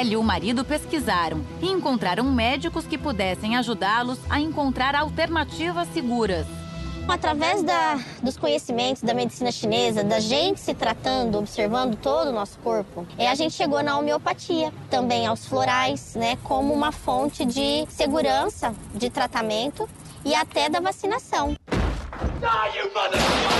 Ela e o marido pesquisaram e encontraram médicos que pudessem ajudá-los a encontrar alternativas seguras. Através da, dos conhecimentos da medicina chinesa, da gente se tratando, observando todo o nosso corpo, é, a gente chegou na homeopatia, também aos florais, né, como uma fonte de segurança de tratamento e até da vacinação. Sejam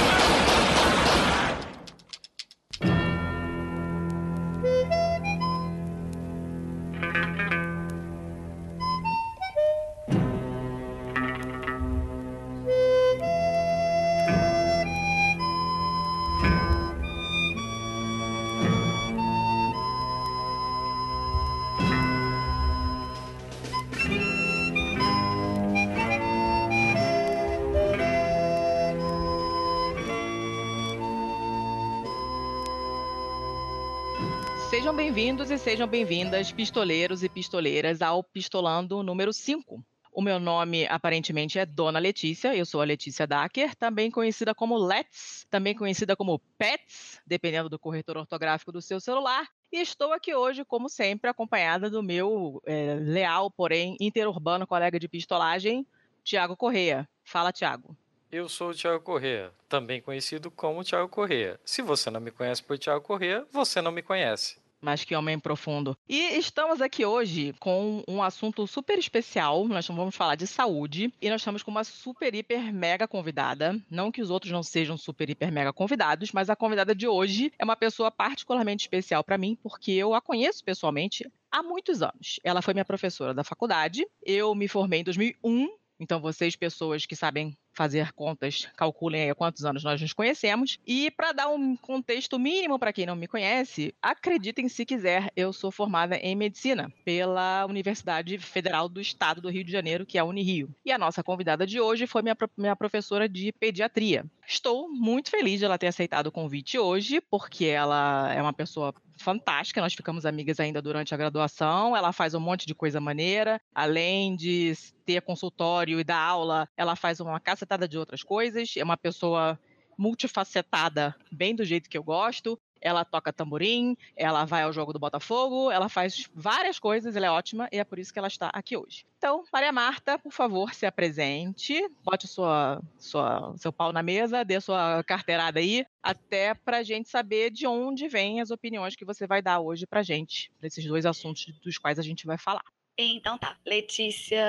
sejam bem-vindas, pistoleiros e pistoleiras, ao Pistolando número 5. O meu nome aparentemente é Dona Letícia, eu sou a Letícia Dacker, também conhecida como Let's, também conhecida como Pets, dependendo do corretor ortográfico do seu celular. E estou aqui hoje, como sempre, acompanhada do meu é, leal, porém interurbano colega de pistolagem, Tiago Correia. Fala, Tiago. Eu sou o Tiago Correia, também conhecido como Tiago Correia. Se você não me conhece por Tiago Correia, você não me conhece mas que homem profundo. E estamos aqui hoje com um assunto super especial. Nós vamos falar de saúde e nós estamos com uma super, hiper, mega convidada. Não que os outros não sejam super, hiper, mega convidados, mas a convidada de hoje é uma pessoa particularmente especial para mim, porque eu a conheço pessoalmente há muitos anos. Ela foi minha professora da faculdade. Eu me formei em 2001 então, vocês, pessoas que sabem fazer contas, calculem aí quantos anos nós nos conhecemos. E para dar um contexto mínimo para quem não me conhece, acreditem se quiser, eu sou formada em medicina pela Universidade Federal do Estado do Rio de Janeiro, que é a Unirio. E a nossa convidada de hoje foi minha, minha professora de pediatria. Estou muito feliz de ela ter aceitado o convite hoje, porque ela é uma pessoa fantástica, nós ficamos amigas ainda durante a graduação. Ela faz um monte de coisa maneira, além de ter consultório e dar aula, ela faz uma cacetada de outras coisas. É uma pessoa multifacetada, bem do jeito que eu gosto ela toca tamborim, ela vai ao jogo do Botafogo, ela faz várias coisas, ela é ótima e é por isso que ela está aqui hoje. Então, Maria Marta, por favor, se apresente, bote sua, sua, seu pau na mesa, dê sua carteirada aí, até para a gente saber de onde vêm as opiniões que você vai dar hoje para gente, desses dois assuntos dos quais a gente vai falar. Então tá, Letícia,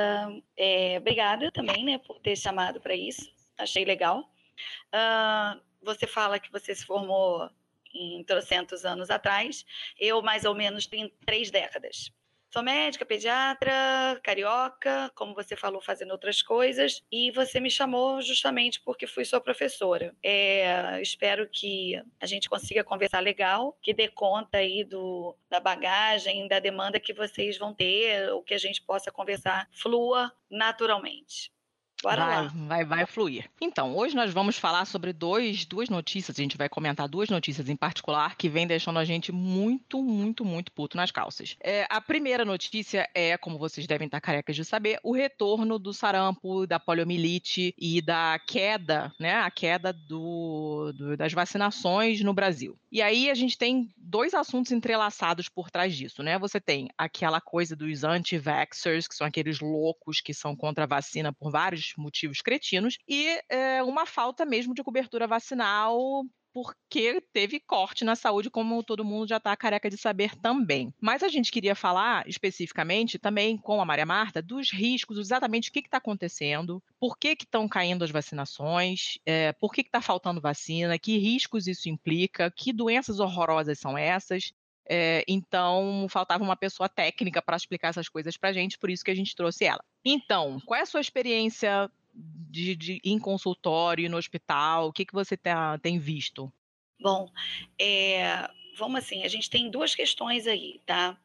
é, obrigada também, né, por ter chamado para isso, achei legal. Uh, você fala que você se formou em trocentos anos atrás, eu mais ou menos tenho três décadas. Sou médica, pediatra, carioca, como você falou, fazendo outras coisas, e você me chamou justamente porque fui sua professora. É, espero que a gente consiga conversar legal, que dê conta aí do, da bagagem, da demanda que vocês vão ter, ou que a gente possa conversar flua naturalmente. Bora vai, lá. Vai, vai fluir. Então, hoje nós vamos falar sobre dois, duas notícias, a gente vai comentar duas notícias em particular que vem deixando a gente muito, muito, muito puto nas calças. É, a primeira notícia é, como vocês devem estar carecas de saber, o retorno do sarampo, da poliomielite e da queda, né, a queda do, do, das vacinações no Brasil. E aí a gente tem dois assuntos entrelaçados por trás disso, né? Você tem aquela coisa dos anti-vaxxers, que são aqueles loucos que são contra a vacina por vários motivos cretinos, e é, uma falta mesmo de cobertura vacinal porque teve corte na saúde, como todo mundo já está careca de saber também. Mas a gente queria falar especificamente também com a Maria Marta dos riscos, exatamente o que está acontecendo, por que estão caindo as vacinações, é, por que está faltando vacina, que riscos isso implica, que doenças horrorosas são essas. É, então, faltava uma pessoa técnica para explicar essas coisas para a gente, por isso que a gente trouxe ela. Então, qual é a sua experiência de, de em consultório, no hospital? O que, que você tá, tem visto? Bom, é, vamos assim, a gente tem duas questões aí, tá?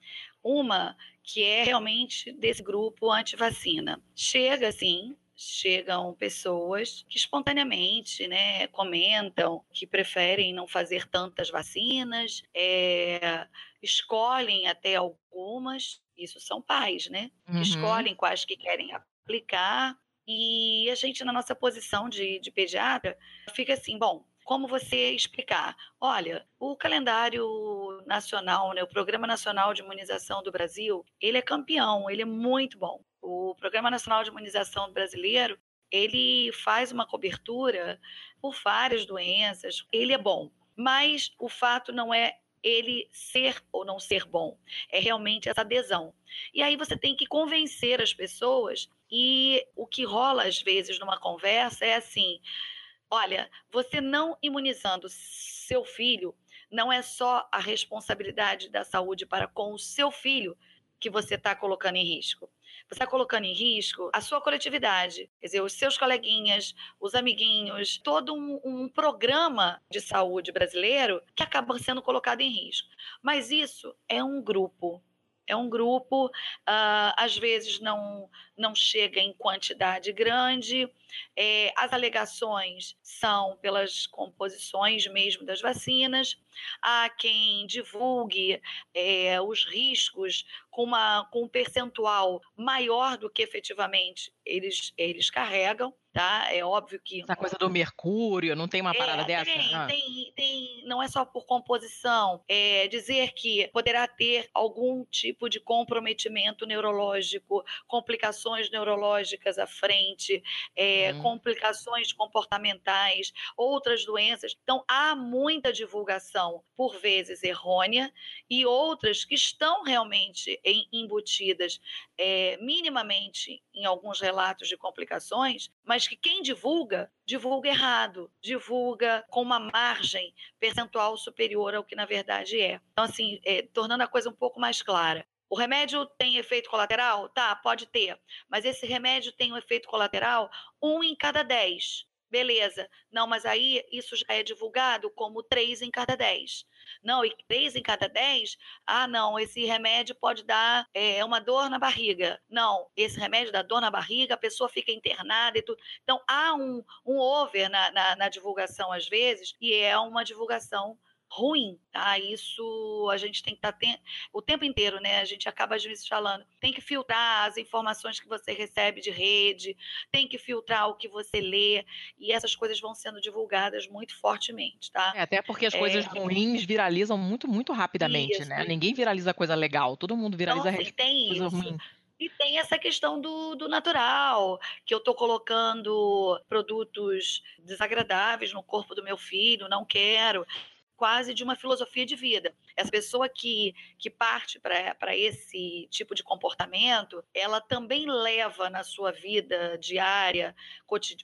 Uma que é realmente desse grupo anti-vacina. Chega, assim, chegam pessoas que espontaneamente né, comentam que preferem não fazer tantas vacinas, é, escolhem até algumas, isso são pais, né? Uhum. Escolhem quais que querem aplicar. E a gente, na nossa posição de, de pediatra, fica assim: bom, como você explicar? Olha, o calendário nacional, né, o Programa Nacional de Imunização do Brasil, ele é campeão, ele é muito bom. O Programa Nacional de Imunização Brasileiro, ele faz uma cobertura por várias doenças, ele é bom. Mas o fato não é ele ser ou não ser bom, é realmente essa adesão. E aí você tem que convencer as pessoas, e o que rola às vezes numa conversa é assim: olha, você não imunizando seu filho não é só a responsabilidade da saúde para com o seu filho que você está colocando em risco você está colocando em risco a sua coletividade, quer dizer, os seus coleguinhas, os amiguinhos, todo um, um programa de saúde brasileiro que acaba sendo colocado em risco. Mas isso é um grupo, é um grupo, uh, às vezes não, não chega em quantidade grande. É, as alegações são pelas composições mesmo das vacinas. Há quem divulgue é, os riscos com, uma, com um percentual maior do que efetivamente eles, eles carregam tá? É óbvio que. Essa coisa do mercúrio, não tem uma parada é, dessa? Tem, ah. tem, tem, não é só por composição. É dizer que poderá ter algum tipo de comprometimento neurológico, complicações neurológicas à frente, é, hum. complicações comportamentais, outras doenças. Então, há muita divulgação, por vezes errônea, e outras que estão realmente embutidas é, minimamente em alguns relatos de complicações, mas que quem divulga, divulga errado, divulga com uma margem percentual superior ao que na verdade é. Então, assim, é, tornando a coisa um pouco mais clara. O remédio tem efeito colateral? Tá, pode ter. Mas esse remédio tem um efeito colateral um em cada dez. Beleza. Não, mas aí isso já é divulgado como três em cada dez. Não, e três em cada dez, ah, não, esse remédio pode dar é, uma dor na barriga. Não, esse remédio dá dor na barriga, a pessoa fica internada e tudo. Então, há um, um over na, na, na divulgação, às vezes, e é uma divulgação ruim, tá? Isso a gente tem que estar tá o tempo inteiro, né? A gente acaba às vezes falando, tem que filtrar as informações que você recebe de rede, tem que filtrar o que você lê, e essas coisas vão sendo divulgadas muito fortemente, tá? É, até porque as é... coisas ruins viralizam muito, muito rapidamente, isso. né? Ninguém viraliza coisa legal, todo mundo viraliza Nossa, tem coisa isso. ruim. E tem essa questão do, do natural, que eu estou colocando produtos desagradáveis no corpo do meu filho, não quero quase de uma filosofia de vida. Essa pessoa que, que parte para esse tipo de comportamento, ela também leva na sua vida diária,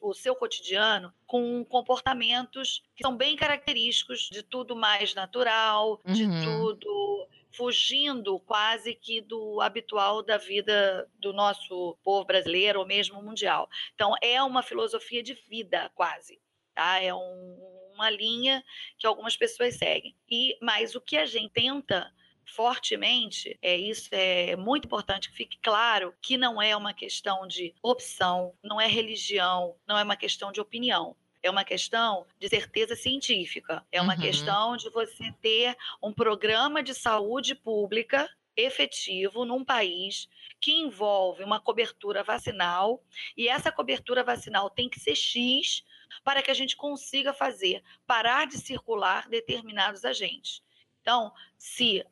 o seu cotidiano, com comportamentos que são bem característicos de tudo mais natural, uhum. de tudo fugindo quase que do habitual da vida do nosso povo brasileiro ou mesmo mundial. Então, é uma filosofia de vida, quase. Tá? É um, uma linha que algumas pessoas seguem. E mas o que a gente tenta fortemente, é isso é muito importante que fique claro que não é uma questão de opção, não é religião, não é uma questão de opinião. É uma questão de certeza científica. É uma uhum. questão de você ter um programa de saúde pública efetivo num país que envolve uma cobertura vacinal e essa cobertura vacinal tem que ser X para que a gente consiga fazer parar de circular determinados agentes. Então, se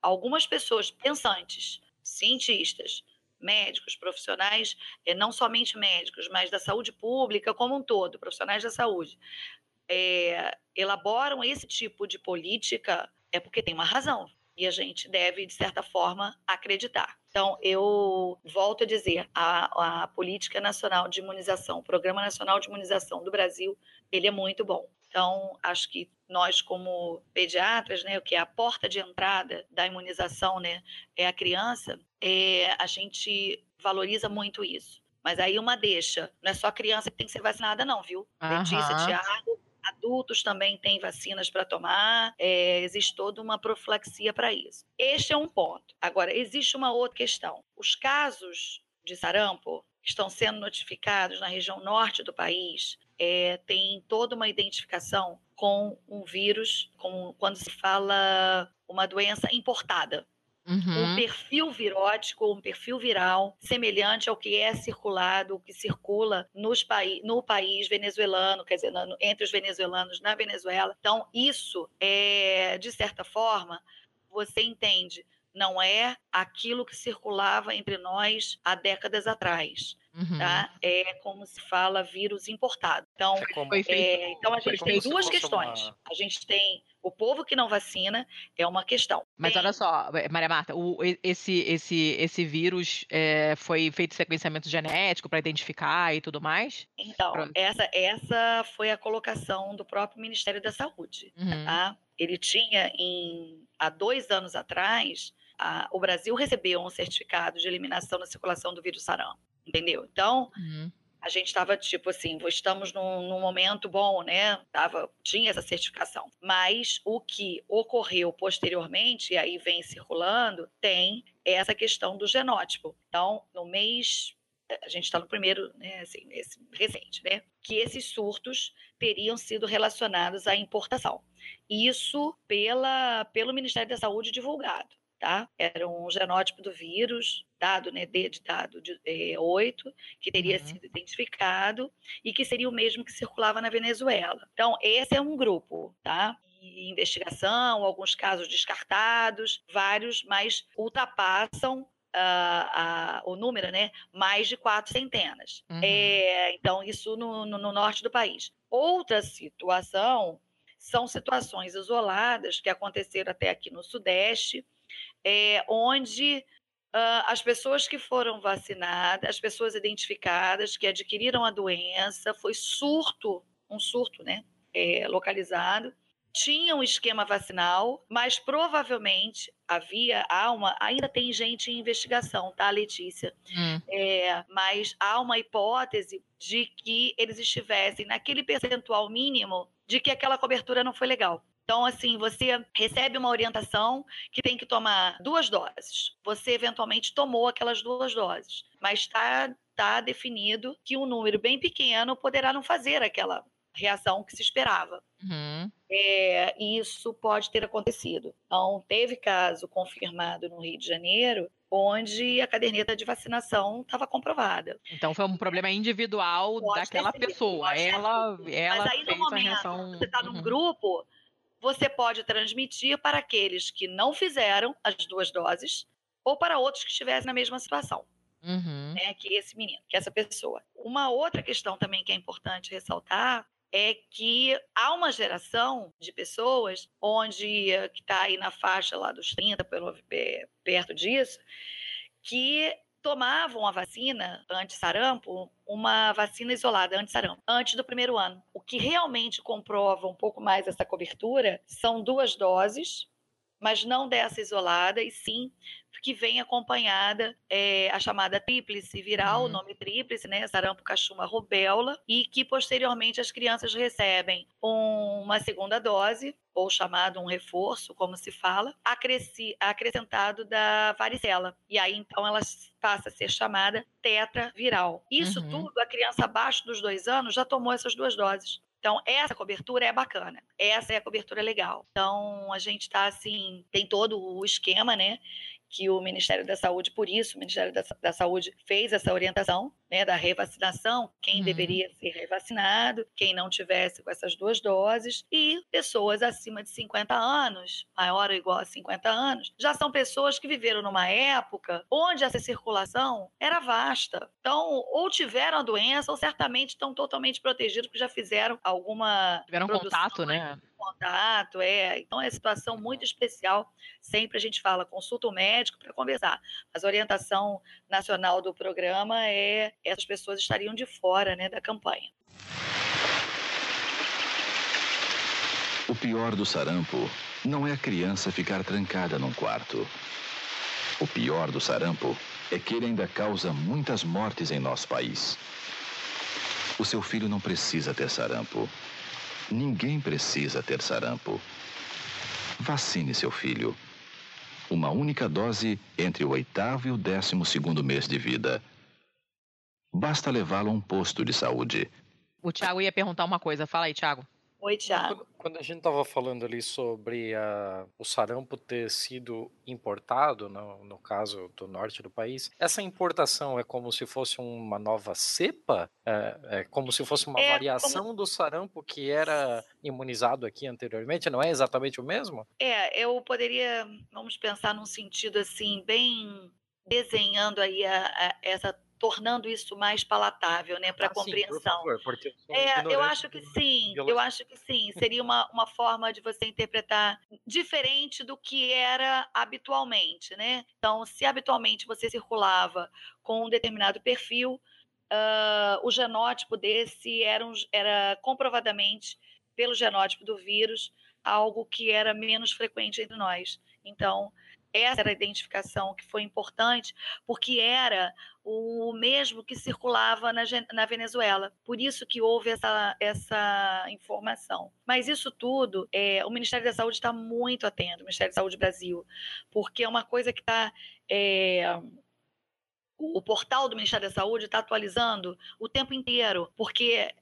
algumas pessoas pensantes, cientistas, médicos, profissionais, eh, não somente médicos, mas da saúde pública como um todo, profissionais da saúde, é, elaboram esse tipo de política, é porque tem uma razão. E a gente deve, de certa forma, acreditar. Então, eu volto a dizer, a, a Política Nacional de Imunização, o Programa Nacional de Imunização do Brasil, ele é muito bom. Então, acho que nós, como pediatras, né, o que é a porta de entrada da imunização, né, é a criança, é, a gente valoriza muito isso. Mas aí uma deixa, não é só a criança que tem que ser vacinada, não, viu? Uhum. Letícia, Tiago, Adultos também têm vacinas para tomar, é, existe toda uma profilaxia para isso. Este é um ponto. Agora, existe uma outra questão. Os casos de sarampo estão sendo notificados na região norte do país, é, tem toda uma identificação com um vírus, com, quando se fala uma doença importada. Uhum. Um perfil virótico, um perfil viral semelhante ao que é circulado, o que circula nos no país venezuelano, quer dizer, no, entre os venezuelanos na Venezuela. Então, isso é, de certa forma, você entende, não é aquilo que circulava entre nós há décadas atrás. Uhum. Tá? É como se fala vírus importado. Então, é, então a gente tem duas questões. Uma... A gente tem o povo que não vacina é uma questão. Mas tem... olha só, Maria Marta, o, esse, esse, esse vírus é, foi feito sequenciamento genético para identificar e tudo mais? Então, essa, essa foi a colocação do próprio Ministério da Saúde. Uhum. Tá? Ele tinha, em, há dois anos atrás, a, o Brasil recebeu um certificado de eliminação da circulação do vírus sarampo entendeu? Então, uhum. A gente estava tipo assim, estamos num, num, momento bom, né? Tava, tinha essa certificação. Mas o que ocorreu posteriormente, e aí vem circulando, tem essa questão do genótipo. Então, no mês a gente está no primeiro, né, assim, esse, recente, né, que esses surtos teriam sido relacionados à importação. Isso pela, pelo Ministério da Saúde divulgado tá? Era um genótipo do vírus, dado, né, D de dado de, é, 8, que teria uhum. sido identificado e que seria o mesmo que circulava na Venezuela. Então, esse é um grupo, tá? investigação, alguns casos descartados, vários, mas ultrapassam Uh, uh, o número, né? Mais de quatro centenas. Uhum. É, então, isso no, no, no, norte do país. Outra situação são situações isoladas que aconteceram até aqui no Sudeste, é, onde uh, as pessoas que foram vacinadas, as pessoas identificadas que adquiriram a doença, foi surto, um surto, né, é, localizado, tinha um esquema vacinal, mas provavelmente havia, há uma, ainda tem gente em investigação, tá, Letícia? Hum. É, mas há uma hipótese de que eles estivessem naquele percentual mínimo de que aquela cobertura não foi legal. Então, assim, você recebe uma orientação que tem que tomar duas doses. Você eventualmente tomou aquelas duas doses, mas está tá definido que um número bem pequeno poderá não fazer aquela reação que se esperava. Uhum. É, isso pode ter acontecido. Então, teve caso confirmado no Rio de Janeiro onde a caderneta de vacinação estava comprovada. Então foi um problema individual pode daquela pessoa. Ela, ela Mas aí no momento reação... você está num uhum. grupo, você pode transmitir para aqueles que não fizeram as duas doses ou para outros que estivessem na mesma situação. Uhum. Né, que esse menino, que essa pessoa. Uma outra questão também que é importante ressaltar é que há uma geração de pessoas onde que está aí na faixa lá dos 30, pelo, perto disso, que tomavam a vacina anti-sarampo, uma vacina isolada anti-sarampo, antes do primeiro ano. O que realmente comprova um pouco mais essa cobertura são duas doses, mas não dessa isolada, e sim que vem acompanhada é, a chamada tríplice viral, uhum. o nome tríplice, né, sarampo, cachumba, rubéola, e que posteriormente as crianças recebem uma segunda dose, ou chamado um reforço, como se fala, acresci, acrescentado da varicela. E aí, então, ela passa a ser chamada tetraviral. Isso uhum. tudo, a criança abaixo dos dois anos já tomou essas duas doses. Então, essa cobertura é bacana. Essa é a cobertura legal. Então, a gente está assim, tem todo o esquema, né? que o Ministério da Saúde, por isso, o Ministério da, da Saúde fez essa orientação né, da revacinação, quem uhum. deveria ser revacinado, quem não tivesse com essas duas doses, e pessoas acima de 50 anos, maior ou igual a 50 anos, já são pessoas que viveram numa época onde essa circulação era vasta. Então, ou tiveram a doença, ou certamente estão totalmente protegidos, porque já fizeram alguma. Tiveram contato, né? contato, é. Então é situação muito especial. Sempre a gente fala, consulta o médico para conversar. Mas a orientação nacional do programa é essas pessoas estariam de fora né, da campanha. O pior do sarampo não é a criança ficar trancada num quarto. O pior do sarampo é que ele ainda causa muitas mortes em nosso país. O seu filho não precisa ter sarampo. Ninguém precisa ter sarampo. Vacine seu filho. Uma única dose entre o oitavo e o décimo segundo mês de vida. Basta levá-lo a um posto de saúde. O Tiago ia perguntar uma coisa. Fala aí, Tiago. Oi, Thiago. Quando, quando a gente estava falando ali sobre a, o sarampo ter sido importado, no, no caso do norte do país, essa importação é como se fosse uma nova cepa? É, é como se fosse uma É variação como- do sarampo que era imunizado aqui anteriormente? Não é exatamente o mesmo? É, eu poderia, vamos pensar num sentido assim, bem desenhando aí a- a- essa, tornando isso mais palatável, né, para Ah, sim, por compreensão. favor, porque eu sou É, eu acho que sim, eu biologia. acho que sim. Seria uma, uma forma de você interpretar diferente do que era habitualmente, né? Então, se habitualmente você circulava com um determinado perfil, ah, o genótipo desse era, um- era comprovadamente, pelo genótipo do vírus, algo que era menos frequente entre nós. Então, essa era a identificação que foi importante, porque era o mesmo que circulava na, na Venezuela. Por isso que houve essa, essa informação. Mas isso tudo, é, o Ministério da Saúde está muito atento, o Ministério da Saúde Brasil, porque é uma coisa que está. o portal do Ministério da Saúde está atualizando o tempo inteiro, porque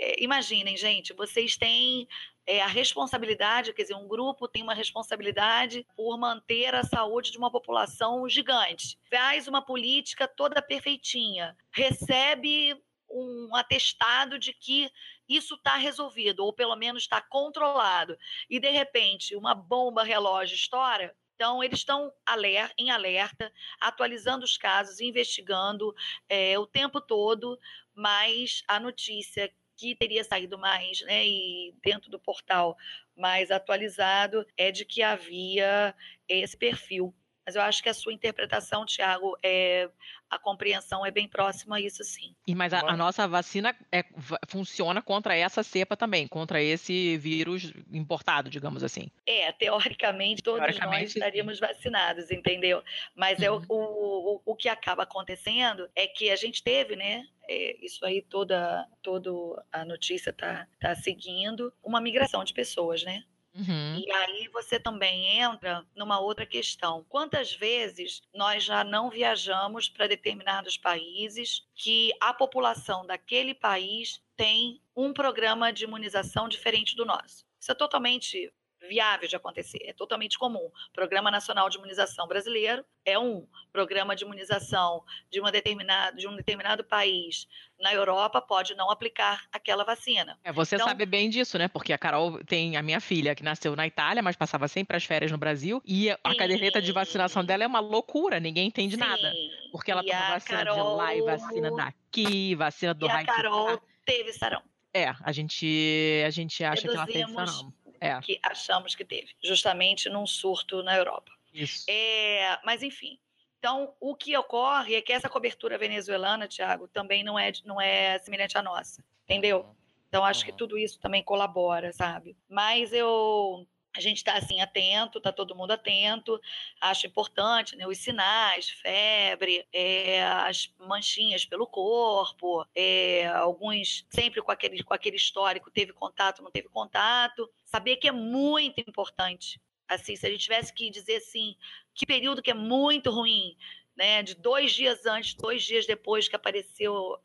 é, imaginem, gente, vocês têm é, a responsabilidade, quer dizer, um grupo tem uma responsabilidade por manter a saúde de uma população gigante. Faz uma política toda perfeitinha, recebe um atestado de que isso está resolvido, ou pelo menos está controlado, e de repente uma bomba relógio estoura. Então, eles estão aler em alerta, atualizando os casos, investigando é, o tempo todo, mas a notícia que teria saído mais, né, e dentro do portal mais atualizado, é de que havia esse perfil. Mas eu acho que a sua interpretação, Tiago, é, a compreensão é bem próxima a isso, sim. E mas a, a nossa vacina é- funciona contra essa cepa também, contra esse vírus importado, digamos assim. É, teoricamente, todos Teoricamente, nós sim. estaríamos vacinados, entendeu? Mas é o, Uhum. o, o, o que acaba acontecendo é que a gente teve, né? é, isso aí toda, toda a notícia tá, tá seguindo, uma migração de pessoas, né? Uhum. E aí você também entra numa outra questão. Quantas vezes nós já não viajamos para determinados países que a população daquele país tem um programa de imunização diferente do nosso? Isso é totalmente viável de acontecer, é totalmente comum. Programa Nacional de Imunização Brasileiro é um programa de imunização de, uma determinada, de um determinado país na Europa pode não aplicar aquela vacina. É, você Então- sabe bem disso, né? Porque a Carol tem a minha filha que nasceu na Itália, mas passava sempre as férias no Brasil e a Sim. caderneta de vacinação dela é uma loucura, ninguém entende nada. Sim, Porque ela toma vacina de lá e vacina Carol- daqui, vacina do E a Carol teve sarão, É, a gente, a gente acha que ela tem Deduzimos. É, que achamos que teve, justamente num surto na Europa. isso. É, mas, enfim. Então, o que ocorre é que essa cobertura venezuelana, Tiago, também não é, não é semelhante à nossa, entendeu? Então, acho que Uhum. tudo isso também colabora, sabe? Mas eu. A gente está assim atento, está todo mundo atento. Acho importante, né? Os sinais, febre, é, as manchinhas pelo corpo, é, alguns sempre com aquele, com aquele histórico, teve contato, não teve contato. Saber que é muito importante. Assim, se a gente tivesse que dizer assim, que período que é muito ruim, né? De dois dias antes, dois dias depois que apareceu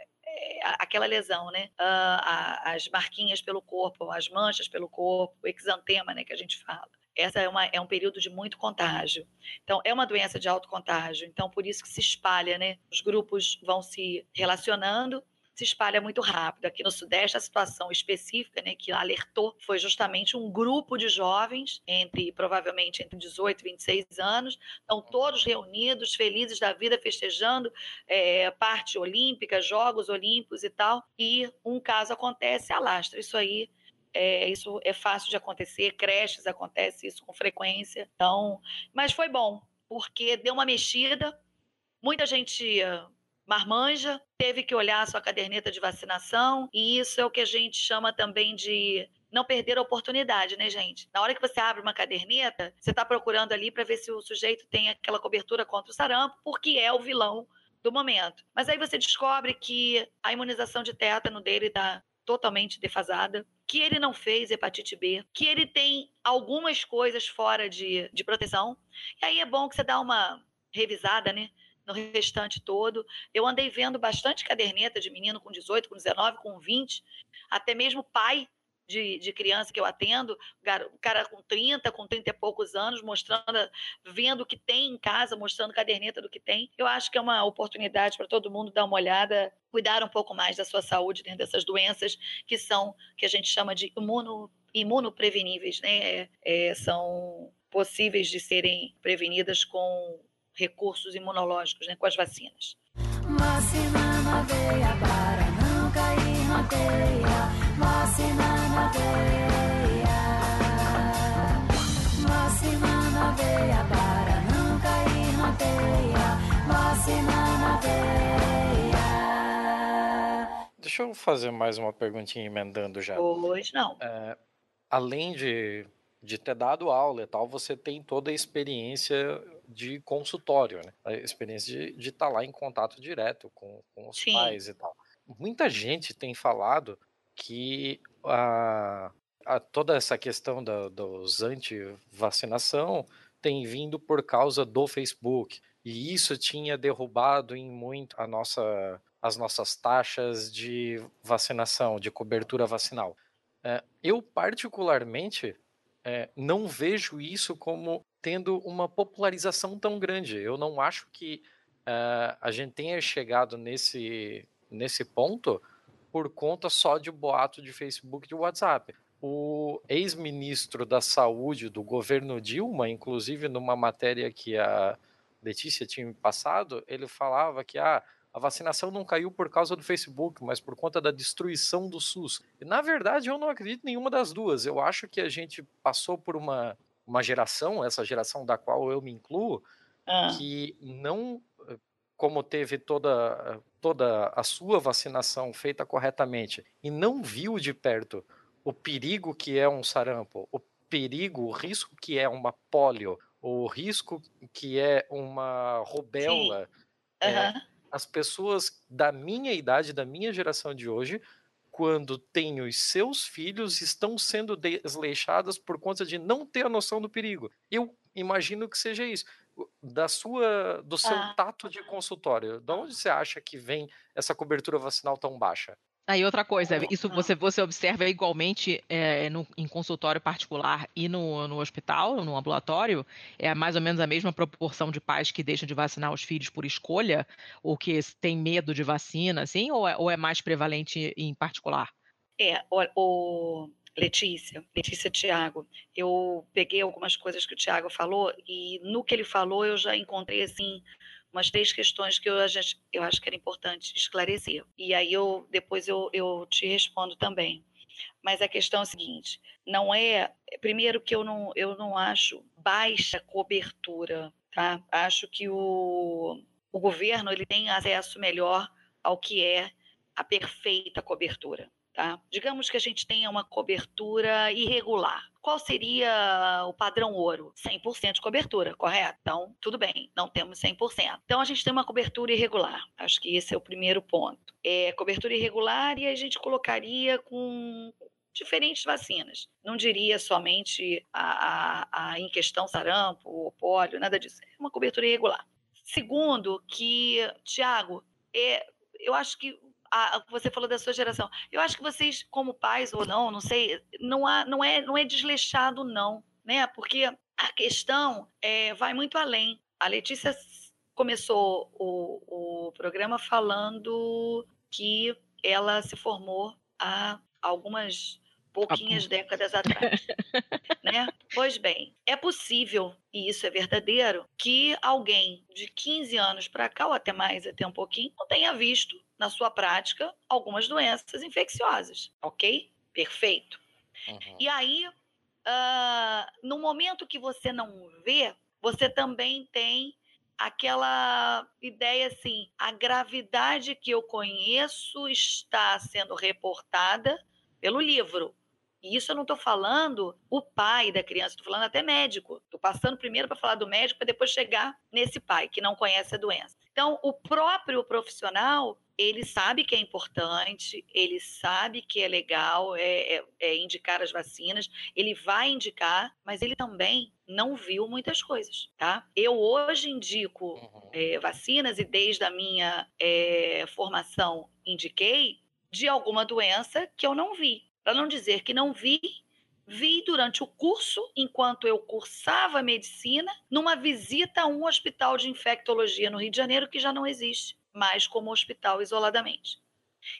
aquela lesão, né? Ah, as marquinhas pelo corpo, as manchas pelo corpo, o exantema, né? Que a gente fala. Essa é, uma, é um período de muito contágio. Então, é uma doença de alto contágio. Então, por isso que se espalha, né? Os grupos vão se relacionando se espalha muito rápido. Aqui no Sudeste, a situação específica né, que alertou foi justamente um grupo de jovens, entre provavelmente entre 18 e 26 anos, estão todos reunidos, felizes da vida, festejando é, parte olímpica, Jogos Olímpicos e tal, e um caso acontece, alastra. Isso aí é, isso é fácil de acontecer, creches acontece isso com frequência. Então, mas foi bom, porque deu uma mexida, muita gente marmanja, teve que olhar a sua caderneta de vacinação, e isso é o que a gente chama também de não perder a oportunidade, né, gente? Na hora que você abre uma caderneta, você está procurando ali para ver se o sujeito tem aquela cobertura contra o sarampo, porque é o vilão do momento. Mas aí você descobre que a imunização de tétano dele está totalmente defasada, que ele não fez hepatite B, que ele tem algumas coisas fora de, de proteção. E aí é bom que você dá uma revisada, né? No restante todo. Eu andei vendo bastante caderneta de menino com 18, com 19, com 20, até mesmo pai de, de criança que eu atendo, cara com 30, com 30 e poucos anos, mostrando, vendo o que tem em casa, mostrando caderneta do que tem. Eu acho que é uma oportunidade para todo mundo dar uma olhada, cuidar um pouco mais da sua saúde dentro dessas doenças que são, que a gente chama de imuno, imunopreveníveis, né? É, são possíveis de serem prevenidas com recursos imunológicos, né? com as vacinas. Vacina na veia para não cair na teia. Vacina na veia. Vacina na veia para não cair na teia. Vacina na veia. Deixa eu fazer mais uma perguntinha emendando já. Pois não. É, além de, de ter dado aula e tal, você tem toda a experiência de consultório, né? A experiência de, estar tá lá em contato direto com, com os Sim. pais e tal. Muita gente tem falado que a, a toda essa questão da, dos anti-vacinação tem vindo por causa do Facebook. E isso tinha derrubado em muito a nossa, as nossas taxas de vacinação, de cobertura vacinal. É, eu, particularmente, é, não vejo isso como tendo uma popularização tão grande. Eu não acho que uh, a gente tenha chegado nesse, nesse ponto por conta só de boato de Facebook e de WhatsApp. O ex-ministro da Saúde do governo Dilma, inclusive numa matéria que a Letícia tinha passado, ele falava que ah, a vacinação não caiu por causa do Facebook, mas por conta da destruição do SUS. E, na verdade, eu não acredito em nenhuma das duas. Eu acho que a gente passou por uma uma geração, essa geração da qual eu me incluo, ah. que não, como teve toda, toda a sua vacinação feita corretamente e não viu de perto o perigo que é um sarampo, o perigo, o risco que é uma polio, o risco que é uma rubéola, uhum. é, as pessoas da minha idade, da minha geração de hoje, quando tem os seus filhos estão sendo desleixadas por conta de não ter a noção do perigo. Eu imagino que seja isso. Da sua, do seu ah. tato de consultório, de onde você acha que vem essa cobertura vacinal tão baixa? Aí outra coisa, isso você, você observa igualmente é, no, em consultório particular e no, no hospital, no ambulatório, é mais ou menos a mesma proporção de pais que deixam de vacinar os filhos por escolha, ou que tem medo de vacina, assim, ou é, ou é mais prevalente em particular? É, o, o Letícia, Letícia Tiago, eu peguei algumas coisas que o Tiago falou e no que ele falou eu já encontrei assim umas três questões que eu, eu acho que era importante esclarecer. E aí eu depois eu, eu te respondo também. Mas a questão é a seguinte: não é. Primeiro, que eu não, eu não acho baixa cobertura, tá? Acho que o, o governo ele tem acesso melhor ao que é a perfeita cobertura. Tá? Digamos que a gente tenha uma cobertura irregular. Qual seria o padrão ouro? 100% de cobertura, correto? Então, tudo bem, não temos 100%. Então, a gente tem uma cobertura irregular. Acho que esse é o primeiro ponto. É cobertura irregular e a gente colocaria com diferentes vacinas. Não diria somente a, a, a em questão sarampo ou pólio, nada disso. É uma cobertura irregular. Segundo, que, Tiago, é, eu acho que a, você falou da sua geração. Eu acho que vocês, como pais ou não, não sei, não, há, não, é, não é desleixado, não, né? Porque a questão é, vai muito além. A Letícia começou o, o programa falando que ela se formou há algumas pouquinhas décadas atrás. né? Pois bem, é possível, e isso é verdadeiro, que alguém de 15 anos para cá, ou até mais, até um pouquinho, não tenha visto na sua prática algumas doenças infecciosas, ok? Perfeito. Uhum. E aí, uh, no momento que você não vê, você também tem aquela ideia assim: a gravidade que eu conheço está sendo reportada pelo livro. E isso eu não estou falando o pai da criança, estou falando até médico. Estou passando primeiro para falar do médico, para depois chegar nesse pai que não conhece a doença. Então, o próprio profissional, ele sabe que é importante, ele sabe que é legal é, é, é indicar as vacinas, ele vai indicar, mas ele também não viu muitas coisas, tá? Eu hoje indico uhum. é, vacinas e desde a minha é, formação indiquei de alguma doença que eu não vi para não dizer que não vi, vi durante o curso, enquanto eu cursava medicina, numa visita a um hospital de infectologia no Rio de Janeiro que já não existe mais como hospital isoladamente.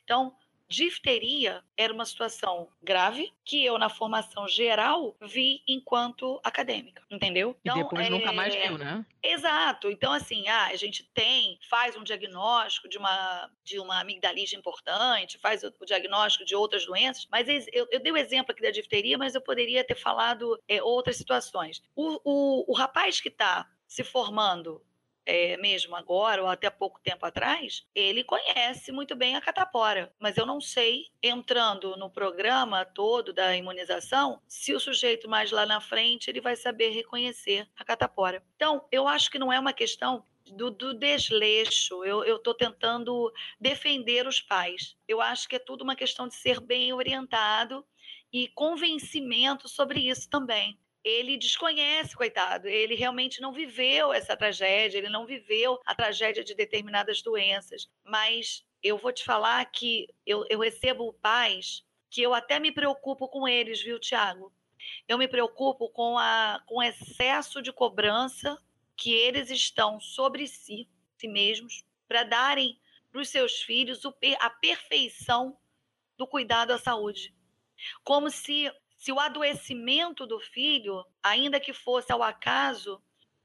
Então, Difteria era uma situação grave que eu, na formação geral, vi enquanto acadêmica, entendeu? Então, e depois é... nunca mais viu, né? Exato. Então, assim, ah, a gente tem, faz um diagnóstico de uma, de uma amigdalite importante, faz o, o diagnóstico de outras doenças, mas eu, eu, dei o exemplo aqui da difteria, mas eu poderia ter falado é, outras situações. O, o, o rapaz que está se formando é, mesmo agora, ou até pouco tempo atrás, ele conhece muito bem a catapora. Mas eu não sei, entrando no programa todo da imunização, se o sujeito mais lá na frente ele vai saber reconhecer a catapora. Então, eu acho que não é uma questão do, do, desleixo. Eu estou tentando defender os pais. Eu acho que é tudo uma questão de ser bem orientado e convencimento sobre isso também ele desconhece, coitado. Ele realmente não viveu essa tragédia, ele não viveu a tragédia de determinadas doenças. Mas eu vou te falar que eu, eu recebo pais que eu até me preocupo com eles, viu, Tiago? Eu me preocupo com, a, com o excesso de cobrança que eles estão sobre si, si mesmos, para darem para os seus filhos a perfeição do cuidado à saúde. Como se se o adoecimento do filho, ainda que fosse ao acaso,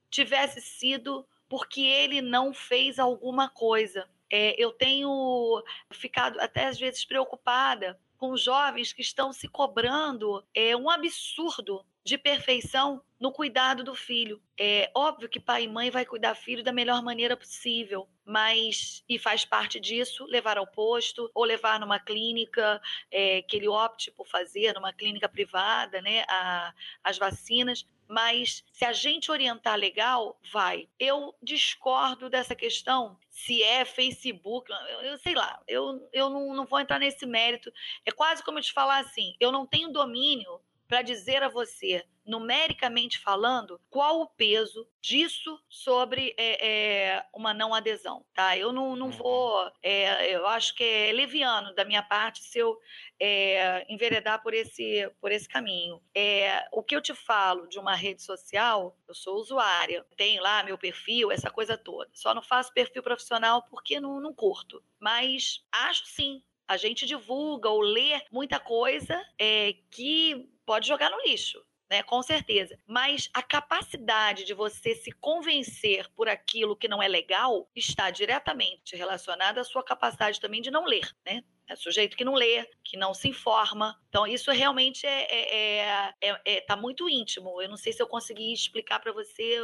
tivesse sido porque ele não fez alguma coisa. É, eu tenho ficado até às vezes preocupada com jovens que estão se cobrando é, um absurdo de perfeição no cuidado do filho. É óbvio que pai e mãe vai cuidar filho da melhor maneira possível, mas e faz parte disso levar ao posto ou levar numa clínica é, que ele opte por fazer, numa clínica privada, né, a, as vacinas. Mas se a gente orientar legal, vai. Eu discordo dessa questão se é Facebook, eu sei lá, eu, eu não, não vou entrar nesse mérito. É quase como eu te falar assim: eu não tenho domínio para dizer a você, numericamente falando, qual o peso disso sobre é, é, uma não adesão, tá? Eu não, não uhum. vou, é, eu acho que é leviano da minha parte se eu é, enveredar por esse, por esse caminho. É, o que eu te falo de uma rede social, eu sou usuária, tenho lá meu perfil, essa coisa toda. Só não faço perfil profissional porque não, não curto. Mas acho sim a gente divulga ou lê muita coisa é, que pode jogar no lixo. Né, com certeza. Mas a capacidade de você se convencer por aquilo que não é legal está diretamente relacionada à sua capacidade também de não ler, né? É sujeito que não lê, que não se informa. Então, isso realmente é, é, é, é, é tá muito íntimo. Eu não sei se eu consegui explicar para você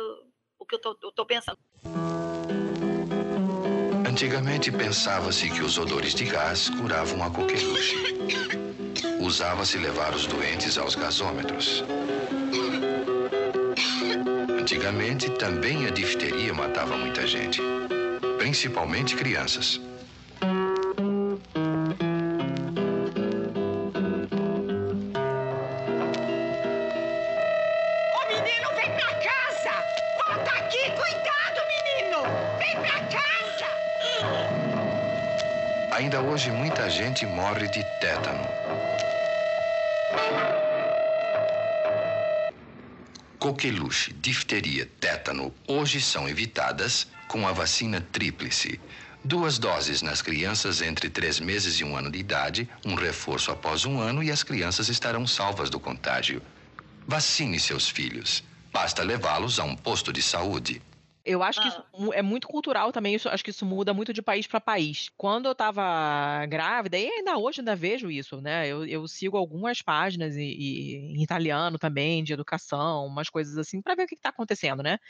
o que eu tô, eu tô pensando. Antigamente pensava-se que os odores de gás curavam a coqueluche. Usava-se levar os doentes aos gasômetros. Antigamente também a difteria matava muita gente, principalmente crianças. Ainda hoje muita gente morre de tétano. Coqueluche, difteria, tétano hoje são evitadas com a vacina tríplice. Duas doses nas crianças entre três meses e um ano de idade, um reforço após um ano e as crianças estarão salvas do contágio. Vacine seus filhos. Basta levá-los a um posto de saúde. Eu acho ah. que isso é muito cultural também, isso, acho que isso muda muito de país para país. Quando eu estava grávida, e ainda hoje ainda vejo isso, né? Eu, eu sigo algumas páginas e, e, em italiano também, de educação, umas coisas assim, para ver o que, está acontecendo, né?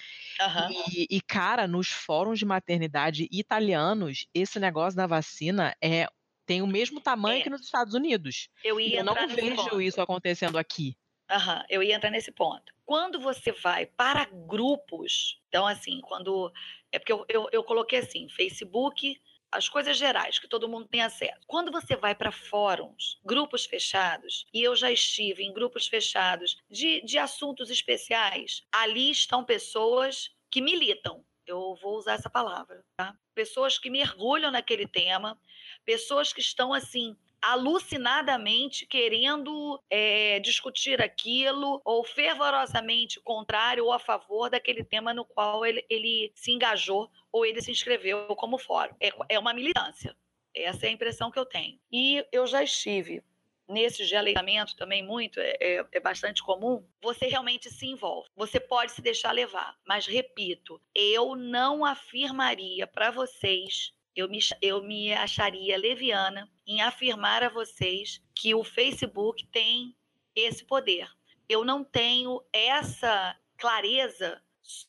Uhum. E, e, cara, nos fóruns de maternidade italianos, esse negócio da vacina é tem o mesmo tamanho é. que nos Estados Unidos. Eu ia eu não vejo ponto. isso acontecendo aqui. Uhum, eu ia entrar nesse ponto. Quando você vai para grupos, então assim, quando. É porque eu, eu, eu coloquei assim, Facebook, as coisas gerais que todo mundo tem acesso. Quando você vai para fóruns, grupos fechados, e eu já estive em grupos fechados de, de assuntos especiais, ali estão pessoas que militam. Eu vou usar essa palavra, tá? Pessoas que mergulham naquele tema, pessoas que estão assim alucinadamente querendo é, discutir aquilo ou fervorosamente contrário ou a favor daquele tema no qual ele, ele se engajou ou ele se inscreveu como fórum. É, é uma militância. Essa é a impressão que eu tenho. E eu já estive nesses de aleitamento também muito, é, é, é, bastante comum, você realmente se envolve. Você pode se deixar levar. Mas, repito, eu não afirmaria para vocês, eu me, eu me acharia leviana em afirmar a vocês que o Facebook tem esse poder. Eu não tenho essa clareza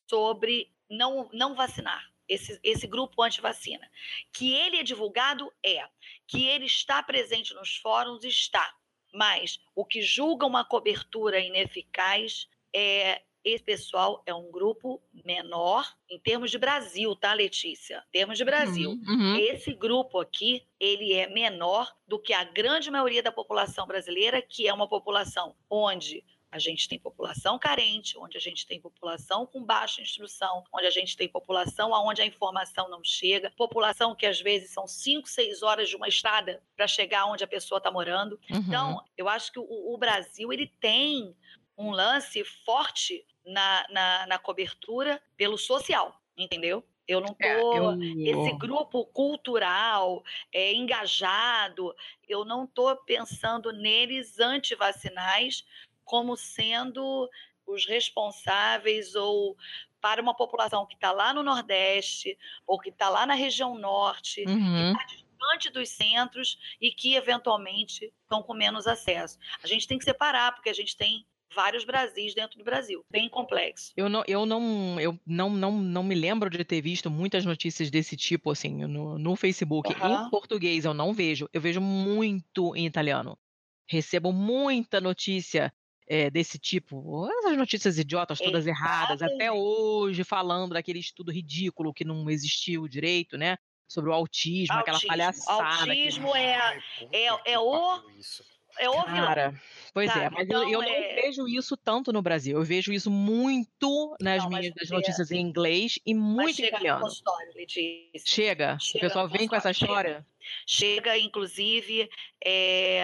sobre não, não vacinar esse, esse grupo anti-vacina. Que ele é divulgado, é. Que ele está presente nos fóruns, está. Mas o que julga uma cobertura ineficaz é esse pessoal é um grupo menor em termos de Brasil, tá, Letícia? Em termos de Brasil. Uhum, uhum. Esse grupo aqui, ele é menor do que a grande maioria da população brasileira, que é uma população onde a gente tem população carente, onde a gente tem população com baixa instrução, onde a gente tem população onde a informação não chega, população que às vezes são 5, 6 horas de uma estrada para chegar onde a pessoa está morando. Uhum. Então, eu acho que o, o, Brasil ele tem um lance forte na, na, na cobertura pelo social, entendeu? Eu não é, tô. É, eu... Esse grupo cultural, é, engajado, eu não tô pensando neles antivacinais como sendo os responsáveis ou para uma população que está lá no Nordeste ou que está lá na região Norte, uhum. que está distante dos centros e que eventualmente estão com menos acesso. A gente tem que separar, porque a gente tem vários Brasis dentro do Brasil, bem complexo. Eu não, eu não, eu não, não, não me lembro de ter visto muitas notícias desse tipo assim no, no Facebook. Uhum. Em português eu não vejo, eu vejo muito em italiano. Recebo muita notícia é, desse tipo, essas notícias idiotas todas erradas, até hoje falando daquele estudo ridículo que não existiu direito, né? Sobre o autismo, autismo. aquela palhaçada. Autismo que... é, é, é o. É o Cara, pois é, mas então, eu, eu, não é... vejo isso tanto no Brasil. Eu vejo isso muito nas não, minhas nas notícias em inglês e muito em italiano. Chega? chega? O pessoal vem com essa história? Chega, inclusive, é,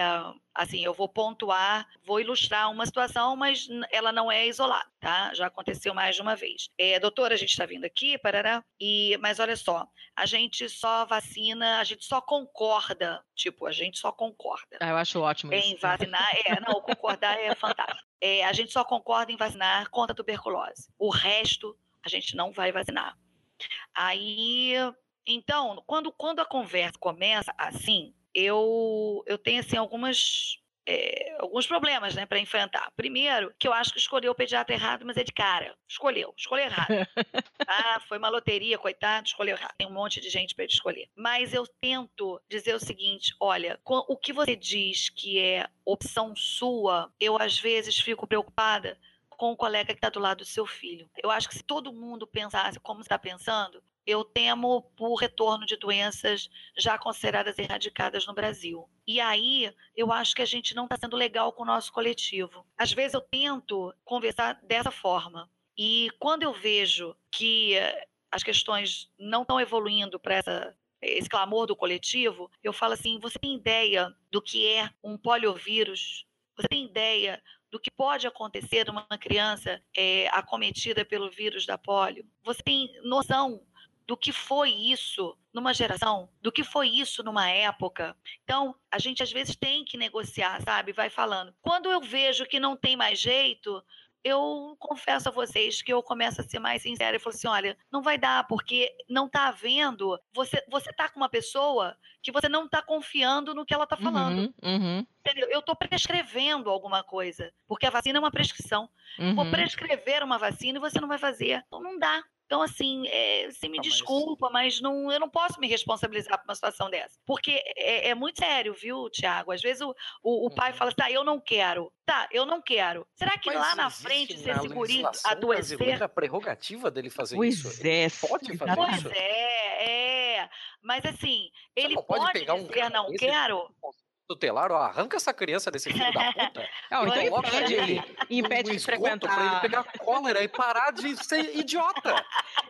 assim, eu vou pontuar, vou ilustrar uma situação, mas ela não é isolada, tá? Já aconteceu mais de uma vez. É, doutora, a gente está vindo aqui, parará, e, mas olha só, a gente só vacina, a gente só concorda, tipo, a gente só concorda. Ah, eu acho ótimo em isso. vacinar, é, não, concordar é fantástico. É, a gente só concorda em vacinar contra a tuberculose. O resto, a gente não vai vacinar. Aí então, quando, quando a conversa começa assim, eu, eu tenho assim algumas é, alguns problemas né, para enfrentar. Primeiro, que eu acho que escolheu o pediatra errado, mas é de cara. Escolheu, escolheu errado. ah, foi uma loteria, coitado, escolheu errado. Tem um monte de gente para ele escolher. Mas eu tento dizer o seguinte: olha, o que você diz que é opção sua, eu às vezes fico preocupada com o colega que está do lado do seu filho. Eu acho que se todo mundo pensasse como está pensando, eu temo por retorno de doenças já consideradas erradicadas no Brasil. E aí, eu acho que a gente não está sendo legal com o nosso coletivo. Às vezes eu tento conversar dessa forma. E quando eu vejo que as questões não estão evoluindo para esse clamor do coletivo, eu falo assim: você tem ideia do que é um poliovírus? Você tem ideia do que pode acontecer numa criança é, acometida pelo vírus da polio? Você tem noção do que foi isso numa geração, do que foi isso numa época. Então, a gente às vezes tem que negociar, sabe? Vai falando. Quando eu vejo que não tem mais jeito, eu confesso a vocês que eu começo a ser mais sincera e falo assim: olha, não vai dar, porque não está havendo. Você, você tá com uma pessoa que você não está confiando no que ela está falando. Uhum, uhum. Entendeu? Eu estou prescrevendo alguma coisa, porque a vacina é uma prescrição. Uhum. Vou prescrever uma vacina e você não vai fazer. Então não dá. Então, assim, é, você me não, desculpa, mas... mas, não, eu não posso me responsabilizar por uma situação dessa. Porque é, é muito sério, viu, Tiago? Às vezes o, o, o pai uhum. fala assim, tá, eu não quero. Tá, eu não quero. Será que mas lá na frente, se esse guri adoecer... a prerrogativa dele fazer pois isso. É, pode fazer pois isso. Pois é, é. Mas assim, ele pode, pode pegar dizer um não quero... tutelar, ó, arranca essa criança desse filho da puta. Não, então coloca impede ele ele. Impede no de esgoto pra ele frequentar. pegar cólera e parar de ser idiota.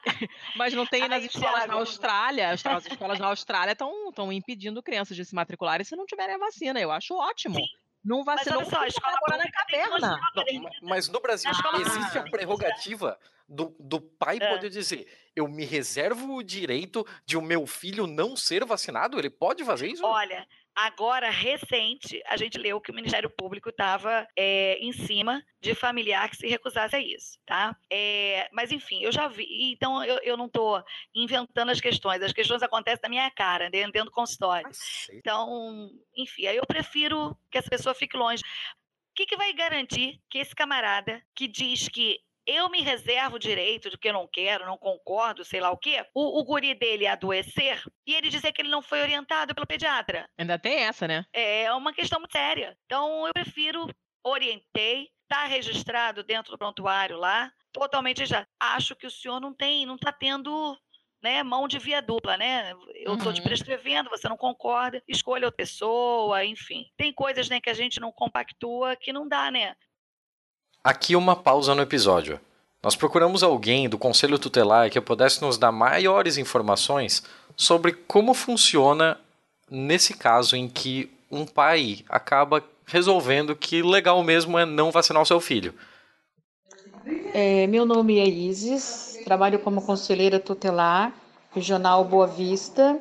Mas não tem nas Ai, escolas na. Austrália. As, as escolas na Austrália estão impedindo crianças de se matricularem se não tiverem a vacina. Eu acho ótimo. Não Mas vacinou. olha só, a escola agora na caverna. Não, ma- mas no Brasil escola existe a pública. prerrogativa do, do pai É. poder dizer: eu me reservo o direito de o meu filho não ser vacinado? Ele pode fazer isso? Olha, agora, recente, a gente leu que o Ministério Público estava em cima de familiar que se recusasse a isso, tá? É, mas, enfim, eu já vi. Então, eu, eu não estou inventando as questões. As questões acontecem na minha cara, dentro, do consultório. Então, enfim, aí eu prefiro que essa pessoa fique longe. O que, que vai garantir que esse camarada que diz que eu me reservo o direito de que eu não quero, não concordo, sei lá o quê, o, o guri dele adoecer e ele dizer que ele não foi orientado pelo pediatra? Ainda tem essa, né? É uma questão muito séria. Então, eu prefiro, orientei, está registrado dentro do prontuário lá, totalmente já. Acho que o senhor não tem, não está tendo né, mão de via dupla, né? Eu estou te Uhum. prescrevendo, você não concorda, escolha outra pessoa, enfim. Tem coisas né, que a gente não compactua que não dá, né? Aqui uma pausa no episódio. Nós procuramos alguém do Conselho Tutelar que pudesse nos dar maiores informações sobre como funciona nesse caso em que um pai acaba resolvendo que legal mesmo é não vacinar o seu filho. É, meu nome é Isis, trabalho como conselheira tutelar regional Boa Vista.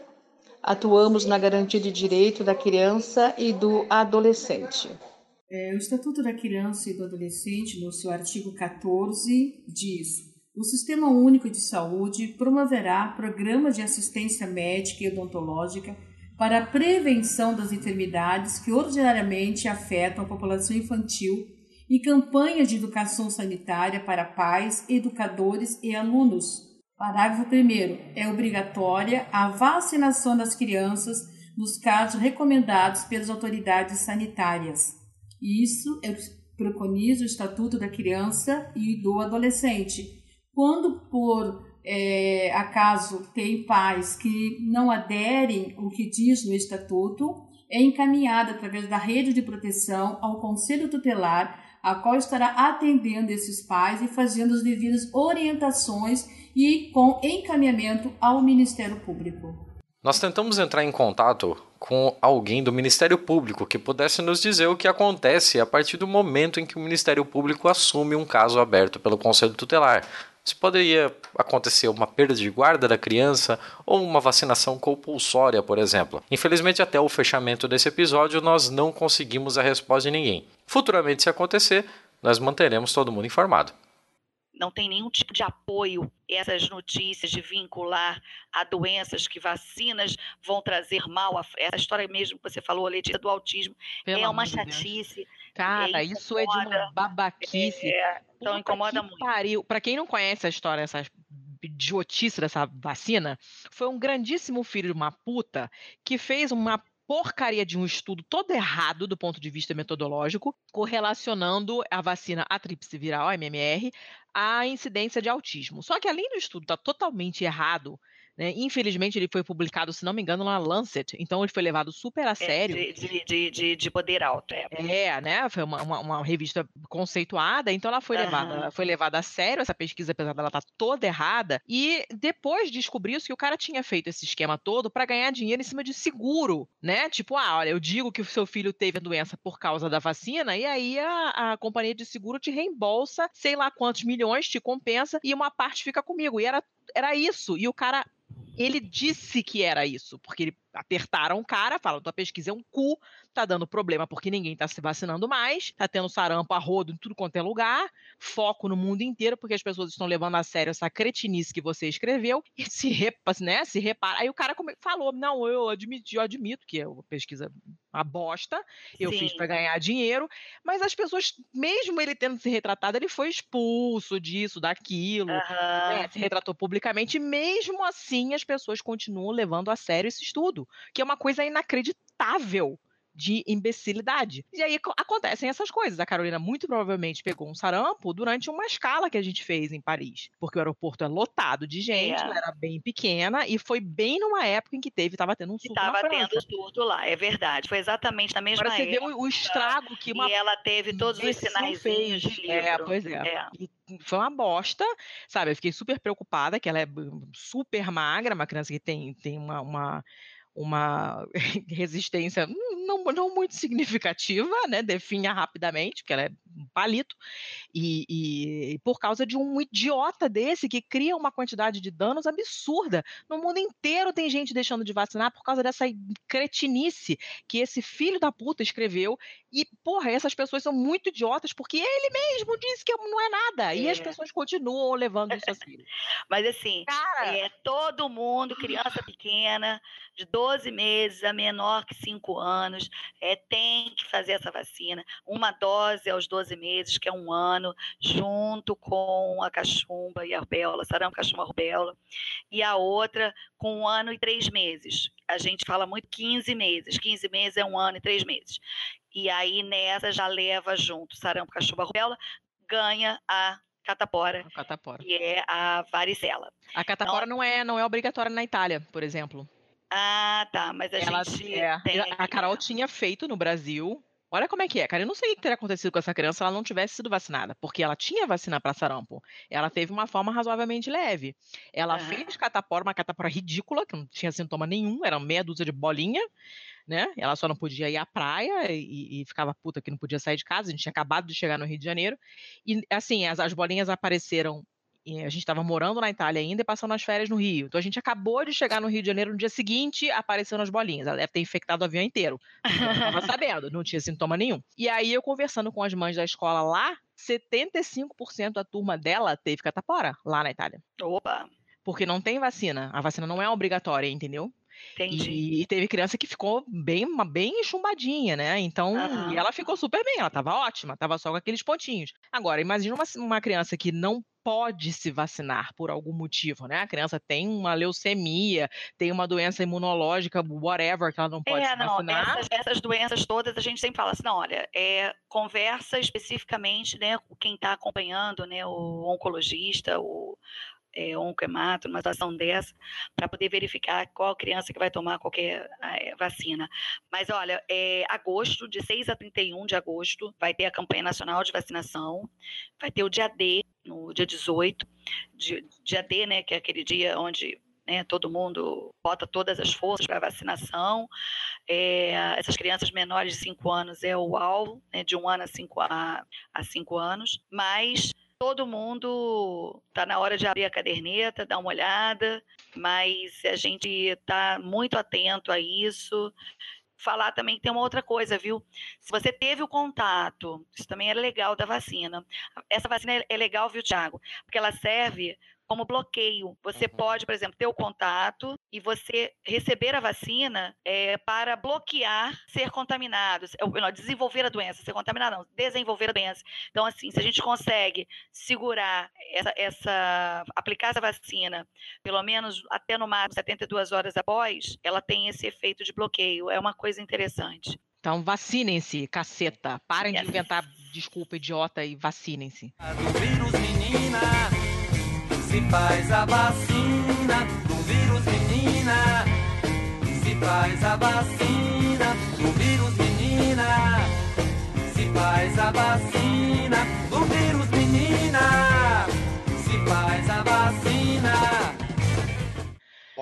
Atuamos na garantia de direito da criança e do adolescente. É, o Estatuto da Criança e do Adolescente, no seu artigo 14, diz: o Sistema Único de Saúde promoverá programas de assistência médica e odontológica para a prevenção das enfermidades que ordinariamente afetam a população infantil e campanhas de educação sanitária para pais, educadores e alunos. Parágrafo 1. É obrigatória a vacinação das crianças nos casos recomendados pelas autoridades sanitárias. Isso é, preconiza o Estatuto da Criança e do Adolescente. Quando, por é, acaso, tem pais que não aderem ao que diz no Estatuto, é encaminhada através da rede de proteção ao Conselho Tutelar, a qual estará atendendo esses pais e fazendo as devidas orientações e com encaminhamento ao Ministério Público. Nós tentamos entrar em contato com alguém do Ministério Público que pudesse nos dizer o que acontece a partir do momento em que o Ministério Público assume um caso aberto pelo Conselho Tutelar. Se poderia acontecer uma perda de guarda da criança ou uma vacinação compulsória, por exemplo. Infelizmente, até o fechamento desse episódio, nós não conseguimos a resposta de ninguém. Futuramente, se acontecer, nós manteremos todo mundo informado. Não tem nenhum tipo de apoio essas notícias de vincular a doenças que vacinas vão trazer mal. A, essa história mesmo que você falou, Letícia, do autismo, Pelo é uma de Deus. chatice. Cara, É, isso é de uma babaquice. É, então Puta incomoda que muito. Pariu. Pra quem não conhece a história, essa idiotice dessa vacina, foi um grandíssimo filho de uma puta que fez uma porcaria de um estudo todo errado do ponto de vista metodológico, correlacionando a vacina a tríplice viral, a MMR, à incidência de autismo. Só que além do estudo estar totalmente errado, né, infelizmente ele foi publicado, se não me engano, na Lancet, então ele foi levado super a É, sério. de, de, de, de, de poder alto. É. É, né? Foi uma, uma, uma revista conceituada, então ela foi levada, Aham. foi levada a sério essa pesquisa, apesar dela estar toda errada. E depois descobriu-se que o cara tinha feito esse esquema todo para ganhar dinheiro em cima de seguro, né? Tipo, ah, olha, eu digo que o seu filho teve a doença por causa da vacina, e aí a, a companhia de seguro te reembolsa, sei lá quantos milhões, te compensa, e uma parte fica comigo. E era, era isso. E o cara ele disse que era isso, porque ele apertaram o cara, falam, tua pesquisa é um cu, tá dando problema porque ninguém tá se vacinando mais, tá tendo sarampo a rodo em tudo quanto é lugar, foco no mundo inteiro, porque as pessoas estão levando a sério essa cretinice que você escreveu, e se, repa, né, se repara. Aí o cara falou, não, eu admito, eu admito que é uma pesquisa uma bosta, eu fiz Sim. para ganhar dinheiro, mas as pessoas, mesmo ele tendo se retratado, ele foi expulso disso, daquilo, Aham. né, se retratou publicamente, mesmo assim as pessoas continuam levando a sério esse estudo, que é uma coisa inacreditável. De imbecilidade. E aí acontecem essas coisas. A Carolina muito provavelmente pegou um sarampo durante uma escala que a gente fez em Paris, porque o aeroporto é lotado de gente, é. ela era bem pequena e foi bem numa época em que teve, estava tendo um surto Estava tendo surto lá, é verdade. Foi exatamente na mesma Agora época. você vê o, estrago que uma E ela teve todos os sinais fez. de livro. É, pois é. é. E foi uma bosta, sabe? Eu fiquei super preocupada, que ela é super magra, uma criança que tem, tem uma, uma uma resistência não, não muito significativa, né? Definha rapidamente, porque ela é um palito, e, e, por causa de um idiota desse que cria uma quantidade de danos absurda. No mundo inteiro tem gente deixando de vacinar por causa dessa cretinice que esse filho da puta escreveu. E, porra, essas pessoas são muito idiotas porque ele mesmo disse que não é nada. É. E as é. pessoas continuam levando isso assim. Mas assim, Cara... é todo mundo, criança pequena, de 12 meses a menor que 5 anos, é, tem que fazer essa vacina. Uma dose aos 12 meses, que é um ano, junto com a cachumba e a rubéola, sarampo, cachumba, rubéola, e a outra com um ano e três meses. A gente fala muito 15 meses. 15 meses é um ano e três meses. E aí nessa já leva junto sarampo, cachumba, rubéola, ganha a catapora, catapora. que é a varicela. A catapora então, não é não é obrigatória na Itália, por exemplo. Ah, tá. Mas a Ela, gente. É, a Carol tinha feito no Brasil. Olha como é que é, cara. Eu não sei o que teria acontecido com essa criança se ela não tivesse sido vacinada, porque ela tinha vacina para sarampo. Ela teve uma forma razoavelmente leve. Ela uhum. fez catapora, uma catapora ridícula, que não tinha sintoma nenhum, era meia dúzia de bolinha, né? Ela só não podia ir à praia e, e, ficava puta que não podia sair de casa. A gente tinha acabado de chegar no Rio de Janeiro. E, assim, as, as bolinhas apareceram a gente estava morando na Itália ainda e passando as férias no Rio. Então a gente acabou de chegar no Rio de Janeiro no dia seguinte, apareceu nas bolinhas. Ela deve ter infectado o avião inteiro. Não estava sabendo, não tinha sintoma nenhum. E aí eu conversando com as mães da escola lá, 75% da turma dela teve catapora lá na Itália. Opa! Porque não tem vacina. A vacina não é obrigatória, entendeu? Entendi. E, e, teve criança que ficou bem, bem chumbadinha, né? Então, uhum. e ela ficou super bem, ela tava ótima, tava só com aqueles pontinhos. Agora, imagina uma, uma criança que não pode se vacinar por algum motivo, né? A criança tem uma leucemia, tem uma doença imunológica, whatever, que ela não pode é, se não, vacinar. Essas, essas doenças todas, a gente sempre fala assim, não, olha, é, conversa especificamente, né, com quem está acompanhando, né, o oncologista, o é, oncoemato, numa situação dessa, para poder verificar qual criança que vai tomar qualquer é, vacina. Mas olha, é, agosto, de 6 a 31 de agosto, vai ter a campanha nacional de vacinação, vai ter o dia D, no dia 18, dia D, né, que é aquele dia onde né, todo mundo bota todas as forças para vacinação. É, essas crianças menores de 5 anos é o alvo, né, de um ano a 5 a, a cinco anos, mas todo mundo está na hora de abrir a caderneta, dar uma olhada, mas a gente está muito atento a isso. Falar também que tem uma outra coisa, viu? Se você teve o contato, isso também é legal da vacina. Essa vacina é legal, viu, Tiago? Porque ela serve como bloqueio. Você uhum. pode, por exemplo, ter o contato e você receber a vacina é, para bloquear ser contaminado, não, desenvolver a doença, ser contaminado não, desenvolver a doença. Então, assim, se a gente consegue segurar essa, essa aplicar essa vacina, pelo menos até no máximo 72 horas após, ela tem esse efeito de bloqueio. É uma coisa interessante. Então vacinem-se, caceta. Parem yes. de inventar desculpa idiota e vacinem-se. Do vírus, menina se faz a vacina do vírus, menina. Se faz a vacina do vírus, menina. Se faz a vacina do vírus, menina. Se faz a vacina.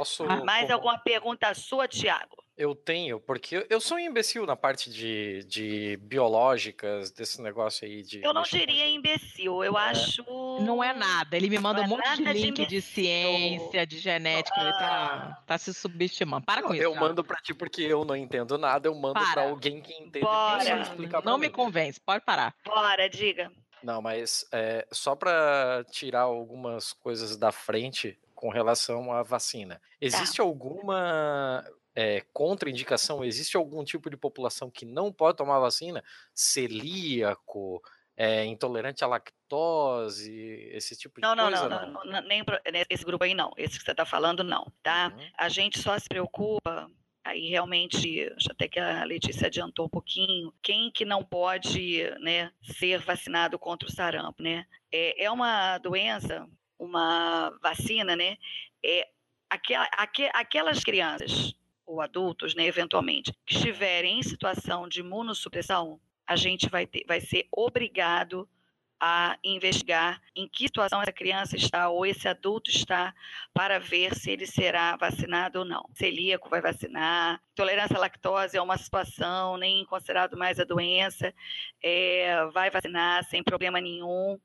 Posso. Mais alguma pergunta sua, Tiago? Eu tenho, porque eu sou um imbecil na parte de, de biológicas, desse negócio aí de. Eu não diria imbecil, eu é. acho. Não é nada. Ele me manda um monte de link de, de, ciência, de genética, ah. ele tá, tá se subestimando. Para com isso. Eu cara. mando pra ti porque eu não entendo nada, eu mando Para. pra alguém que entende. Bora. Explicar não me mim. convence, pode parar. Bora, diga. Não, mas é, só para tirar algumas coisas da frente com relação à vacina. Tá. Existe tá. alguma é, contraindicação? Existe algum tipo de população que não pode tomar vacina? Celíaco, é, intolerante à lactose, esse tipo de não, coisa? Não, não, não, não nem esse grupo aí não. Esse que você está falando, não, tá? Uhum. A gente só se preocupa aí realmente, até que a Letícia adiantou um pouquinho, quem que não pode né, ser vacinado contra o sarampo, né? É, é uma doença, uma vacina, né? É aquela, aquelas crianças ou adultos, né, eventualmente, que estiverem em situação de imunossupressão, a gente vai, ter, vai ser obrigado a investigar em que situação essa criança está ou esse adulto está para ver se ele será vacinado ou não. Celíaco vai vacinar, intolerância à lactose é uma situação, nem considerado mais a doença, é, vai vacinar sem problema nenhum,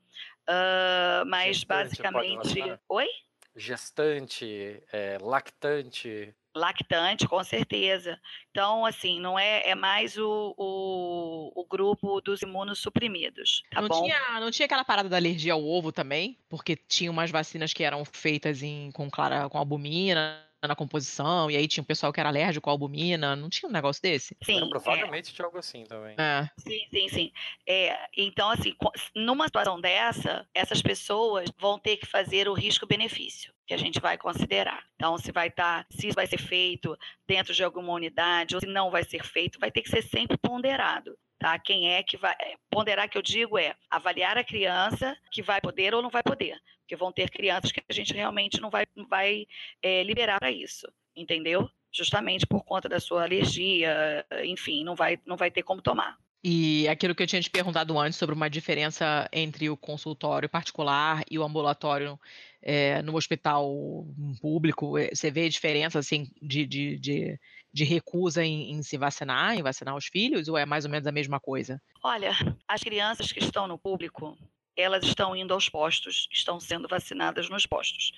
uh, mas Gestante basicamente... Oi? Gestante, é, lactante lactante, com certeza. Então, assim, não é, é mais o, o, o grupo dos imunossuprimidos, tá não bom? Tinha, não tinha aquela parada da alergia ao ovo também? Porque tinha umas vacinas que eram feitas em, com, clara, com albumina, na composição, e aí tinha um pessoal que era alérgico à albumina, não tinha um negócio desse? Sim. É, provavelmente é. tinha algo assim também. É. Sim, sim, sim. É, então, assim, numa situação dessa, essas pessoas vão ter que fazer o risco-benefício que a gente vai considerar. Então, se vai estar, tá, se isso vai ser feito dentro de alguma unidade ou se não vai ser feito, vai ter que ser sempre ponderado. Tá? Quem é que vai é, ponderar que eu digo é avaliar a criança que vai poder ou não vai poder, porque vão ter crianças que a gente realmente não vai, vai é, liberar para isso, entendeu? Justamente por conta da sua alergia, enfim, não vai, não vai ter como tomar. E aquilo que eu tinha te perguntado antes sobre uma diferença entre o consultório particular e o ambulatório é, no hospital público, eh, você vê diferença assim de, de, de, de recusa em, em, se vacinar, em vacinar os filhos, ou é mais ou menos a mesma coisa? Olha, as crianças que estão no público, elas estão indo aos postos, estão sendo vacinadas nos postos.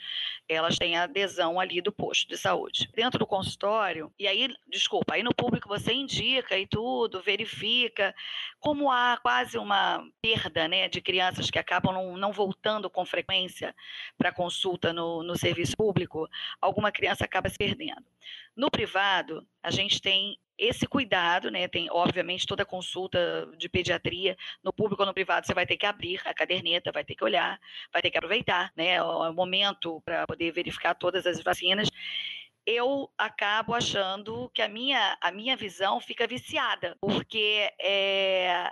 Elas têm adesão ali do posto de saúde. Dentro do consultório, e aí, desculpa, aí no público você indica e tudo, verifica. Como há quase uma perda né, de crianças que acabam não, não voltando com frequência para consulta no, no serviço público, alguma criança acaba se perdendo. No privado, a gente tem esse cuidado, né? Tem, obviamente, toda consulta de pediatria, no público ou no privado, você vai ter que abrir a caderneta, vai ter que olhar, vai ter que aproveitar, né? O momento para poder verificar todas as vacinas. Eu acabo achando que a minha, a minha visão fica viciada, porque é,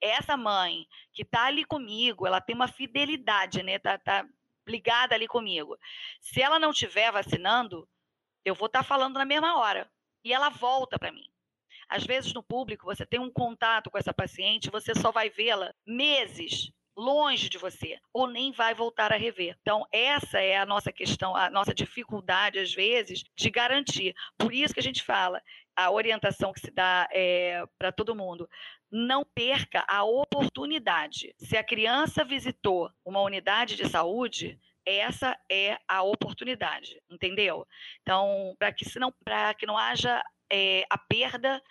essa mãe que está ali comigo, ela tem uma fidelidade, né? Tá, tá ligada ali comigo. Se ela não estiver vacinando, eu vou estar tá falando na mesma hora e ela volta para mim. Às vezes, no público, você tem um contato com essa paciente, você só vai vê-la meses longe de você, ou nem vai voltar a rever. Então, essa é a nossa questão, a nossa dificuldade, às vezes, de garantir. Por isso que a gente fala, a orientação que se dá é, para todo mundo, não perca a oportunidade. Se a criança visitou uma unidade de saúde, essa é a oportunidade, entendeu? Então, para que, não, que não haja é, a perda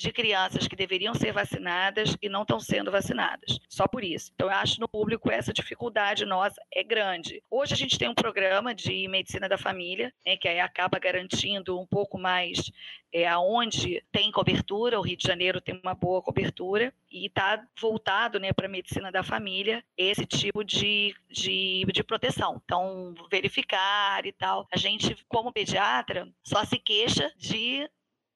de crianças que deveriam ser vacinadas e não estão sendo vacinadas. Só por isso. Então, eu acho no público essa dificuldade nossa é grande. Hoje a gente tem um programa de medicina da família, né, que aí acaba garantindo um pouco mais é, aonde tem cobertura. O Rio de Janeiro tem uma boa cobertura e está voltado né, para a medicina da família esse tipo de, de, de proteção. Então, verificar e tal. A gente, como pediatra, só se queixa de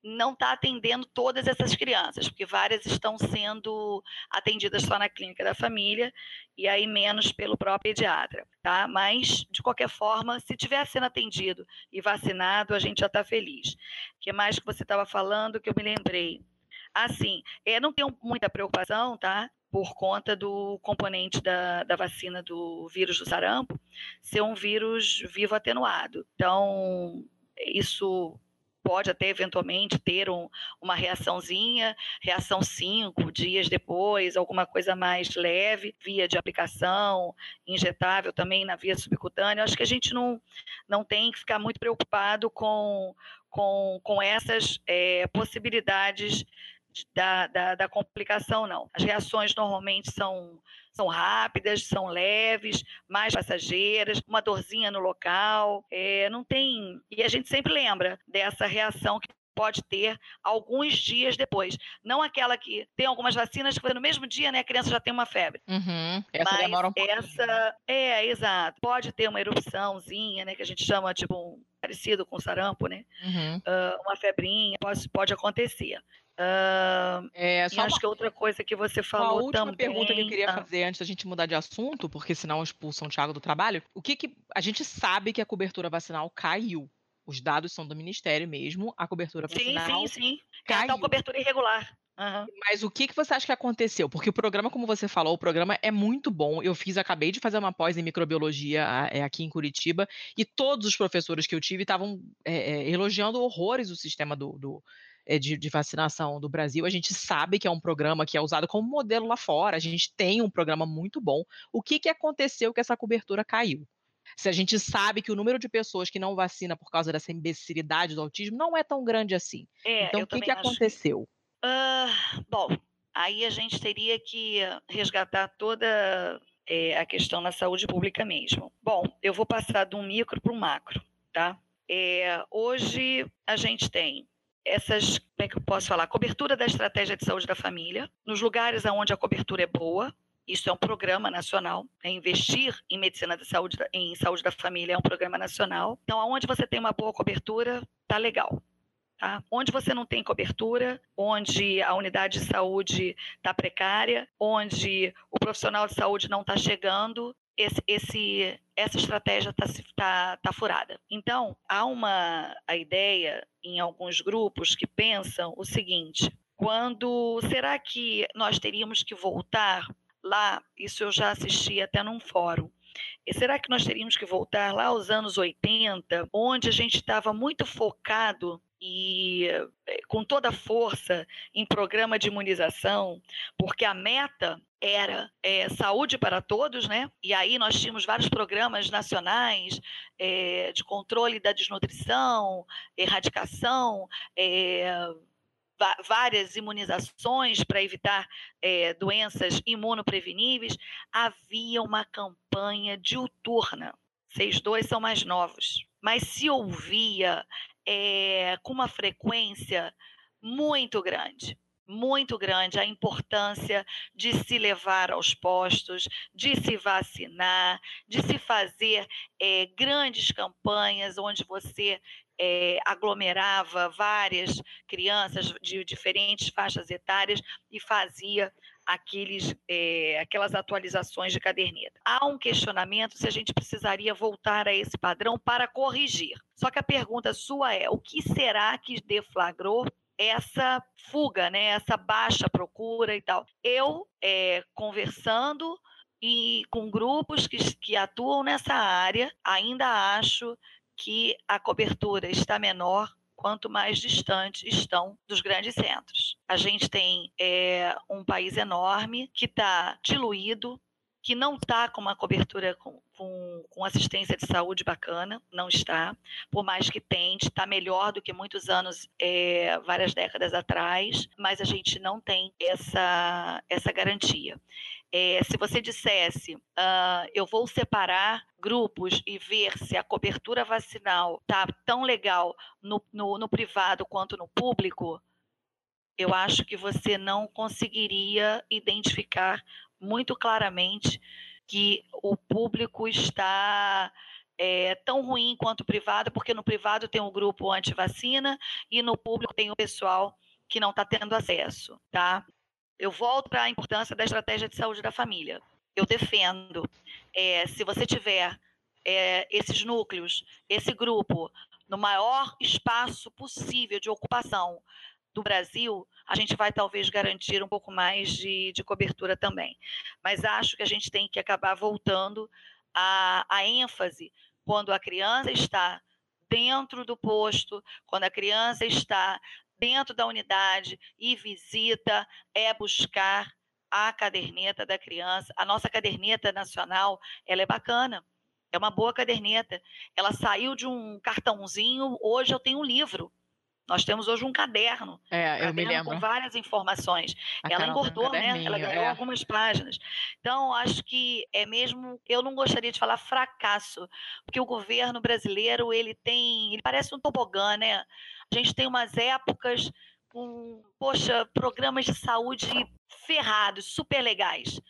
não está atendendo todas essas crianças, porque várias estão sendo atendidas só na clínica da família e aí menos pelo próprio pediatra, tá? Mas, de qualquer forma, se tiver sendo atendido e vacinado, a gente já está feliz. O que mais que você estava falando que eu me lembrei? Assim, é, não tenho muita preocupação, tá? Por conta do componente da, da vacina do vírus do sarampo ser um vírus vivo atenuado. Então, isso pode até eventualmente ter um, uma reaçãozinha, reação cinco dias depois, alguma coisa mais leve, via de aplicação, injetável também na via subcutânea. Acho que a gente não, não tem que ficar muito preocupado com, com, com essas é, possibilidades da, da, da, complicação, não. As reações normalmente são, são rápidas, são leves, mais passageiras, uma dorzinha no local. É, não tem. E a gente sempre lembra dessa reação que pode ter alguns dias depois. Não aquela que tem algumas vacinas que no mesmo dia, né, a criança já tem uma febre. Uhum. Essa Mas demora um pouquinho. essa é, exato. Pode ter uma erupçãozinha, né, que a gente chama tipo parecido com sarampo, né? Uhum. Uh, uma febrinha pode, pode acontecer. Uh, é, só acho uma, que outra coisa que você falou uma última também... pergunta que eu queria ah. fazer antes da gente mudar de assunto, porque senão expulsam o Thiago do trabalho. O que, que a gente sabe que a cobertura vacinal caiu? Os dados são do Ministério mesmo, a cobertura vacinal. Sim, sim, sim. Caiu. É, então, cobertura irregular. Uhum. Mas o que, que você acha que aconteceu? Porque o programa, como você falou, o programa é muito bom. Eu fiz, acabei de fazer uma pós em microbiologia é, aqui em Curitiba, e todos os professores que eu tive estavam é, é, elogiando horrores o sistema do, do é, de, de, vacinação do Brasil. A gente sabe que é um programa que é usado como modelo lá fora. A gente tem um programa muito bom. O que, que aconteceu que essa cobertura caiu? Se a gente sabe que o número de pessoas que não vacina por causa dessa imbecilidade do autismo não é tão grande assim. É, então, o que, que aconteceu? Uh, bom, aí a gente teria que resgatar toda é, a questão na saúde pública mesmo. Bom, eu vou passar de um micro para um macro, tá? É, hoje a gente tem essas, como é que eu posso falar? Cobertura da estratégia de saúde da família, nos lugares onde a cobertura é boa, isso é um programa nacional. É investir em medicina da saúde, em saúde da família é um programa nacional. Então, aonde você tem uma boa cobertura, tá legal. Tá? Onde você não tem cobertura, onde a unidade de saúde está precária, onde o profissional de saúde não está chegando, esse, esse, essa estratégia está tá, tá furada. Então, há uma a ideia em alguns grupos que pensam o seguinte: quando será que nós teríamos que voltar lá? Isso eu já assisti até num fórum. E será que nós teríamos que voltar lá aos anos 80, onde a gente estava muito focado e eh, com toda a força em programa de imunização, porque a meta era é, saúde para todos, né? E aí nós tínhamos vários programas nacionais é, de controle da desnutrição, erradicação, é, várias imunizações para evitar doenças imunopreveníveis. Havia uma campanha diuturna. Vocês dois são mais novos, mas se ouvia é, com uma frequência muito grande muito grande a importância de se levar aos postos, de se vacinar, de se fazer é, grandes campanhas onde você é, aglomerava várias crianças de diferentes faixas etárias e fazia aqueles, é, aquelas atualizações de caderneta. Há um questionamento se a gente precisaria voltar a esse padrão para corrigir. Só que a pergunta sua é: o que será que deflagrou essa fuga, né? Essa baixa procura e tal? Eu é, conversando e com grupos que, que atuam nessa área, ainda acho que a cobertura está menor quanto mais distantes estão dos grandes centros. A gente tem é, um país enorme que está diluído, que não está com uma cobertura com, com, com, assistência de saúde bacana, não está, por mais que tente, está melhor do que muitos anos, é, várias décadas atrás, mas a gente não tem essa, essa garantia. É, se você dissesse, uh, eu vou separar grupos e ver se a cobertura vacinal está tão legal no, no, no privado quanto no público, eu acho que você não conseguiria identificar muito claramente que o público está é, tão ruim quanto o privado, porque no privado tem o um grupo anti-vacina e no público tem o pessoal que não está tendo acesso, tá? Eu volto para a importância da estratégia de saúde da família. Eu defendo, é, se você tiver é, esses núcleos, esse grupo, no maior espaço possível de ocupação do Brasil, a gente vai talvez garantir um pouco mais de, de cobertura também. Mas acho que a gente tem que acabar voltando a ênfase quando a criança está dentro do posto, quando a criança está dentro da unidade e visita é buscar a caderneta da criança. A nossa caderneta nacional, ela é bacana. É uma boa caderneta. Ela saiu de um cartãozinho, hoje eu tenho um livro. Nós temos hoje um caderno. É, um eu me lembro. Com várias informações. A ela Carol engordou, um né? Ela ganhou é. algumas páginas. Então, acho que é mesmo. Eu não gostaria de falar fracasso, porque o governo brasileiro ele tem, ele parece um tobogã, né? A gente tem umas épocas com, poxa, programas de saúde ferrados, super legais.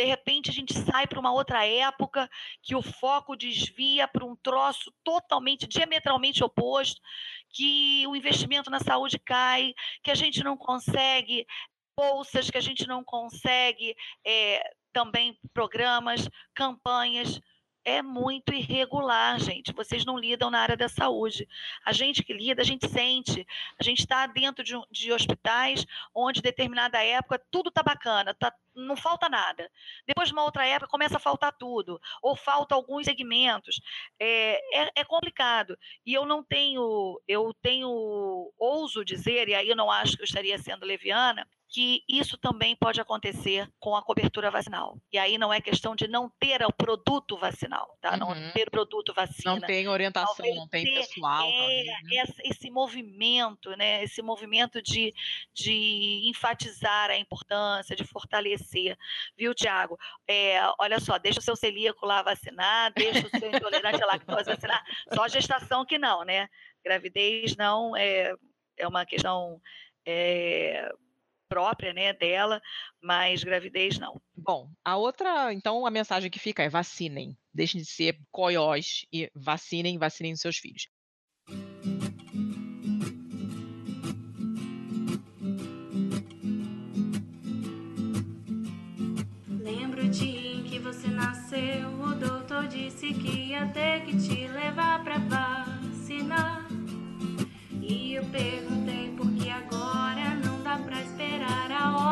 De repente a gente sai para uma outra época que o foco desvia para um troço totalmente, diametralmente oposto, que o investimento na saúde cai, que a gente não consegue bolsas, que a gente não consegue é, também programas, campanhas é muito irregular, gente. Vocês não lidam na área da saúde. A gente que lida, a gente sente. A gente está dentro de, de, hospitais onde, determinada época, tudo está bacana, tá, não falta nada. Depois, de uma outra época, começa a faltar tudo, ou falta alguns segmentos. É, é, é complicado. E eu não tenho, eu tenho, ouso dizer, e aí eu não acho que eu estaria sendo leviana, que isso também pode acontecer com a cobertura vacinal. E aí não é questão de não ter o produto vacinal, tá? Uhum. Não ter o produto vacina. Não tem orientação, Talvez não tem pessoal. É, né? esse movimento, né? Esse movimento de, de enfatizar a importância, de fortalecer. Viu, Tiago? É, olha só, deixa o seu celíaco lá vacinar, deixa o seu intolerante à lactose vacinar. Só gestação que não, né? Gravidez não é, é uma questão. É, própria, né, dela, mas gravidez não. Bom, a outra, então, a mensagem que fica é vacinem. Deixem de ser coiós e vacinem, vacinem seus filhos. Lembro o dia em que você nasceu, o doutor disse que ia ter que te levar pra vacinar. E eu perguntei por que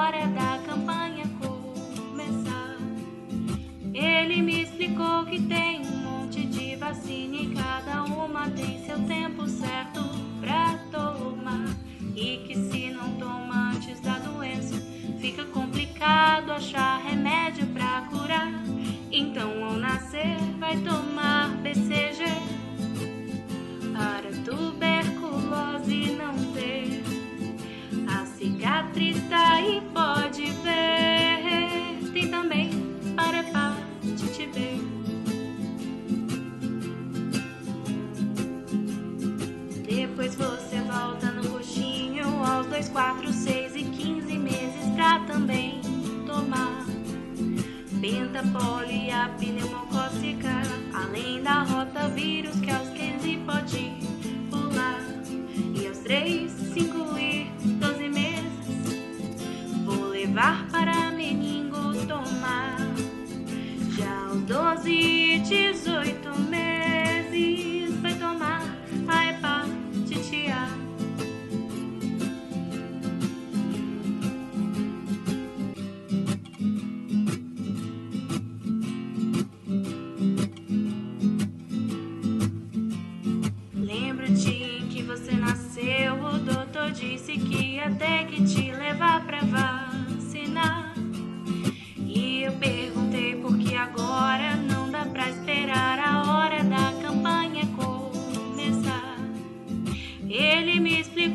hora da campanha começar. Ele me explicou que tem um monte de vacina e cada uma tem seu tempo certo pra tomar. E que se não toma antes da doença, fica complicado achar remédio pra curar. Então, ao nascer, vai tomar BCG para tuberculose não tá aí, pode ver. Tem também hepatite B. Depois você volta no coxinho aos 2, 4, 6 e 15 meses pra também tomar. Penta, poli, a pneumocócica, além da rotavírus que aos 15 pode pular. E aos 3, 5 e 12 meses, vou levar para meningo tomar. Já aos 12 e 18 meses, vai tomar a hepatite A. Lembra o dia em que você nasceu? O doutor disse que ter que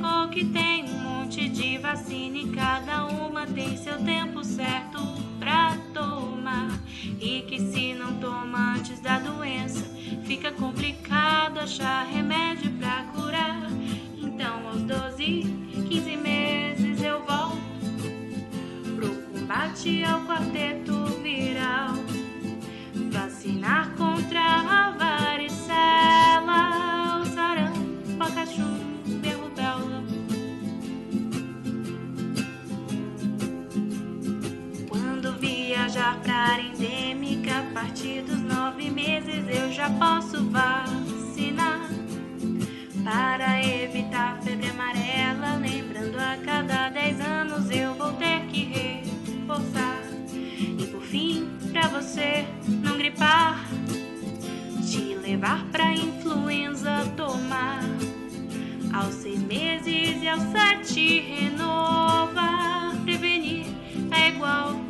explicou que tem um monte de vacina e cada uma tem seu tempo certo pra tomar. E que se não toma antes da doença, fica complicado achar remédio pra curar. Então, aos 12, 15 meses eu volto pro combate ao quarteto viral. Vacinar contra a varicela, o sarampo, a cachumba viajar pra área endêmica, a partir dos nove meses eu já posso vacinar. Para evitar febre amarela, lembrando a cada dez anos eu vou ter que reforçar. E por fim, pra você não gripar, te levar pra influenza tomar. Aos seis meses e aos sete renovar. Prevenir é igual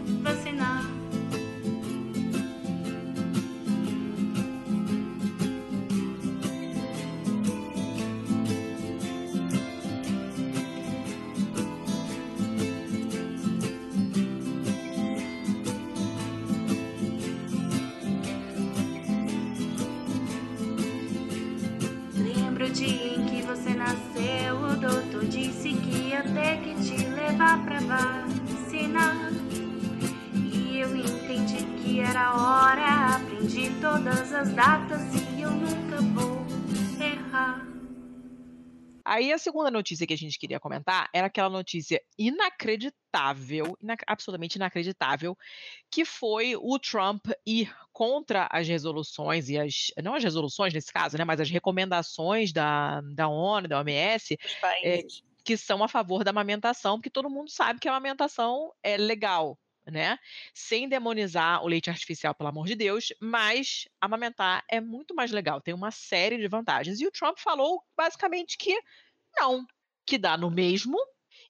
datas e eu nunca vou errar. Aí a segunda notícia que a gente queria comentar era aquela notícia inacreditável, inac absolutamente inacreditável, que foi o Trump ir contra as resoluções e as não as resoluções nesse caso, né, mas as recomendações da da ONU, da OMS, eh, que são a favor da amamentação, porque todo mundo sabe que a amamentação é legal, né, sem demonizar o leite artificial, pelo amor de Deus, mas amamentar é muito mais legal, tem uma série de vantagens. E o Trump falou basicamente que não, que dá no mesmo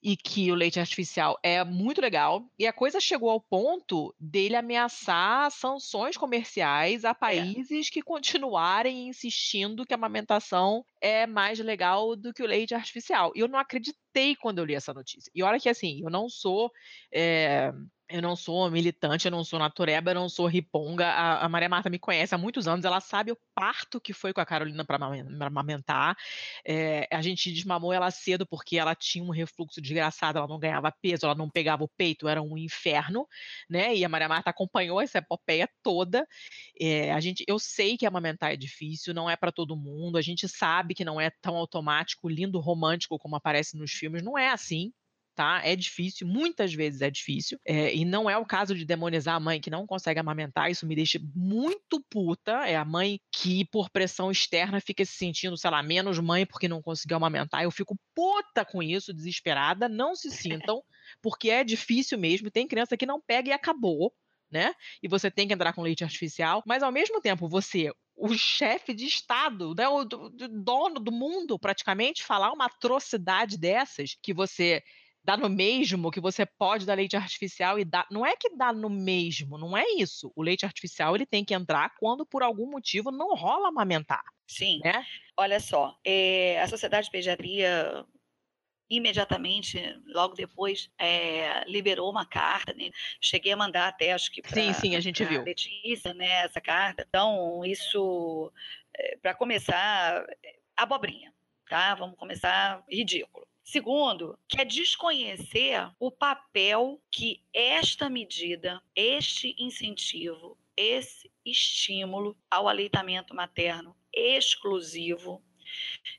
e que o leite artificial é muito legal. E a coisa chegou ao ponto dele ameaçar sanções comerciais a países que continuarem insistindo que a amamentação é mais legal do que o leite artificial. E eu não acreditei quando eu li essa notícia. E olha que assim, eu não sou eh, eu não sou militante, eu não sou natureba, eu não sou riponga. A, a Maria Marta me conhece há muitos anos, ela sabe o parto que foi com a Carolina para amamentar. É, a gente desmamou ela cedo porque ela tinha um refluxo desgraçado, ela não ganhava peso, ela não pegava o peito, era um inferno, né? E a Maria Marta acompanhou essa epopeia toda. É, a gente, eu sei que amamentar é difícil, não é para todo mundo. A gente sabe que não é tão automático, lindo, romântico como aparece nos filmes. Não é assim, tá? É difícil, muitas vezes é difícil, é, e não é o caso de demonizar a mãe que não consegue amamentar, isso me deixa muito puta, é a mãe que por pressão externa fica se sentindo, sei lá, menos mãe porque não conseguiu amamentar, eu fico puta com isso, desesperada, não se sintam, porque é difícil mesmo, tem criança que não pega e acabou, né? E você tem que entrar com leite artificial, mas ao mesmo tempo você o chefe de Estado, né, o do, do dono do mundo, praticamente, falar uma atrocidade dessas, que você dá no mesmo que você pode dar leite artificial e dá. Não é que dá no mesmo, não é isso. O leite artificial ele tem que entrar quando por algum motivo não rola amamentar. Sim. Né? Olha só, é, a Sociedade de Pediatria imediatamente, logo depois, é, liberou uma carta, né? Cheguei a mandar até, acho que Sim, sim, a gente viu. Letícia, né, essa carta. Então, isso, é, para começar, abobrinha, tá? Vamos começar ridículo. Segundo, que é desconhecer o papel que esta medida, este incentivo, esse estímulo ao aleitamento materno exclusivo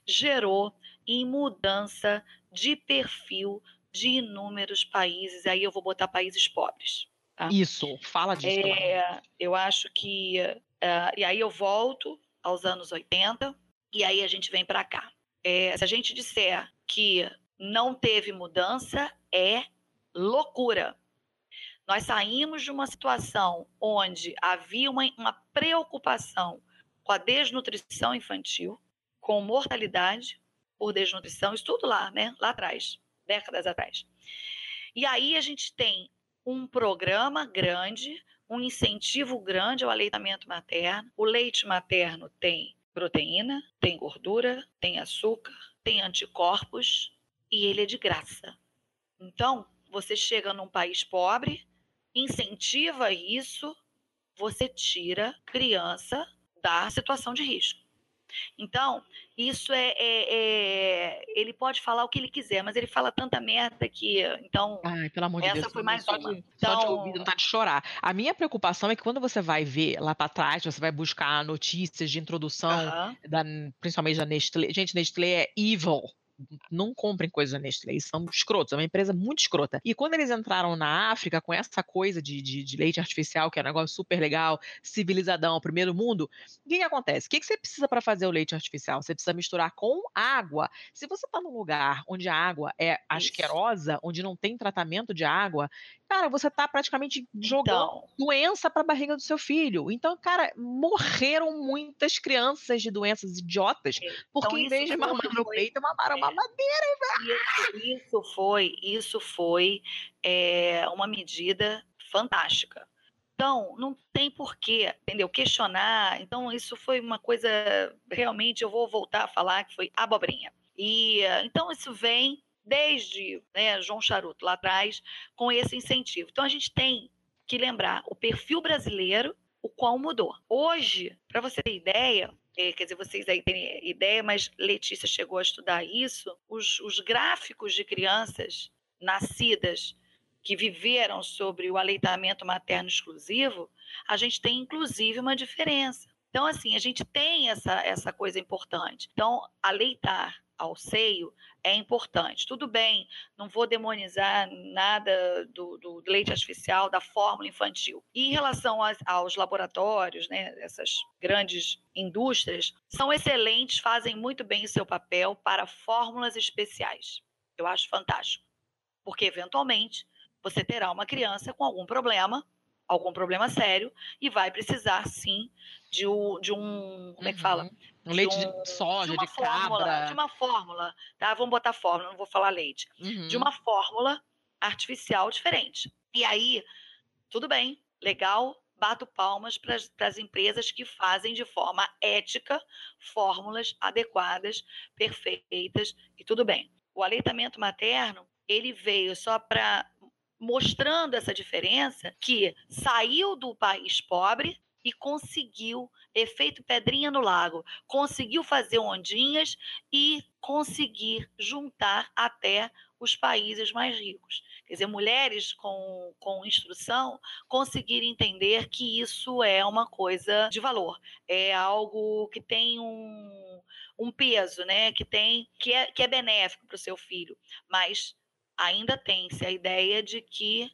gerou em mudança de perfil de inúmeros países. Aí eu vou botar países pobres. Tá? Isso, fala disso. É, eu acho que. Uh, e aí eu volto aos anos 80, e aí a gente vem para cá. É, se a gente disser que não teve mudança, é loucura. Nós saímos de uma situação onde havia uma, uma preocupação com a desnutrição infantil, com mortalidade por desnutrição, isso tudo lá, né? Lá atrás, décadas atrás. E aí a gente tem um programa grande, um incentivo grande ao aleitamento materno. O leite materno tem proteína, tem gordura, tem açúcar, tem anticorpos e ele é de graça. Então, você chega num país pobre, incentiva isso, você tira criança da situação de risco. Então, isso é, é, é, Ele pode falar o que ele quiser, mas ele fala tanta merda que. Então. Ai, pelo amor de essa Deus. foi mais só uma. De, então, só de ouvir, não tá de chorar. A minha preocupação é que quando você vai ver lá para trás, você vai buscar notícias de introdução, uh -huh. da, principalmente da Nestlé. Gente, Nestlé é evil não comprem coisas da Nestlé, eles são escrotos, é uma empresa muito escrota. E quando eles entraram na África com essa coisa de, de, de leite artificial, que é um negócio super legal, civilizadão, primeiro mundo, o que, que acontece? O que, que você precisa para fazer o leite artificial? Você precisa misturar com água. Se você está num lugar onde a água é asquerosa, onde não tem tratamento de água, cara, você está praticamente jogando Então. doença para a barriga do seu filho. Então, cara, morreram muitas crianças de doenças idiotas, porque Então, em vez de mamar no peito, mamaram é. Mamadeira. Isso, isso foi, isso foi é, uma medida fantástica. Então, não tem porquê, entendeu? Questionar. Então, isso foi uma coisa, realmente, eu vou voltar a falar que foi abobrinha. E, eh, então, isso vem desde né, João Charuto lá atrás, com esse incentivo. Então, a gente tem que lembrar o perfil brasileiro, o qual mudou. Hoje, para você ter ideia, eh, quer dizer, vocês aí têm ideia, mas Letícia chegou a estudar isso, os, os gráficos de crianças nascidas que viveram sobre o aleitamento materno exclusivo, a gente tem inclusive uma diferença. Então, assim, a gente tem essa, essa coisa importante. Então, aleitar ao seio é importante. Tudo bem, não vou demonizar nada do, do leite artificial, da fórmula infantil. E em relação aos, aos laboratórios, né, essas grandes indústrias, são excelentes, fazem muito bem o seu papel para fórmulas especiais. Eu acho fantástico. Porque, eventualmente, você terá uma criança com algum problema algum problema sério e vai precisar sim de, um, de um como é que fala? Uhum. Um leite de, um, de soja, de, de fórmula, cabra. De uma fórmula, tá? Vamos botar fórmula, não vou falar leite. Uhum. De uma fórmula artificial diferente. E aí, tudo bem, legal, bato palmas para as empresas que fazem de forma ética fórmulas adequadas, perfeitas e tudo bem. O aleitamento materno, ele veio só para mostrando essa diferença que saiu do país pobre e conseguiu efeito pedrinha no lago, conseguiu fazer ondinhas e conseguir juntar até os países mais ricos. Quer dizer, mulheres com, com instrução conseguirem entender que isso é uma coisa de valor, é algo que tem um, um peso, né? que, tem, que, é, que é benéfico para o seu filho, mas ainda tem-se a ideia de que,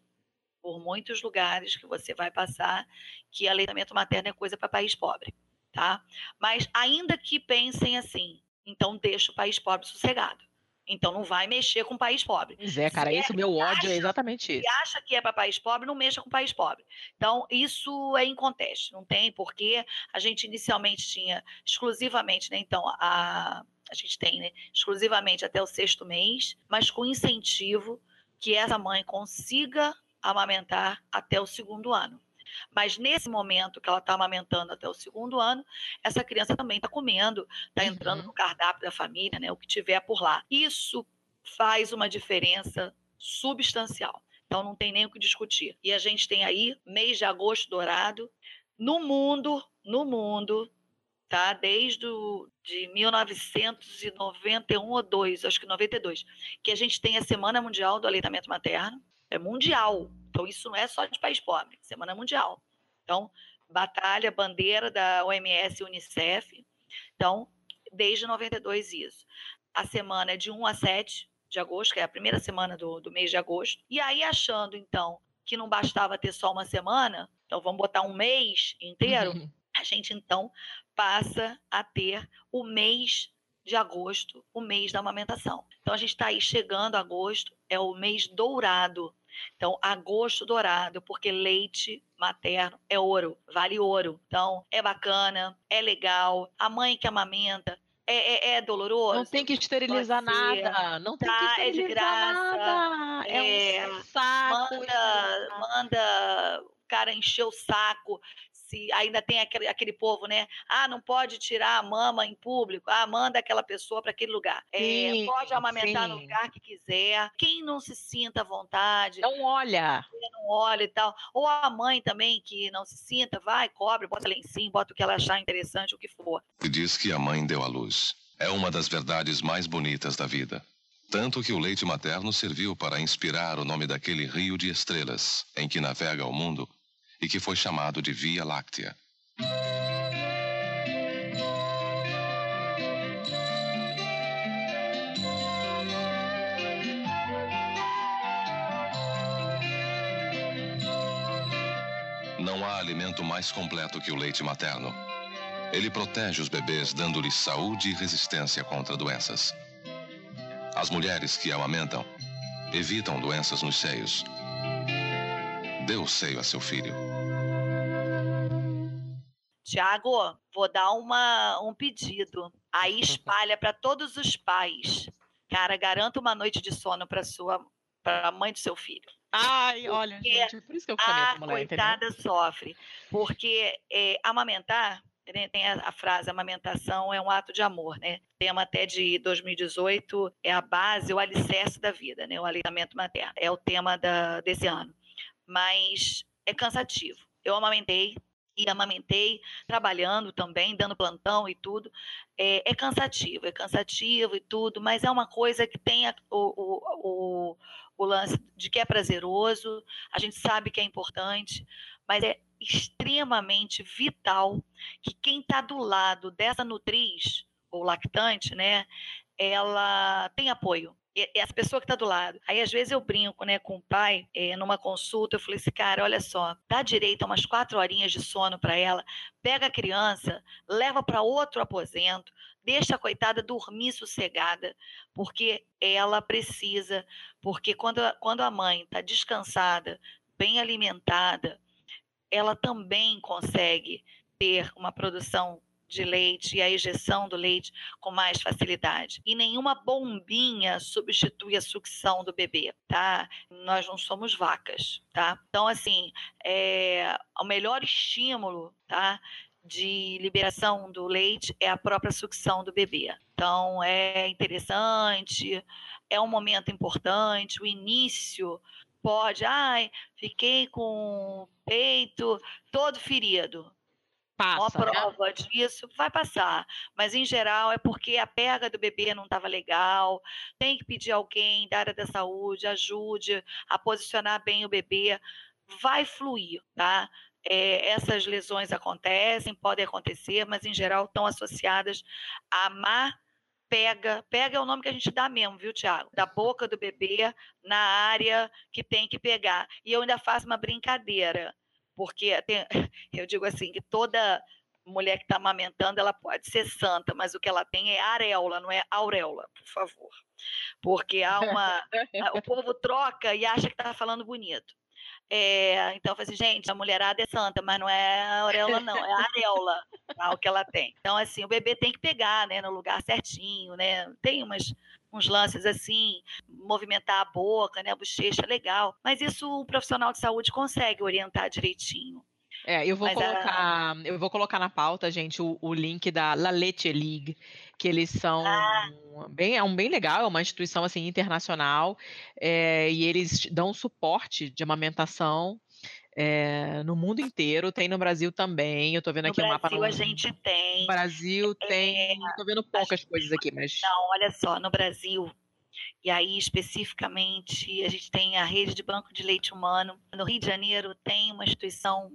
por muitos lugares que você vai passar, que aleitamento materno é coisa para país pobre, tá? Mas ainda que pensem assim, então deixa o país pobre sossegado. Então não vai mexer com o país pobre. Pois é, cara, esse é, meu ódio acha, é exatamente isso. Se acha que é para país pobre, não mexa com o país pobre. Então, isso é inconteste, não tem porque a gente inicialmente tinha exclusivamente, né, então, a a gente tem né, exclusivamente até o sexto mês, mas com incentivo que essa mãe consiga amamentar até o segundo ano. Mas nesse momento que ela está amamentando até o segundo ano, essa criança também está comendo, está entrando uhum. no cardápio da família, né, o que tiver por lá. Isso faz uma diferença substancial. Então não tem nem o que discutir. E a gente tem aí mês de agosto dourado. No mundo, no mundo, tá? Desde o, de 1991 ou 2, acho que 92, que a gente tem a Semana Mundial do Aleitamento Materno, é mundial. Então isso não é só de país pobre, Semana Mundial. Então, batalha, bandeira da OMS e UNICEF. Então, desde 92 isso. A semana é de 1 a 7 de agosto, que é a primeira semana do, do mês de agosto. E aí, achando, então, que não bastava ter só uma semana, então vamos botar um mês inteiro, uhum. a gente, então, passa a ter o mês de agosto, o mês da amamentação. Então a gente está aí chegando a agosto, é o mês dourado. Então, agosto dourado, porque leite materno é ouro, vale ouro. Então, é bacana, é legal. A mãe que amamenta é, é, é, doloroso. Não tem que esterilizar nada. Não tem tá, que esterilizar é de graça. nada. É, é um saco. Manda, manda o cara encher o saco se ainda tem aquele, aquele povo, né? Ah, não pode tirar a mama em público. Ah, manda aquela pessoa para aquele lugar. É, pode amamentar sim. no lugar que quiser. Quem não se sinta à vontade. Não olha. Não olha e tal. Ou a mãe também que não se sinta, vai, cobre, bota lencinho, bota o que ela achar interessante, o que for. Diz que a mãe deu à luz. É uma das verdades mais bonitas da vida. Tanto que o leite materno serviu para inspirar o nome daquele rio de estrelas em que navega o mundo e que foi chamado de Via Láctea. Não há alimento mais completo que o leite materno. Ele protege os bebês, dando-lhes saúde e resistência contra doenças. As mulheres que amamentam evitam doenças nos seios. Dê o seio a seu filho. Tiago, vou dar uma, um pedido. Aí espalha para todos os pais. Cara, garanta uma noite de sono para sua para a mãe do seu filho. Ai, olha, porque gente, por isso que eu falei a mulher, coitada entendeu? sofre. Porque é, amamentar, né, tem a, a, frase, amamentação é um ato de amor, né? Tema até de 2018, é a base, o alicerce da vida, né? O aleitamento materno. É o tema da, desse ano. Mas é cansativo. Eu amamentei, e amamentei, trabalhando também, dando plantão e tudo. É, é, cansativo, é cansativo e tudo, mas é uma coisa que tem a, o, o, o lance de que é prazeroso, a gente sabe que é importante, mas é extremamente vital que quem está do lado dessa nutriz ou lactante, né, ela tem apoio. Essa pessoa que está do lado. Aí, às vezes, eu brinco né, com o pai, é, numa consulta, eu falei assim, cara, olha só, dá direito a umas quatro horinhas de sono para ela, pega a criança, leva para outro aposento, deixa a coitada dormir sossegada, porque ela precisa, porque quando, quando a mãe está descansada, bem alimentada, ela também consegue ter uma produção de leite e a ejeção do leite com mais facilidade. E nenhuma bombinha substitui a sucção do bebê, tá? Nós não somos vacas, tá? Então, assim, é, o melhor estímulo, tá? de liberação do leite é a própria sucção do bebê. Então, é interessante, é um momento importante, o início pode, ai, fiquei com o peito todo ferido. Passa, Uma né? prova disso vai passar, mas em geral é porque a pega do bebê não estava legal. Tem que pedir alguém da área da saúde ajude a posicionar bem o bebê. Vai fluir, tá? É, essas lesões acontecem, podem acontecer, mas em geral estão associadas a má pega. Pega é o nome que a gente dá mesmo, viu, Tiago? Da boca do bebê na área que tem que pegar. E eu ainda faço uma brincadeira porque tem, eu digo assim que toda mulher que está amamentando ela pode ser santa, mas o que ela tem é areola, não é auréola, por favor, porque há uma o povo troca e acha que está falando bonito. É, então, eu falei assim, gente, a mulherada é santa, mas não é auréola, não, é areola tá, o que ela tem. Então, assim, o bebê tem que pegar, né, no lugar certinho, né? Tem umas, uns lances assim, movimentar a boca, né, a bochecha, legal. Mas isso o profissional de saúde consegue orientar direitinho. É, eu vou Mas a- colocar, eu vou colocar na pauta, gente, o, o link da La Leche League, que eles são bem, é um bem legal, é uma instituição assim internacional, é, e eles dão suporte de amamentação é, no mundo inteiro, tem no Brasil também. Eu tô vendo No aqui o mapa Brasil no a gente tem. no Brasil tem, tô vendo poucas coisas aqui, mas Não, olha só, no Brasil, e aí especificamente, a gente tem a rede de banco de leite humano. No Rio de Janeiro tem uma instituição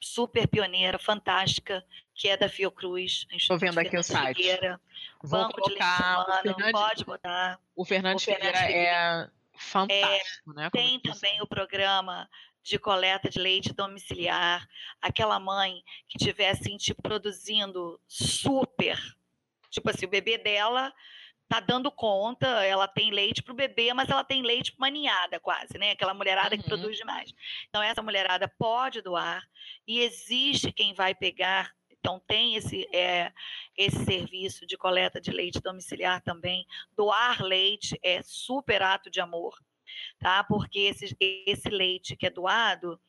super pioneira, fantástica, que é da Fiocruz. Tô vendo aqui o site. Figueira, Vou Banco de Leite colocar Humano, pode botar. o Fernandes O Fernandes Figueira é Figueira. fantástico, né? como Tem também o programa de coleta de leite domiciliar. Aquela mãe que estiver assim, tipo, produzindo super. Tipo assim, o bebê dela tá dando conta, ela tem leite para o bebê, mas ela tem leite pra uma ninhada quase, né? Aquela mulherada que Uhum. produz demais. Então, essa mulherada pode doar e existe quem vai pegar. Então, tem esse, é, esse serviço de coleta de leite domiciliar também. Doar leite é super ato de amor, tá? Porque esse, esse leite que é doado,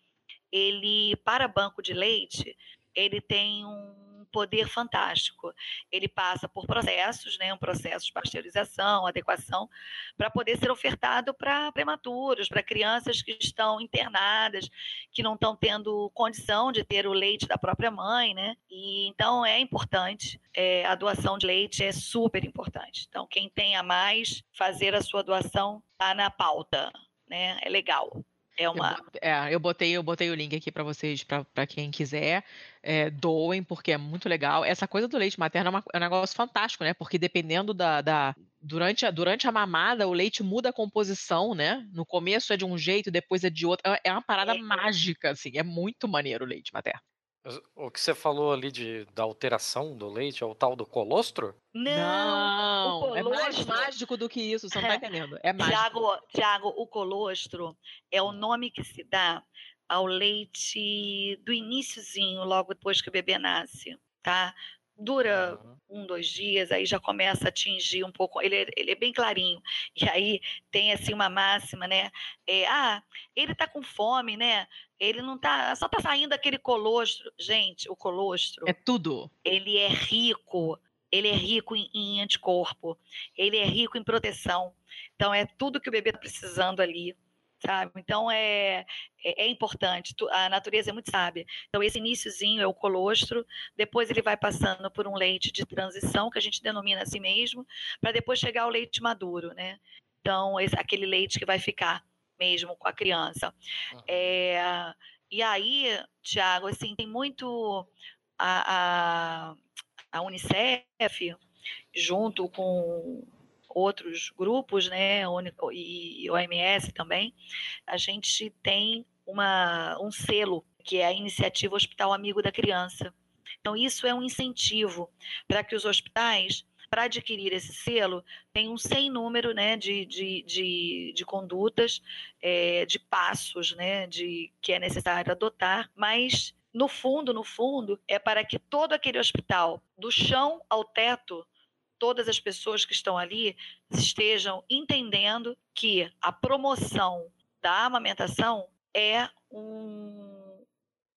ele, para banco de leite, ele tem um poder fantástico. Ele passa por processos, né, um processo de pasteurização, adequação, para poder ser ofertado para prematuros, para crianças que estão internadas, que não estão tendo condição de ter o leite da própria mãe, né? E então é importante. é, a doação de leite é super importante. Então quem tem a mais fazer a sua doação está na pauta, né? É legal. É uma Eu, bot- é, eu botei, eu botei o link aqui para vocês, para quem quiser, é, doem, porque é muito legal. Essa coisa do leite materno é, uma- é um negócio fantástico, né? Porque dependendo da, da- durante, a, durante a mamada, o leite muda a composição, né? No começo é de um jeito, depois é de outro. É- É uma parada mágica, assim. É muito maneiro o leite materno. O que você falou ali de, da alteração do leite é o tal do colostro? Não, o é mais colostro- mágico do que isso, você não tá entendendo. É mágico. Tiago, Tiago, o colostro é o nome que se dá ao leite do iniciozinho, logo depois que o bebê nasce, tá? Dura um, dois dias, aí já começa a atingir um pouco. Ele, é- ele é bem clarinho. E aí tem assim uma máxima, né? É, ah, ele tá com fome, né? Ele não tá. Só tá saindo aquele colostro. Gente, o colostro. É tudo. Ele é rico. Ele é rico em, em anticorpo. Ele é rico em proteção. Então, é tudo que o bebê está precisando ali. Sabe? Então é, é, é importante. A natureza é muito sábia. Então, esse iníciozinho é o colostro, depois ele vai passando por um leite de transição, que a gente denomina assim mesmo, para depois chegar ao leite maduro, né? Então, esse, aquele leite que vai ficar mesmo com a criança. Uhum. É, e aí, Tiago, assim, tem muito a, a, a Unicef, junto com outros grupos, né, e OMS também, a gente tem uma, um selo, que é a Iniciativa Hospital Amigo da Criança. Então, isso é um incentivo para que os hospitais, para adquirir esse selo, tenham um sem número né, de, de, de, de condutas, é, de passos né, de, que é necessário adotar, mas no fundo, no fundo, é para que todo aquele hospital, do chão ao teto, todas as pessoas que estão ali estejam entendendo que a promoção da amamentação é um,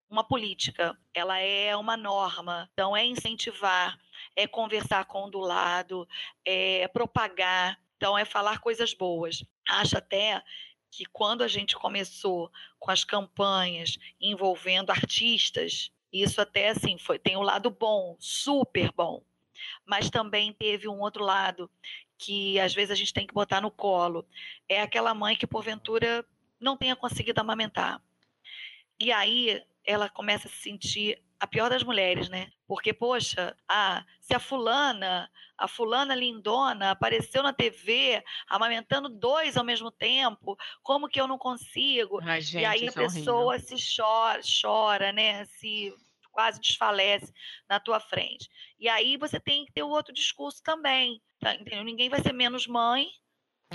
uma política, ela é uma norma. Então, é incentivar, é conversar com o do lado, é propagar, então, é falar coisas boas. Acho até que quando a gente começou com as campanhas envolvendo artistas, isso até assim foi tem um lado bom, super bom, mas também teve um outro lado que às vezes a gente tem que botar no colo. É aquela mãe que porventura não tenha conseguido amamentar. E aí ela começa a se sentir a pior das mulheres, né? Porque, poxa, ah, se a fulana, a fulana lindona, apareceu na TV amamentando dois ao mesmo tempo, como que eu não consigo? Ai, gente, e aí a pessoa se chora, chora, né? Se quase desfalece na tua frente. E aí você tem que ter o outro discurso também, tá? Entendeu? Ninguém vai ser menos mãe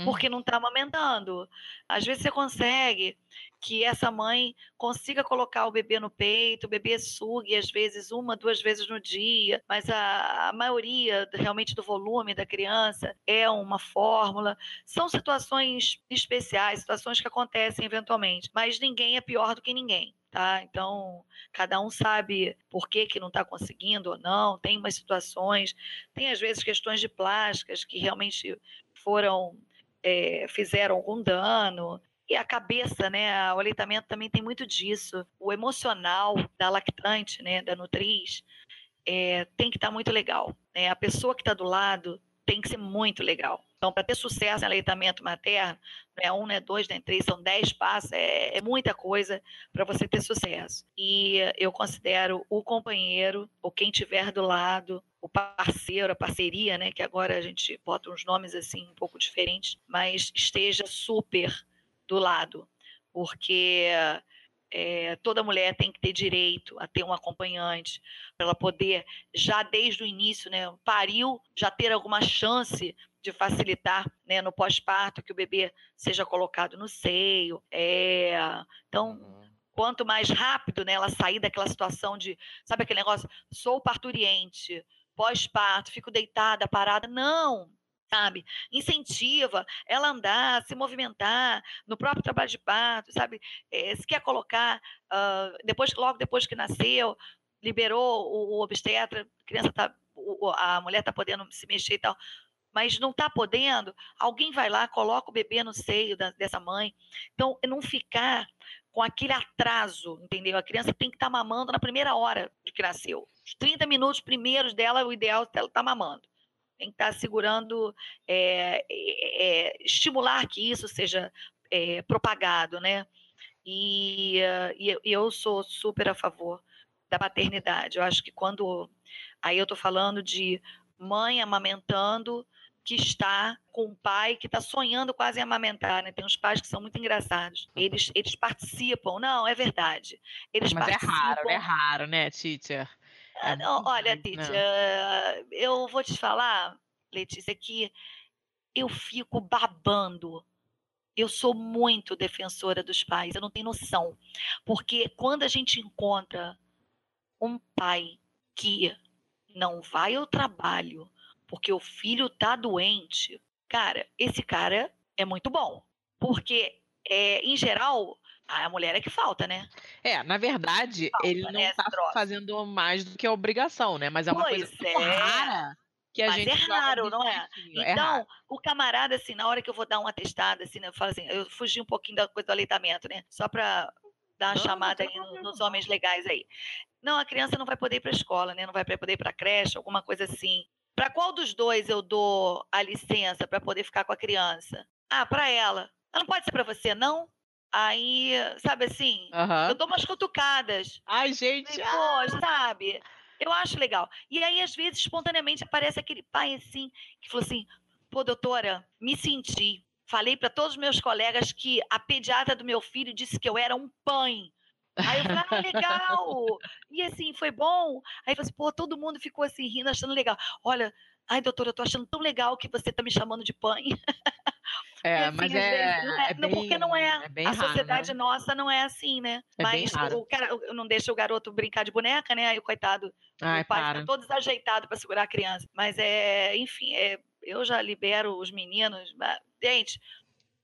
porque não está amamentando. Às vezes você consegue que essa mãe consiga colocar o bebê no peito, o bebê sugue às vezes uma, duas vezes no dia, mas a, a maioria realmente do volume da criança é uma fórmula. São situações especiais, situações que acontecem eventualmente, mas ninguém é pior do que ninguém. Tá? Então, cada um sabe por que, que não está conseguindo ou não. Tem umas situações, tem às vezes questões de plásticas que realmente foram é, fizeram algum dano. E a cabeça, né? O aleitamento também tem muito disso. O emocional da lactante, né? Da nutriz, é, tem que estar tá muito legal. Né? A pessoa que está do lado tem que ser muito legal. Então, para ter sucesso em aleitamento materno, não é um, não é dois, não é três, são dez passos, é, é muita coisa para você ter sucesso. E eu considero o companheiro, ou quem tiver do lado, o parceiro, a parceria, né, que agora a gente bota uns nomes assim um pouco diferentes, mas esteja super do lado, porque é, toda mulher tem que ter direito a ter um acompanhante para ela poder já desde o início, né, pariu, já ter alguma chance de facilitar né, no pós-parto que o bebê seja colocado no seio. É, então uhum quanto mais rápido né, ela sair daquela situação de, sabe aquele negócio, sou parturiente, pós-parto, fico deitada, parada. Não, sabe? Incentiva ela a andar, se movimentar no próprio trabalho de parto, sabe? É, se quer colocar, uh, depois, logo depois que nasceu, liberou o, o obstetra, a criança tá, o, a mulher está podendo se mexer e tal, mas não está podendo, alguém vai lá, coloca o bebê no seio da, dessa mãe. Então, não ficar com aquele atraso, entendeu? A criança tem que estar tá mamando na primeira hora de que nasceu. Os 30 minutos primeiros dela, o ideal é ela estar tá mamando. Tem que estar tá segurando, é, é, é, estimular que isso seja é, propagado, né? E, e, eu sou super a favor da paternidade. Eu acho que quando. Aí eu estou falando de mãe amamentando que está com um pai que está sonhando quase em amamentar, né? Tem uns pais que são muito engraçados. Eles, eles participam. Não, é verdade. Eles Mas participam. é raro, é raro, né, teacher? É olha, teacher, não. eu vou te falar, Letícia, que eu fico babando. Eu sou muito defensora dos pais, eu não tenho noção. Porque quando a gente encontra um pai que não vai ao trabalho, porque o filho tá doente, cara, esse cara é muito bom. Porque, é, em geral, a mulher é que falta, né? É, na verdade, falta, ele não né, tá fazendo mais do que a obrigação, né? Mas é uma pois coisa é. rara que a Mas gente. é raro, não é? Então, é o camarada, assim, na hora que eu vou dar um atestado, assim, né, eu falo assim, eu fugi um pouquinho da coisa do aleitamento, né? Só para dar uma não, chamada não aí nos homens legais aí. Não, a criança não vai poder ir para a escola, né? Não vai poder ir para a creche, alguma coisa assim. Para qual dos dois eu dou a licença para poder ficar com a criança? Ah, pra ela. Ela não pode ser pra você, não? Aí, sabe assim, eu dou umas cutucadas. Ai, gente. Pô, sabe? Eu acho legal. E aí, às vezes, espontaneamente aparece aquele pai assim, que falou assim: pô, doutora, me senti. Falei para todos os meus colegas que a pediatra do meu filho disse que eu era um pãe. Aí eu falei, ah, legal! E assim, foi bom. Aí eu falei assim, pô, todo mundo ficou assim, rindo, achando legal. Olha, ai, doutora, eu tô achando tão legal que você tá me chamando de pãe. É, assim, mas é, não é- é bem, porque não é. é a raro, sociedade né? nossa não é assim, né? É Mas raro. o cara não deixa o garoto brincar de boneca, né? Aí o coitado, Ai, o pai para. fica todo desajeitado para segurar a criança. Mas é, enfim, é, eu já libero os meninos. Gente,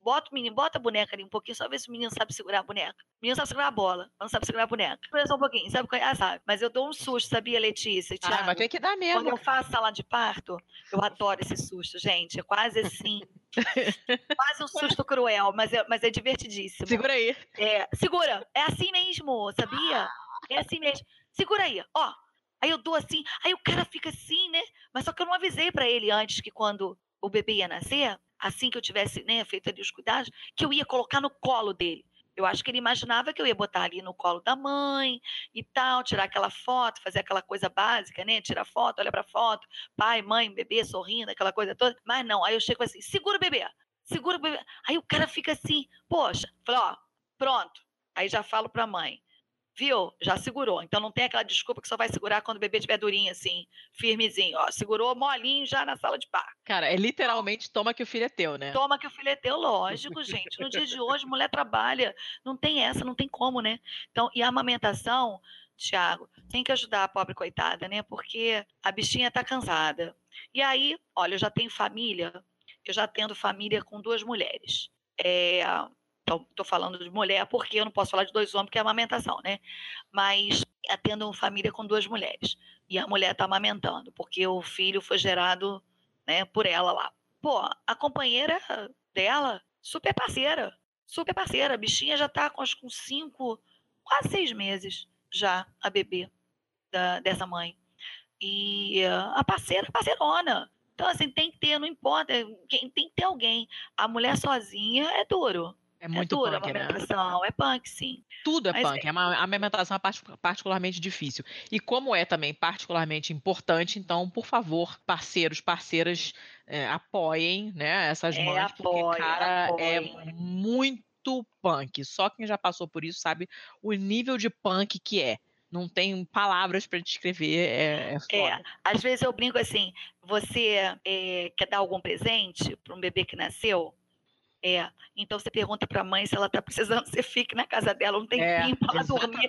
bota o menino, bota a boneca ali um pouquinho, só ver se o menino sabe segurar a boneca. O menino sabe segurar a bola, mas não sabe segurar a boneca. Espera só um pouquinho, sabe? é? Ah, sabe. Mas eu dou um susto, sabia, Letícia? Ah, mas tem que dar mesmo. Quando eu faço sala de parto, eu adoro esse susto, gente. É quase assim. quase um susto cruel, mas é, mas é divertidíssimo. Segura aí. É, segura. É assim mesmo, sabia? É assim mesmo. Segura aí, ó. Aí eu dou assim, aí o cara fica assim, né? Mas só que eu não avisei pra ele antes que quando o bebê ia nascer, assim que eu tivesse né, feito ali os cuidados, que eu ia colocar no colo dele. Eu acho que ele imaginava que eu ia botar ali no colo da mãe e tal, tirar aquela foto, fazer aquela coisa básica, né? Tirar foto, olha pra foto, pai, mãe, bebê sorrindo, aquela coisa toda. Mas não, aí eu chego assim, segura o bebê, segura o bebê. Aí o cara fica assim, poxa, falei, ó, pronto. Aí já falo pra mãe, viu? Já segurou. Então não tem aquela desculpa que só vai segurar quando o bebê estiver durinho assim, firmezinho, ó, segurou molinho já na sala de parto. Cara, é literalmente toma que o filho é teu, né? Toma que o filho é teu, lógico, gente. No dia de hoje, mulher trabalha. Não tem essa, não tem como, né? Então, e a amamentação, Tiago, tem que ajudar a pobre coitada, né? Porque a bichinha tá cansada. E aí, olha, eu já tenho família, eu já tendo família com duas mulheres. É, tô falando de mulher porque eu não posso falar de dois homens, porque é amamentação, né? Mas atendo família com duas mulheres. E a mulher tá amamentando, porque o filho foi gerado né, por ela lá. Pô, a companheira dela, super parceira, super parceira. A bichinha já tá com, com cinco, quase seis meses já, a bebê da- dessa mãe. E ah, a parceira, parceirona. Então, assim, tem que ter, não importa, tem que ter alguém. A mulher sozinha é duro. É muito duro punk, a né? é punk, sim. Tudo é Mas punk. É uma a amamentação é partic- particularmente difícil. E como é também particularmente importante, então, por favor, parceiros, parceiras, é, apoiem, né, essas É, mães, porque, apoiem, cara, é muito punk. Só quem já passou por isso sabe o nível de punk que é. Não tem palavras pra descrever, é, é. É, às vezes eu brinco assim, você é, quer dar algum presente para um bebê que nasceu? É, então você pergunta para a mãe se ela está precisando, você fique na casa dela um É, tempinho para ela dormir.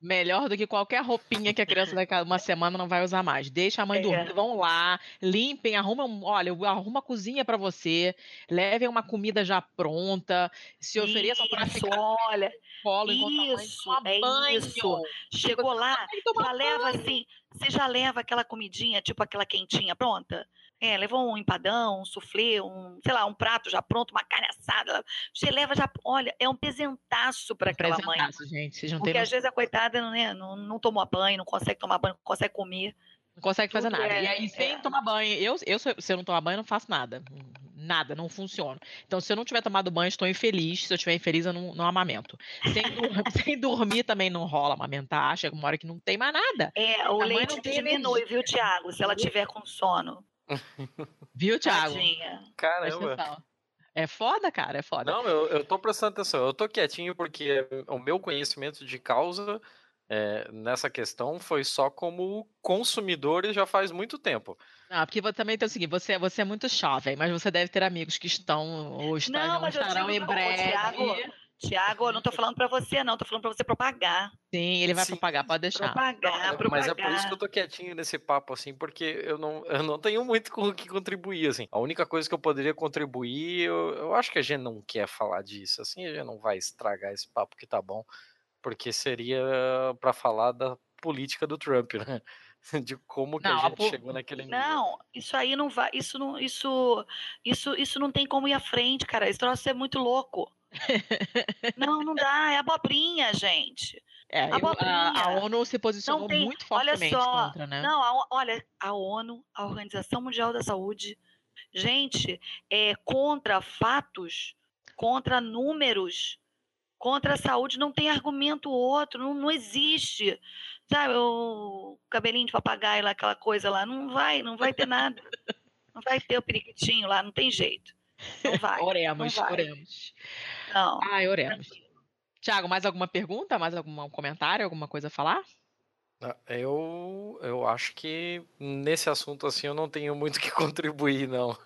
Melhor do que qualquer roupinha que a criança daqui a uma semana não vai usar mais. Deixa a mãe É. dormir, vão lá, limpem, arrumam, olha, arruma a cozinha pra você, levem uma comida já pronta, se ofereçam para ficar olha, colo a mãe isso, toma é banho. isso. Chegou lá, já leva banho. assim, você já leva aquela comidinha, tipo aquela quentinha pronta? É, levou um empadão, um soufflé, um, sei lá, um prato já pronto, uma carne assada. Você leva já, olha, é um presentaço para aquela mãe. Presentaço, gente, vocês não Porque às vezes a coitada não, né, não, não tomou banho, não consegue tomar banho, não consegue comer. Não consegue fazer nada. é- e aí, sem é. tomar banho, eu, eu, se eu não tomar banho, eu não faço nada. Nada, não funciona. Então, se eu não tiver tomado banho, estou infeliz. Se eu estiver infeliz, eu não, não amamento. Sem, sem dormir também não rola amamentar. Chega uma hora que não tem mais nada. É, o A mãe leite diminui, viu, Tiago? Se ela tiver com sono. Viu, Thiago? Tadinha. Caramba. É foda, cara, é foda. Não, eu, eu tô prestando atenção. Eu tô quietinho porque o meu conhecimento de causa é, nessa questão foi só como consumidor e já faz muito tempo. Ah, porque você também tem o seguinte, você, você é muito jovem, mas você deve ter amigos que estão ou estão, Não, estarão em breve. Tiago, Tiago, eu não tô falando pra você, não. Tô falando pra você propagar. Sim, ele vai Sim. propagar, pode deixar. Propagar, propagar. Mas é por isso que eu tô quietinho nesse papo, assim, porque eu não, eu não tenho muito com o que contribuir, assim. A única coisa que eu poderia contribuir, eu, eu acho que a gente não quer falar disso, assim, a gente não vai estragar esse papo que tá bom, porque seria pra falar da política do Trump, né? De como que Não, a a gente po- chegou naquele nível. Não, isso aí não vai. Isso não, isso, isso, isso não tem como ir à frente, cara. Esse troço é muito louco. Não, não dá. É abobrinha, gente. É, eu- a, a Abobrinha. ONU se posicionou tem- muito olha fortemente só, contra, né? Não, a olha, a ONU, a Organização Mundial da Saúde, Gente, é contra fatos, contra números, contra a saúde não tem argumento outro, não, não existe. Sabe, o cabelinho de papagaio lá, aquela coisa lá, não vai, não vai ter nada. Não vai ter o periquitinho lá, não tem jeito. Não vai. oremos, não vai. oremos. Não. Ai, oremos. Tiago, mais alguma pergunta? Mais algum comentário? Alguma coisa a falar? Ah, Eu, eu acho que nesse assunto assim eu não tenho muito que contribuir, não.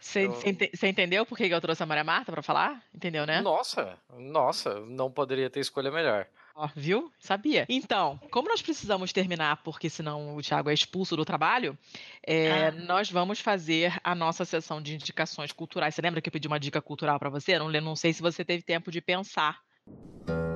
Você Eu- entendeu por que que eu trouxe a Maria Marta pra falar? Entendeu, né? Nossa, nossa, não poderia ter escolha melhor. Ó, viu? Sabia. Então, como nós precisamos terminar, porque senão o Thiago é expulso do trabalho, é, Ah. nós vamos fazer a nossa sessão de indicações culturais. Você lembra que eu pedi uma dica cultural pra você? Não, não sei se você teve tempo de pensar. É,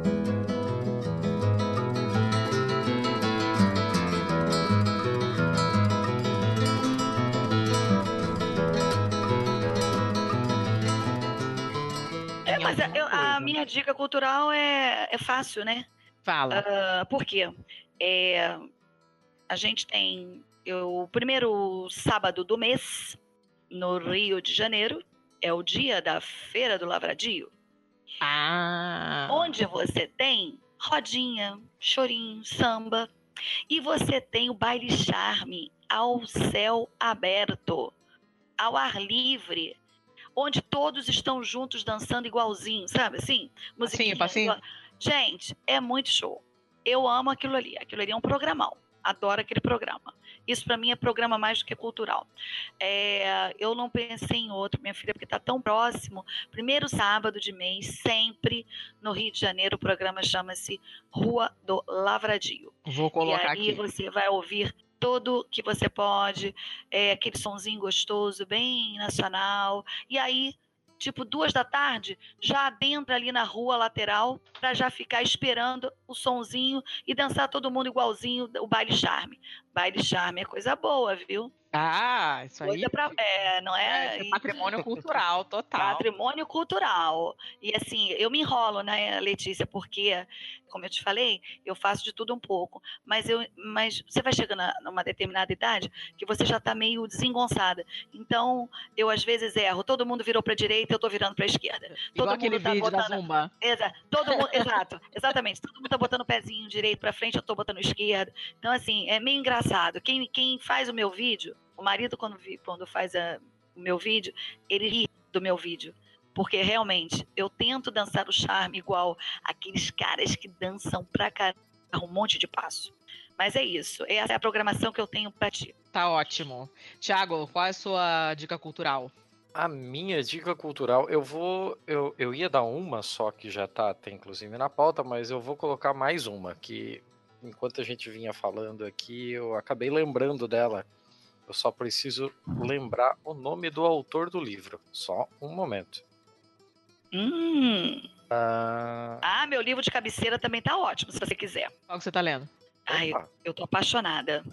mas a, alguma eu- a minha dica cultural é, é fácil, né? Fala. Ah, por quê? É, a gente tem eu- o primeiro sábado do mês, no Rio de Janeiro, é o dia da Feira do Lavradio, Ah. onde você tem rodinha, chorinho, samba, e você tem o baile charme ao céu aberto, ao ar livre, onde todos estão juntos dançando igualzinho, sabe assim? Musiquinha passinho. igual- Gente, é muito show. Eu amo aquilo ali. Aquilo ali é um programão. Adoro aquele programa. Isso para mim é programa mais do que cultural. É, eu não pensei em outro, minha filha, porque está tão próximo. Primeiro sábado de mês, sempre no Rio de Janeiro, o programa chama-se Rua do Lavradio. Vou colocar e aí aqui. você vai ouvir tudo que você pode, é, aquele sonzinho gostoso, bem nacional. E aí, tipo, duas da tarde, já adentra ali na rua lateral para já ficar esperando o sonzinho e dançar todo mundo igualzinho o baile charme. Baile charme é coisa boa, viu? Ah, isso aí. Coisa pra, é, não é? É, é patrimônio cultural total. Patrimônio cultural. E assim, eu me enrolo, né, Letícia, porque, como eu te falei, eu faço de tudo um pouco. Mas, eu, mas você vai chegando a numa determinada idade que você já está meio desengonçada. Então, eu às vezes erro. Todo mundo virou para direita, eu estou virando para esquerda. Igual Todo aquele mundo tá da botando- Zumba. Exa todo mundo, exato, exatamente. Todo mundo tá botando o pezinho direito pra frente, eu tô botando o esquerdo. Então, assim, é meio engraçado. Quem, quem faz o meu vídeo, o marido, quando, vi- quando faz a- o meu vídeo, ele ri do meu vídeo. Porque realmente eu tento dançar o charme igual aqueles caras que dançam pra caramba um monte de passo. Mas é isso. Essa é a programação que eu tenho pra ti. Tá ótimo. Tiago, qual é a sua dica cultural? A minha dica cultural, eu vou. Eu, eu ia dar uma só que já tá até inclusive na pauta, mas eu vou colocar mais uma, que enquanto a gente vinha falando aqui, eu acabei lembrando dela. Eu só preciso lembrar o nome do autor do livro. Só um momento. Hum. Ah, Ah, meu livro de cabeceira também tá ótimo, se você quiser. Qual que você tá lendo? Ai, Opa. eu tô apaixonada.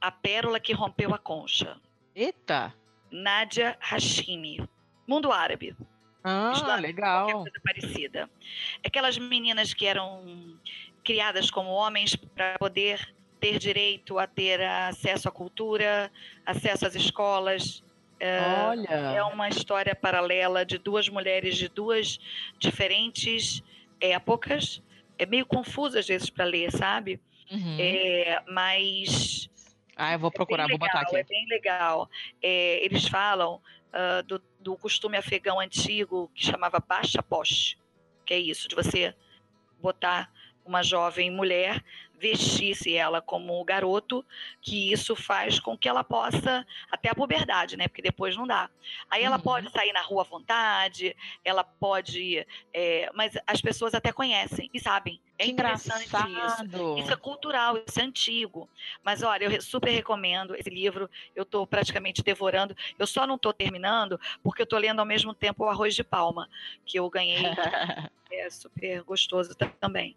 A Pérola que Rompeu a Concha. Eita! Nádia Hashimi. Mundo Árabe. Ah, Islã, legal. Qualquer coisa parecida. Aquelas meninas que eram criadas como homens para poder ter direito a ter acesso à cultura, acesso às escolas. É, Olha. é uma história paralela de duas mulheres de duas diferentes épocas. É meio confuso às vezes para ler, sabe? Uhum. É, mas Ah, eu vou procurar, bem vou botar legal, É aqui. bem legal. É, eles falam ah, do, do costume afegão antigo que chamava baixa poste, que é isso, de você botar uma jovem mulher, vestir-se ela como garoto, que isso faz com que ela possa, até a puberdade, né? Porque depois não dá. Aí ela Uhum. pode sair na rua à vontade, ela pode. é, mas as pessoas até conhecem e sabem. É interessante isso. Isso é cultural, isso é antigo. Mas olha, eu super recomendo esse livro. Eu estou praticamente devorando. Eu só não estou terminando porque eu estou lendo ao mesmo tempo o Arroz de Palma, que eu ganhei. é super gostoso ta- também.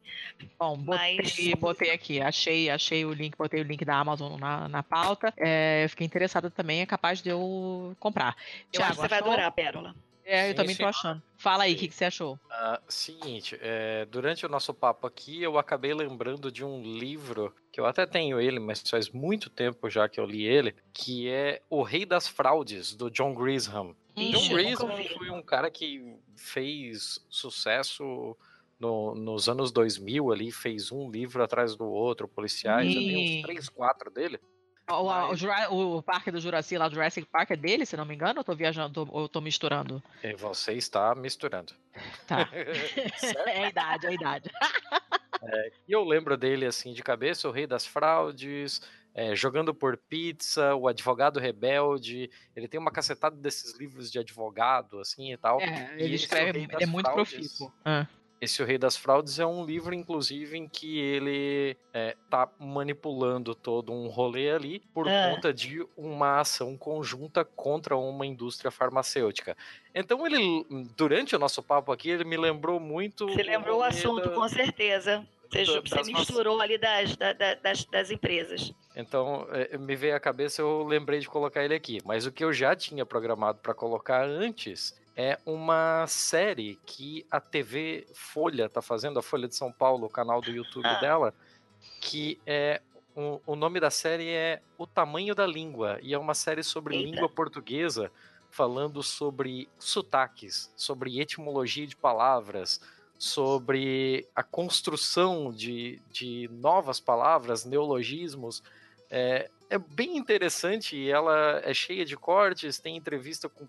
Bom, botei, Mas- botei aqui, achei, achei o link, botei o link da Amazon na, na pauta. É, eu fiquei interessada também, é capaz de eu comprar. Eu acho que você vai achou? adorar a Pérola. É, eu Sim, também sim. tô achando. Fala aí, o que, que você achou? Ah, seguinte, é, durante o nosso papo aqui, eu acabei lembrando de um livro, que eu até tenho ele, mas faz muito tempo já que eu li ele, que é O Rei das Fraudes, do John Grisham. Ixi, John Grisham foi um cara que fez sucesso no- nos anos 2000 ali, fez um livro atrás do outro, policiais, eu tenho Ih. uns três, quatro dele. O, o, o Mas- Jura- o parque do Jurassic lá, do Jurassic Park é dele, se não me engano? Eu tô viajando, ou eu tô misturando? E você está misturando. Tá. É a idade, é a idade. E eu lembro dele assim de cabeça, o Rei das Fraudes, é, Jogando por Pizza, O Advogado Rebelde. Ele tem uma cacetada desses livros de advogado, assim e tal. É, ele esse escreve, O ele é muito Fraudes, profícuo. Ah. Esse O Rei das Fraudes é um livro, inclusive, em que ele é, tá manipulando todo um rolê ali por Ah. conta de uma ação conjunta contra uma indústria farmacêutica. Então ele, durante o nosso papo aqui, ele me lembrou muito. Você lembrou o assunto, da- com certeza. Você, misturou ali das, da- da- das, das empresas. Então, é, me veio à cabeça, eu lembrei de colocar ele aqui. Mas o que eu já tinha programado para colocar antes é uma série que a TV Folha tá fazendo, a Folha de São Paulo, o canal do YouTube Ah. dela, que é o, o nome da série é O Tamanho da Língua e é uma série sobre Eita. língua portuguesa, falando sobre sotaques, sobre etimologia de palavras, sobre a construção de, de novas palavras, neologismos. É, é bem interessante e ela é cheia de cortes, tem entrevista com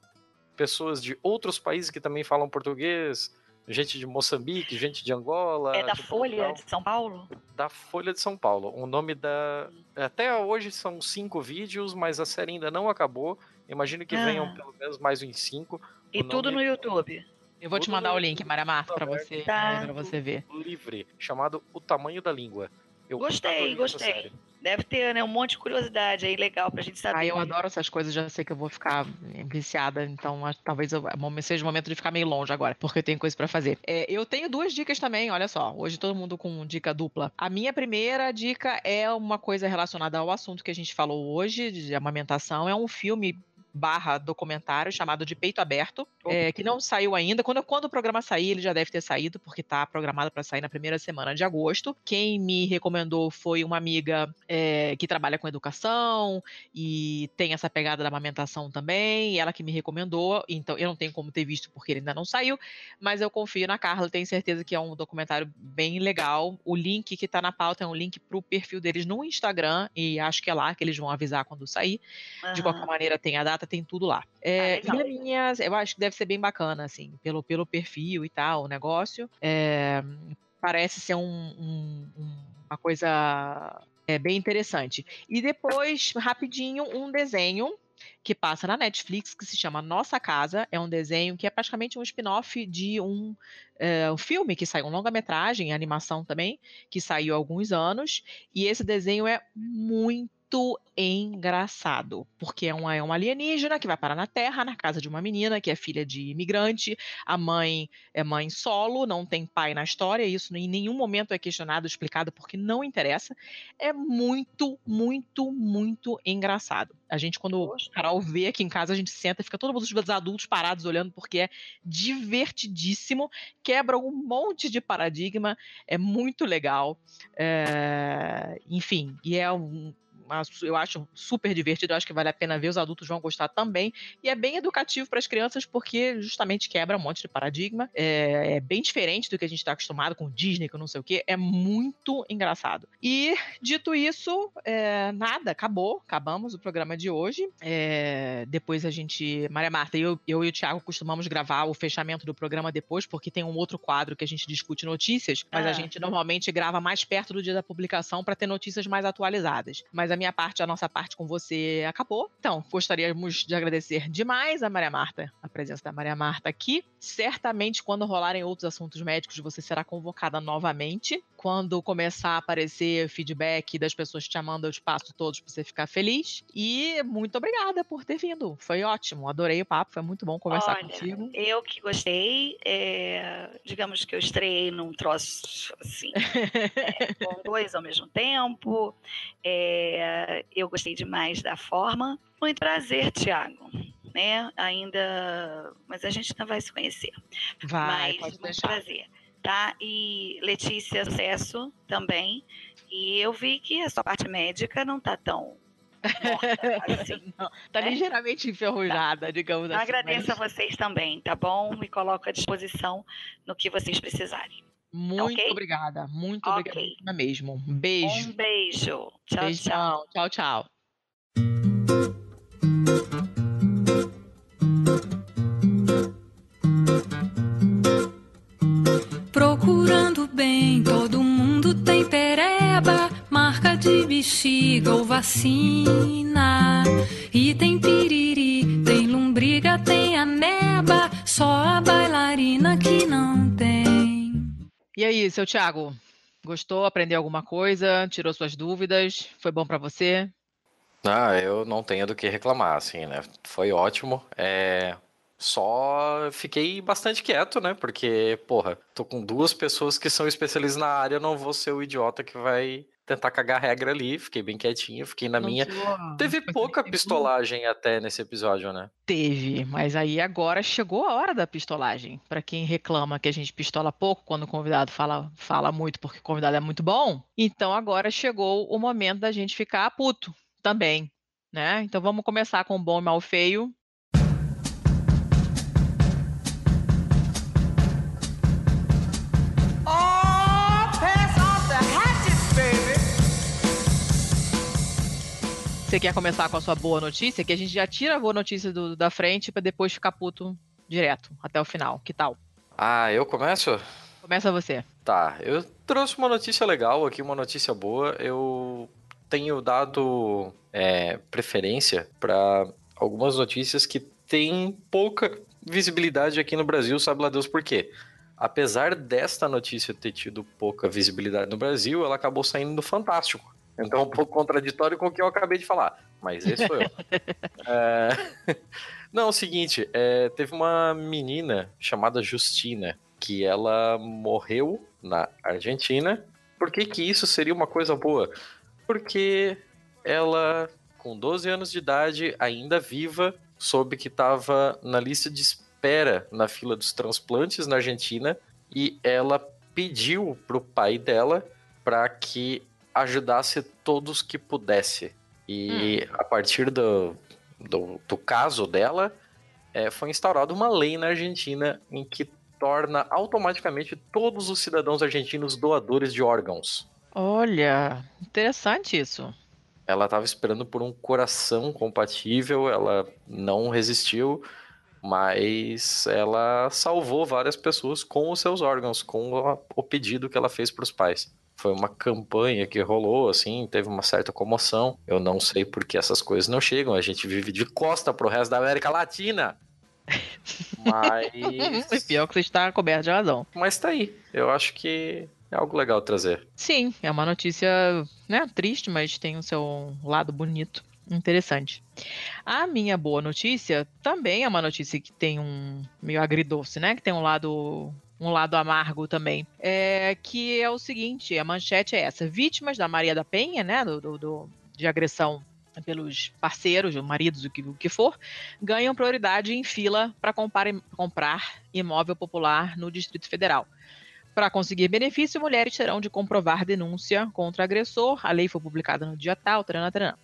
pessoas de outros países que também falam português, gente de Moçambique, gente de Angola. É da de Folha Portugal de São Paulo? da Folha de São Paulo. O nome da. Até hoje são cinco vídeos, mas a série ainda não acabou. Imagino que Ah. venham pelo menos mais uns cinco. E tudo nome no YouTube. Eu vou te Tudo mandar no- o link, Maria Marta, pra aberto. você, Tá. é, pra você ver. livre, chamado O Tamanho da Língua. Eu Gostei, gostei. Deve ter né, um monte de curiosidade aí legal pra gente saber. Ah, eu adoro essas coisas, já sei que eu vou ficar eh, viciada, então que talvez eu, seja o momento de ficar meio longe agora, porque eu tenho coisa pra fazer. É, eu tenho duas dicas também, olha só. Hoje todo mundo com dica dupla. A minha primeira dica é uma coisa relacionada ao assunto que a gente falou hoje, de amamentação. É um filme barra documentário chamado de Peito Aberto, é, que não saiu ainda. Quando, quando o programa sair, ele já deve ter saído, porque tá programado para sair na primeira semana de agosto. Quem me recomendou foi uma amiga é, que trabalha com educação e tem essa pegada da amamentação também, ela que me recomendou, então eu não tenho como ter visto porque ele ainda não saiu, mas eu confio na Carla, tenho certeza que é um documentário bem legal. O link que tá na pauta é um link pro perfil deles no Instagram, e acho que é lá que eles vão avisar quando sair. De qualquer maneira, tem a data, tem tudo lá. É, Ah, e a minha, eu acho que deve ser bem bacana, assim, pelo, pelo perfil e tal, o negócio. É, parece ser um- um- um- uma coisa é, bem interessante. E depois, rapidinho, um desenho que passa na Netflix que se chama Nossa Casa. É um desenho que é praticamente um spin-off de um, é, um filme que saiu, um longa-metragem, animação também, que saiu há alguns anos. E esse desenho é muito engraçado, porque é um, é um alienígena que vai parar na Terra, na casa de uma menina que é filha de imigrante. A mãe é mãe solo, não tem pai na história. Isso em nenhum momento é questionado, explicado, porque não interessa. É muito, muito, muito engraçado. A gente, quando o Carol vê aqui em casa, a gente senta e fica todo mundo os adultos parados olhando, porque é divertidíssimo, quebra um monte de paradigma, é muito legal. É, Enfim, e é um. Uma- eu acho super divertido, eu acho que vale a pena ver, os adultos vão gostar também. E é bem educativo para as crianças, porque justamente quebra um monte de paradigma. É, é bem diferente do que a gente está acostumado com Disney, com não sei o quê. É muito engraçado. E, dito isso, é, nada, acabou. Acabamos o programa de hoje. É, depois a gente. Maria Marta, eu, eu e o Thiago costumamos gravar o fechamento do programa depois, porque tem um outro quadro que a gente discute notícias, mas Ah. a gente normalmente grava mais perto do dia da publicação para ter notícias mais atualizadas. Mas a minha parte, a nossa parte com você acabou. Então, gostaríamos de agradecer demais a Maria Marta, a presença da Maria Marta aqui. Certamente, quando rolarem outros assuntos médicos, você será convocada novamente. Quando começar a aparecer feedback das pessoas te amando, eu te passo todos para você ficar feliz. E muito obrigada por ter vindo. Foi ótimo, adorei o papo, foi muito bom conversar Olha, contigo. Eu que gostei, é, digamos que eu estreiei num troço assim, é, com dois ao mesmo tempo. É, eu gostei demais da forma. Muito prazer, Tiago. né? Ainda, mas a gente ainda vai se conhecer. Vai, mas, pode deixar. prazer, tá? E Letícia, sucesso também. E eu vi que a sua parte médica não tá tão morta assim. Não, tá né? ligeiramente enferrujada, digamos Eu assim. agradeço mas a vocês também, tá bom? Me coloco à disposição no que vocês precisarem. Muito ok? obrigada, muito Ok. obrigada mesmo. Um beijo. Um beijo. Tchau, tchau. Beijão. Tchau, tchau. Procurando bem, todo mundo tem pereba, marca de bexiga ou vacina. E tem piriri, tem lombriga, tem ameba, só a E aí, seu Thiago? Gostou? Aprendeu alguma coisa? Tirou suas dúvidas? Foi bom pra você? Ah, eu não tenho do que reclamar, assim, né? Foi ótimo. É... Só fiquei bastante quieto, né? Porque, porra, tô com duas pessoas que são especialistas na área, não vou ser o idiota que vai tentar cagar regra ali. Fiquei bem quietinho, fiquei na Não minha. Teve pouca pistolagem até nesse episódio, né? Teve, mas aí agora chegou a hora da pistolagem. Pra quem reclama que a gente pistola pouco quando o convidado fala, fala muito porque o convidado é muito bom, então agora chegou o momento da gente ficar puto também, né? Então vamos começar com o bom e mal feio. Você quer começar com a sua boa notícia? Que a gente já tira a boa notícia do- da frente pra depois ficar puto direto até o final. Que tal? Ah, eu começo? Começa você. Tá, eu trouxe uma notícia legal aqui, uma notícia boa. Eu tenho dado é, preferência para algumas notícias que têm pouca visibilidade aqui no Brasil, sabe lá Deus por quê. Apesar desta notícia ter tido pouca visibilidade no Brasil, ela acabou saindo no Fantástico. Então um pouco contraditório com o que eu acabei de falar. Mas esse sou eu. É, Não, é o seguinte, é, teve uma menina chamada Justina, que ela morreu na Argentina. Por que, que isso seria uma coisa boa? Porque ela, com 12 anos de idade, ainda viva, soube que estava na lista de espera na fila dos transplantes na Argentina e ela pediu pro pai dela para que ajudasse todos que pudesse. E a partir do, do, do caso dela, é, foi instaurada uma lei na Argentina em que torna automaticamente todos os cidadãos argentinos doadores de órgãos. Olha, interessante isso. Ela estava esperando por um coração compatível, ela não resistiu, mas ela salvou várias pessoas com os seus órgãos, com o pedido que ela fez para os pais. Foi uma campanha que rolou, assim, teve uma certa comoção. Eu não sei por que essas coisas não chegam. A gente vive de costa pro resto da América Latina. Mas. Pior que você está coberto de razão. Mas tá aí. Eu acho que é algo legal trazer. Sim, é uma notícia, né, triste, mas tem o seu lado bonito. Interessante. A minha boa notícia também é uma notícia que tem um meio agridoce, né? Que tem um lado um lado amargo também. É que é o seguinte, a manchete é essa: vítimas da Maria da Penha, né? Do, do- do- de agressão pelos parceiros, maridos, o que, o que for, ganham prioridade em fila para comprar imóvel popular no Distrito Federal. Para conseguir benefício, mulheres terão de comprovar denúncia contra agressor. A lei foi publicada no dia tal, taranã, taranã.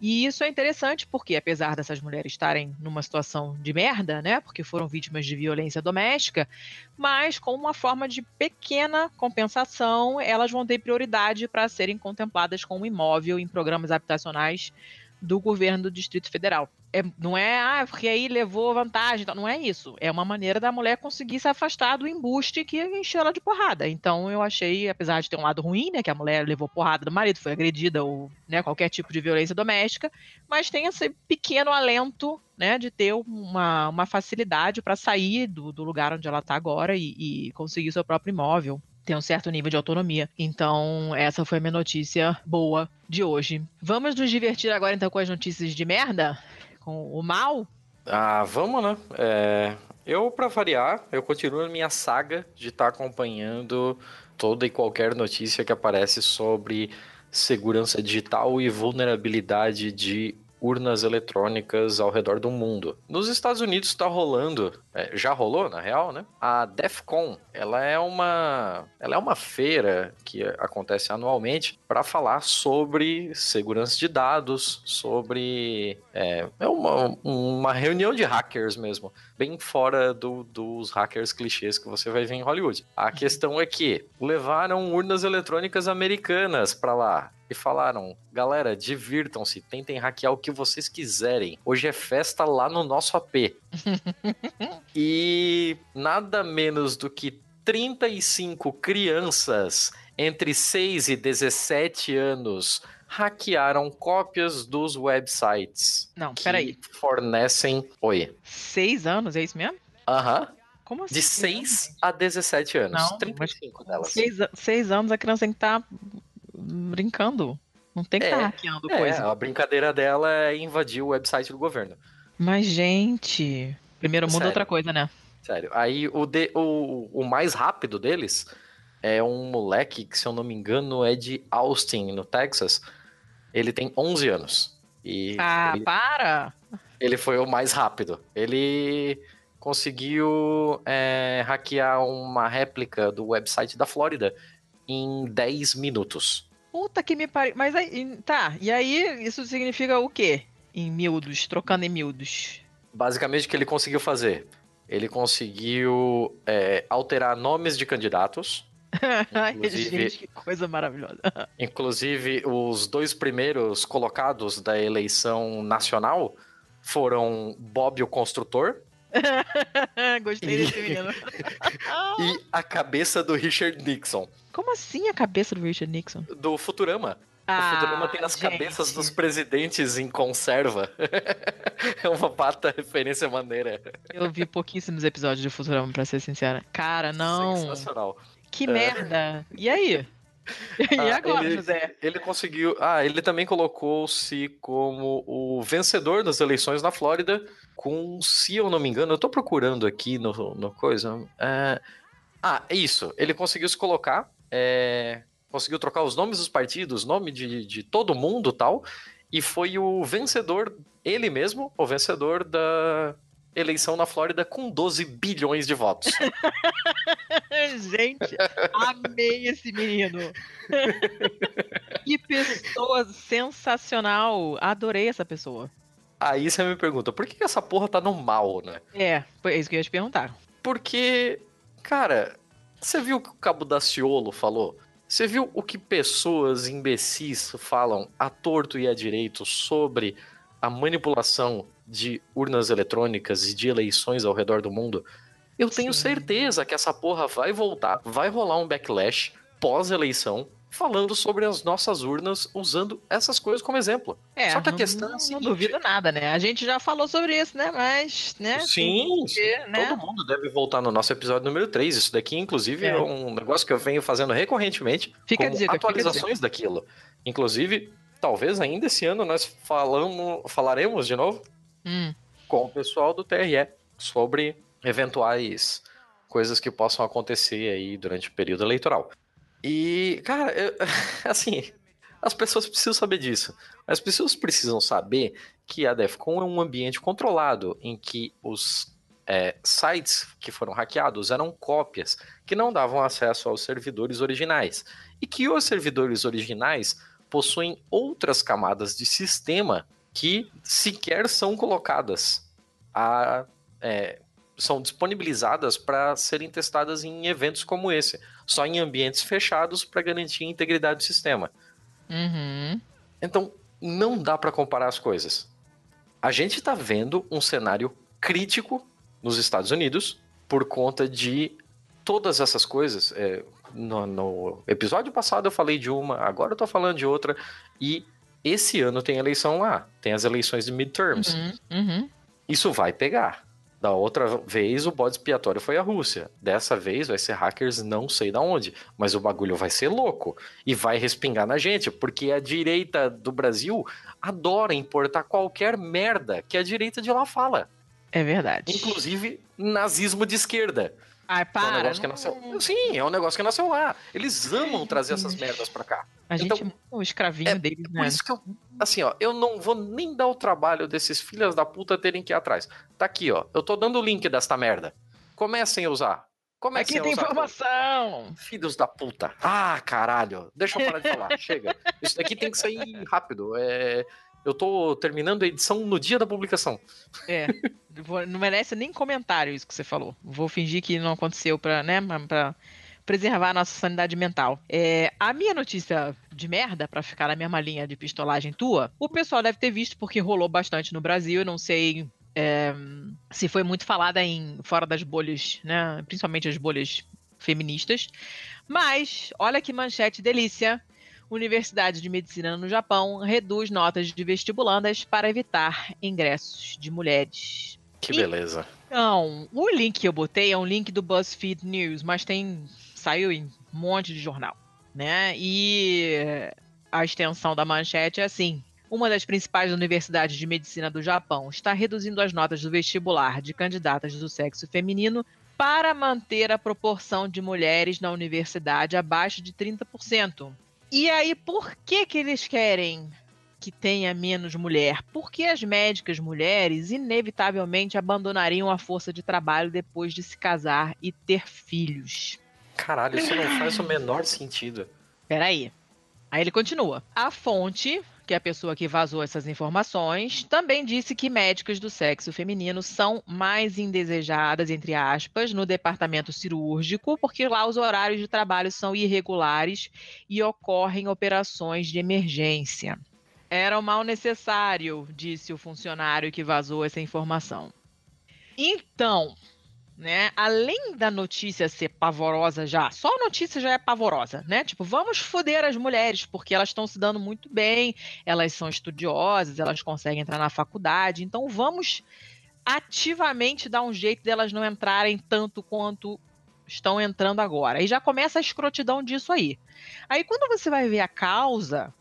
E isso é interessante porque, apesar dessas mulheres estarem numa situação de merda, né? Porque foram vítimas de violência doméstica, mas com uma forma de pequena compensação, elas vão ter prioridade para serem contempladas com um imóvel em programas habitacionais do governo do Distrito Federal. É, não é, ah, porque aí levou vantagem. Não é isso. É uma maneira da mulher conseguir se afastar do embuste que encheu ela de porrada. Então eu achei, apesar de ter um lado ruim, né, que a mulher levou porrada do marido, foi agredida ou né, qualquer tipo de violência doméstica, mas tem esse pequeno alento, né, de ter uma, uma facilidade para sair do, do lugar onde ela está agora e, e conseguir seu próprio imóvel tem um certo nível de autonomia. Então, essa foi a minha notícia boa de hoje. Vamos nos divertir agora então com as notícias de merda? Com o mal? Ah, vamos, né? É, eu, pra variar, eu continuo na minha saga de estar acompanhando toda e qualquer notícia que aparece sobre segurança digital e vulnerabilidade de urnas eletrônicas ao redor do mundo. Nos Estados Unidos está rolando, é, já rolou na real, né? A DEFCON, ela é uma, ela é uma feira que acontece anualmente para falar sobre segurança de dados, sobre é, é uma, uma reunião de hackers mesmo, bem fora do, dos hackers clichês que você vai ver em Hollywood. A questão é que levaram urnas eletrônicas americanas para lá e falaram: galera, divirtam-se, tentem hackear o que vocês quiserem. Hoje é festa lá no nosso AP. e nada menos do que 35 crianças entre 6 e 17 anos hackearam cópias dos websites. Não, que peraí. Fornecem. Oi. Seis anos, é isso mesmo? Aham. Como assim? De 6 a 17 anos. Não, 35 delas. Seis, a- seis anos a criança tem que estar brincando. Não tem que estar É, hackeando É, coisa. a brincadeira dela é invadir o website do governo. Mas, gente. Primeiro mundo Sério. outra coisa, né? Sério. Aí o, de, o, o mais rápido deles é um moleque que, se eu não me engano, é de Austin, no Texas. Ele tem 11 anos. E Ah, ele, para! ele foi o mais rápido. Ele conseguiu é, hackear uma réplica do website da Flórida em 10 minutos. Puta que me pariu. Mas aí. Tá, e aí isso significa o quê? Em miúdos, trocando em miúdos. Basicamente, o que ele conseguiu fazer? Ele conseguiu é, alterar nomes de candidatos. Gente, que coisa maravilhosa. Inclusive, os dois primeiros colocados da eleição nacional foram Bob o Construtor Gostei desse menino. e a cabeça do Richard Nixon, Como assim a cabeça do Richard Nixon? do Futurama. o Futurama tem as gente. cabeças dos presidentes em conserva. é uma bata referência maneira. Eu vi pouquíssimos episódios de Futurama, pra ser sincera. Cara, não. Sensacional. Que É. merda. E aí? E Ah, agora, ele, José? Ele conseguiu. Ah, ele também colocou-se como o vencedor das eleições na Flórida, com, se eu não me engano, eu tô procurando aqui no, no coisa. é, Ah, é isso. Ele conseguiu se colocar. é, Conseguiu trocar os nomes dos partidos, nome de, de todo mundo tal. E foi o vencedor, ele mesmo, o vencedor da eleição na Flórida com 12 bilhões de votos. Gente, amei esse menino. que pessoa sensacional. Adorei essa pessoa. Aí você me pergunta, por que essa porra tá no mal, né? É, foi isso que eu ia te perguntar. Porque, cara, você viu o que o Cabo Daciolo falou? Você viu o que pessoas imbecis falam a torto e a direito sobre a manipulação de urnas eletrônicas e de eleições ao redor do mundo? Eu tenho Sim. certeza que essa porra vai voltar, vai rolar um backlash pós-eleição falando sobre as nossas urnas usando essas coisas como exemplo. É, Só que a não, questão é não, não seguinte- duvido nada, né? A gente já falou sobre isso, né? Mas, né? Sim, que né? Todo mundo deve voltar no nosso episódio número 3. Isso daqui, inclusive, é, É. um negócio que eu venho fazendo recorrentemente. Fica a como dica, atualizações daquilo. Inclusive, talvez ainda esse ano nós falamos, falaremos de novo Hum, com o pessoal do TRE sobre eventuais coisas que possam acontecer aí durante o período eleitoral. E, cara, eu- assim, as pessoas precisam saber disso. As pessoas precisam saber que a DEFCON é um ambiente controlado em que os é, sites que foram hackeados eram cópias que não davam acesso aos servidores originais. E que os servidores originais possuem outras camadas de sistema que sequer são colocadas a, é, são disponibilizadas para serem testadas em eventos como esse, só em ambientes fechados para garantir a integridade do sistema. uhum. Então, não dá para comparar as coisas. A gente está vendo um cenário crítico nos Estados Unidos por conta de todas essas coisas. É, no, no episódio passado eu falei de uma, agora eu tô falando de outra. E esse ano tem eleição lá, tem as eleições de midterms. Uhum, uhum. Isso vai pegar. Da outra vez, o bode expiatório foi a Rússia. Dessa vez vai ser hackers não sei da onde. Mas o bagulho vai ser louco. E vai respingar na gente. Porque a direita do Brasil adora importar qualquer merda que a direita de lá fala. É verdade. Inclusive, nazismo de esquerda. Ai, É um para. negócio que não- nasceu. Sim, é um negócio que nasceu lá. Eles amam trazer essas merdas pra cá. A gente Então, é um escravinho deles, Por né? isso que eu, assim, ó, eu não vou nem dar o trabalho desses filhos da puta terem que ir atrás. Tá aqui, ó. Eu tô dando o link desta merda. Comecem a usar. Comecem Aqui a tem usar. informação! Filhos da puta. Ah, caralho. Deixa eu parar de falar. Chega. Isso daqui tem que sair rápido. É... Eu tô terminando a edição no dia da publicação. É, não merece nem comentário isso que você falou. Vou fingir que não aconteceu pra, né, pra preservar a nossa sanidade mental. É, a minha notícia de merda, pra ficar na mesma linha de pistolagem tua, o pessoal deve ter visto porque rolou bastante no Brasil, eu não sei é, se foi muito falada em fora das bolhas, né, principalmente as bolhas feministas, mas olha que manchete delícia. Universidade de Medicina no Japão reduz notas de vestibulandas para evitar ingressos de mulheres. Que beleza. Então, o link que eu botei é um link do BuzzFeed News, mas tem saiu em um monte de jornal, né? E a extensão da manchete é assim: uma das principais universidades de medicina do Japão está reduzindo as notas do vestibular de candidatas do sexo feminino para manter a proporção de mulheres na universidade abaixo de 30%. E aí, por que que eles querem que tenha menos mulher? Porque as médicas mulheres inevitavelmente abandonariam a força de trabalho depois de se casar e ter filhos. Caralho, isso não faz o menor sentido. Peraí. Aí ele continua. A fonte, que a pessoa que vazou essas informações, também disse que médicas do sexo feminino são mais indesejadas, entre aspas, no departamento cirúrgico, porque lá os horários de trabalho são irregulares e ocorrem operações de emergência. Era o mal necessário, disse o funcionário que vazou essa informação. Então, né? Além da notícia ser pavorosa já, só a notícia já é pavorosa, né? Tipo, vamos foder as mulheres, porque elas estão se dando muito bem, elas são estudiosas, elas conseguem entrar na faculdade, então vamos ativamente dar um jeito delas não entrarem tanto quanto estão entrando agora. E já começa a escrotidão disso aí. Aí quando você vai ver a causa,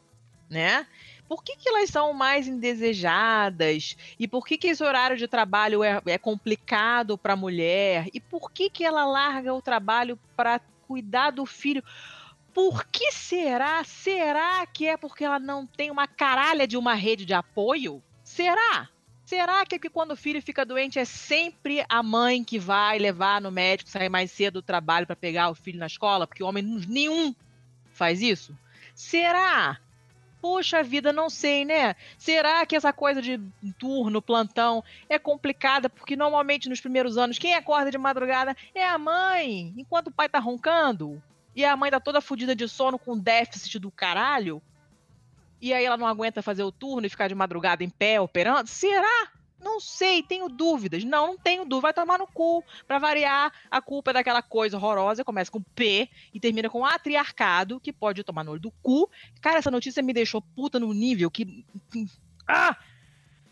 né? Por que, que elas são mais indesejadas? E por que, que esse horário de trabalho é, é complicado para a mulher? E por que, que ela larga o trabalho para cuidar do filho? Por que será? Será que é porque ela não tem uma caralha de uma rede de apoio? Será? Será que, é que quando o filho fica doente é sempre a mãe que vai levar no médico, sair mais cedo do trabalho para pegar o filho na escola? Porque homem nenhum faz isso? Será? Poxa vida, não sei, né? Será que essa coisa de turno, plantão é complicada? Porque normalmente nos primeiros anos, quem acorda de madrugada é a mãe, enquanto o pai tá roncando. E a mãe tá toda fodida de sono com déficit do caralho. E aí ela não aguenta fazer o turno e ficar de madrugada em pé operando? Será? Não sei, tenho dúvidas. Não, não tenho dúvida. Vai tomar no cu. Pra variar, a culpa é daquela coisa horrorosa. Começa com P e termina com atriarcado, que pode tomar no olho do cu. Cara, essa notícia me deixou puta no nível que. Ah!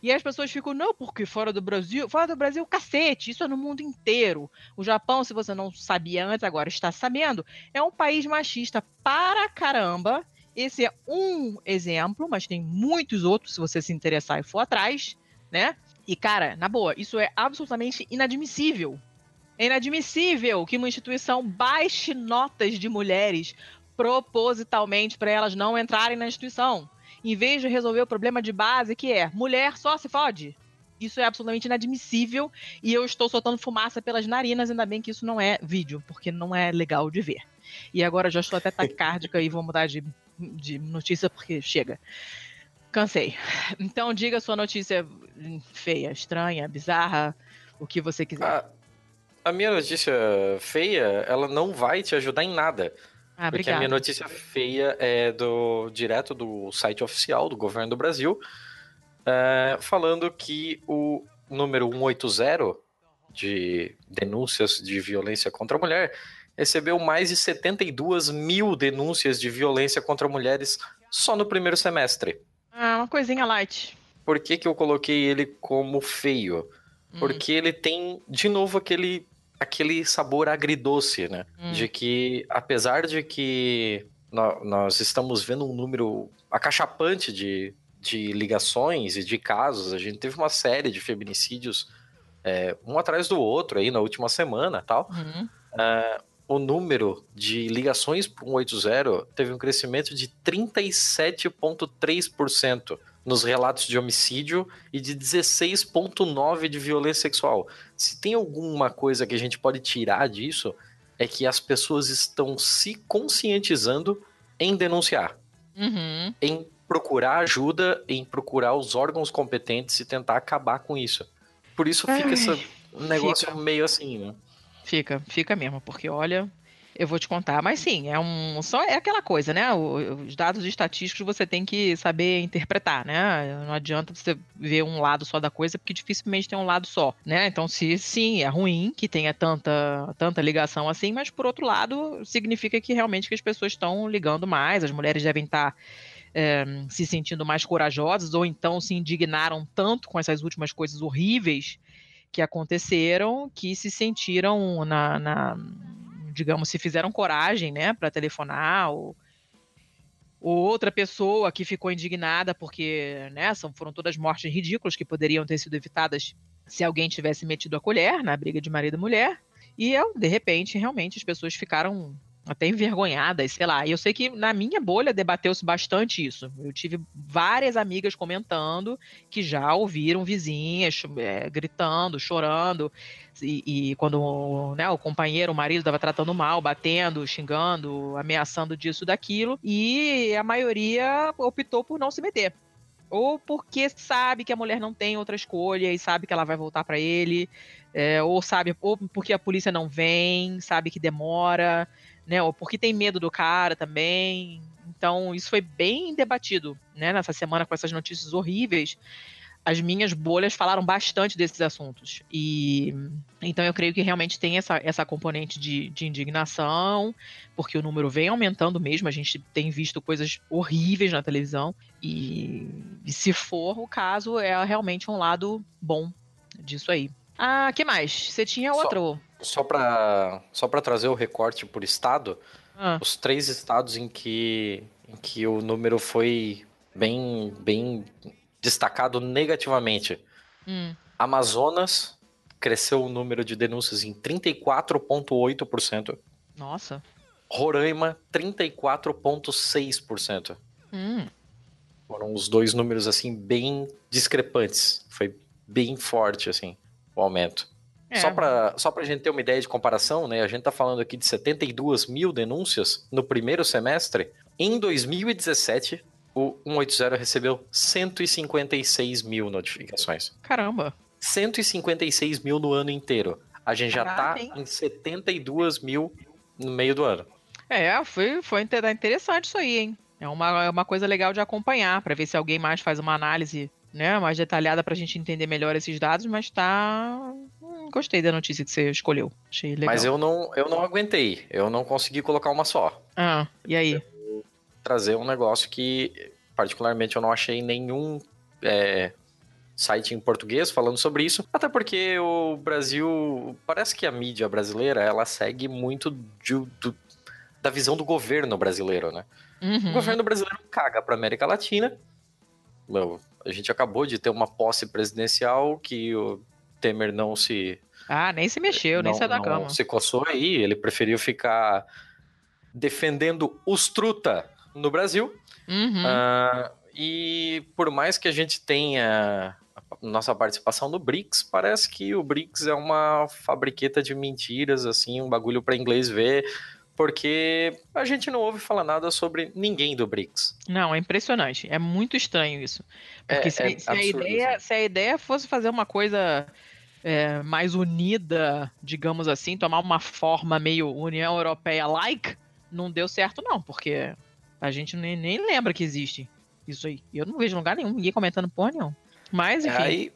E as pessoas ficam, não, porque fora do Brasil. Fora do Brasil, cacete, isso é no mundo inteiro. O Japão, se você não sabia antes, agora está sabendo, é um país machista para caramba. Esse é um exemplo, mas tem muitos outros, se você se interessar e for atrás, né? E, cara, na boa, isso é absolutamente inadmissível. É inadmissível que uma instituição baixe notas de mulheres propositalmente para elas não entrarem na instituição, em vez de resolver o problema de base, que é mulher só se fode. Isso é absolutamente inadmissível e eu estou soltando fumaça pelas narinas, ainda bem que isso não é vídeo, porque não é legal de ver. E agora já estou até taquicárdica e vou mudar de, de notícia porque chega. Cansei. Então diga sua notícia feia, estranha, bizarra, o que você quiser. A, a minha notícia feia, ela não vai te ajudar em nada. Ah, porque a obrigada. minha notícia feia é do direto do site oficial do governo do Brasil, é, falando que o número 180 de denúncias de violência contra a mulher recebeu mais de 72 mil denúncias de violência contra mulheres só no primeiro semestre. Ah, uma coisinha light. Por que, que eu coloquei ele como feio? Porque ele tem, de novo, aquele, aquele sabor agridoce, né? Hum. De que, apesar de que nó- nós estamos vendo um número acachapante de, de ligações e de casos, a gente teve uma série de feminicídios, é, um atrás do outro aí na última semana tal. Uhum. uh, o número de ligações para 180 teve um crescimento de 37,3% nos relatos de homicídio e de 16,9% de violência sexual. Se tem alguma coisa que a gente pode tirar disso, é que as pessoas estão se conscientizando em denunciar, Uhum. em procurar ajuda, em procurar os órgãos competentes e tentar acabar com isso. Por isso fica Ai, esse negócio fica. meio assim, né? Fica, fica mesmo, porque olha, eu vou te contar, mas sim, é um só é aquela coisa, né? Os dados estatísticos você tem que saber interpretar, né? Não adianta você ver um lado só da coisa, porque dificilmente tem um lado só, né? Então, se sim, é ruim que tenha tanta tanta ligação assim, mas por outro lado, significa que realmente que as pessoas estão ligando mais, as mulheres devem estar é, se sentindo mais corajosas ou então se indignaram tanto com essas últimas coisas horríveis que aconteceram que se sentiram na, na- digamos, se fizeram coragem, né, para telefonar ou, ou outra pessoa que ficou indignada porque, né, são, foram todas mortes ridículas que poderiam ter sido evitadas se alguém tivesse metido a colher na briga de marido e mulher. E eu, de repente, realmente as pessoas ficaram até envergonhadas, sei lá. E eu sei que na minha bolha debateu-se bastante isso. Eu tive várias amigas comentando que já ouviram vizinhas eh, gritando, chorando, e, e quando né, o companheiro, o marido, estava tratando mal, batendo, xingando, ameaçando disso, daquilo, e a maioria optou por não se meter. Ou porque sabe que a mulher não tem outra escolha e sabe que ela vai voltar para ele, é, ou sabe, ou porque a polícia não vem, sabe que demora, né? Ou porque tem medo do cara também. Então, isso foi bem debatido, né? Nessa semana com essas notícias horríveis as minhas bolhas falaram bastante desses assuntos. E então eu creio que realmente tem essa, essa componente de, de indignação, porque o número vem aumentando mesmo. A gente tem visto coisas horríveis na televisão. E, e se for o caso, é realmente um lado bom disso aí. Ah, que mais? Você tinha Só- outro? Só para só pra trazer o recorte por estado, Ah, os três estados em que, em que o número foi bem, bem destacado negativamente. hum, Amazonas cresceu o número de denúncias em 34,8%. nossa. Roraima, 34,6%. Hum, Foram os dois números, assim, bem discrepantes. Foi bem forte, assim, o aumento. é, Só para só pra gente ter uma ideia de comparação, né? A gente tá falando aqui de 72 mil denúncias no primeiro semestre. Em 2017, o 180 recebeu 156 mil notificações. Caramba. 156 mil no ano inteiro. A gente já Caraca, tá em 72 mil no meio do ano. É, foi, foi inte- interessante isso aí, hein? É uma, é uma coisa legal de acompanhar, para ver se alguém mais faz uma análise né, mais detalhada pra gente entender melhor esses dados, mas tá. hum, gostei da notícia que você escolheu. Achei legal. Mas eu não, eu não aguentei. Eu não consegui colocar uma só. Ah, e aí? Trazer um negócio que, particularmente, eu não achei nenhum é, site em português falando sobre isso. Até porque o Brasil. Parece que a mídia brasileira ela segue muito de- do- da visão do governo brasileiro, né? Uhum. O governo brasileiro caga para América Latina. Meu, a gente acabou de ter uma posse presidencial que o Temer não se Ah, nem se mexeu, nem não, saiu da não cama. se coçou aí, ele preferiu ficar defendendo os truta no Brasil. Uhum. Ah, e por mais que a gente tenha nossa participação no BRICS, parece que o BRICS é uma fabriqueta de mentiras, assim, um bagulho para inglês ver, porque a gente não ouve falar nada sobre ninguém do BRICS. Não, é impressionante. É muito estranho isso. Porque É- se, é se a absurdo, ideia, assim. se a ideia fosse fazer uma coisa é, mais unida, digamos assim, tomar uma forma meio União Europeia-like, não deu certo, não, porque a gente nem, nem lembra que existe isso aí. Eu não vejo lugar nenhum, ninguém comentando porra nenhum. Mas, enfim. Aí,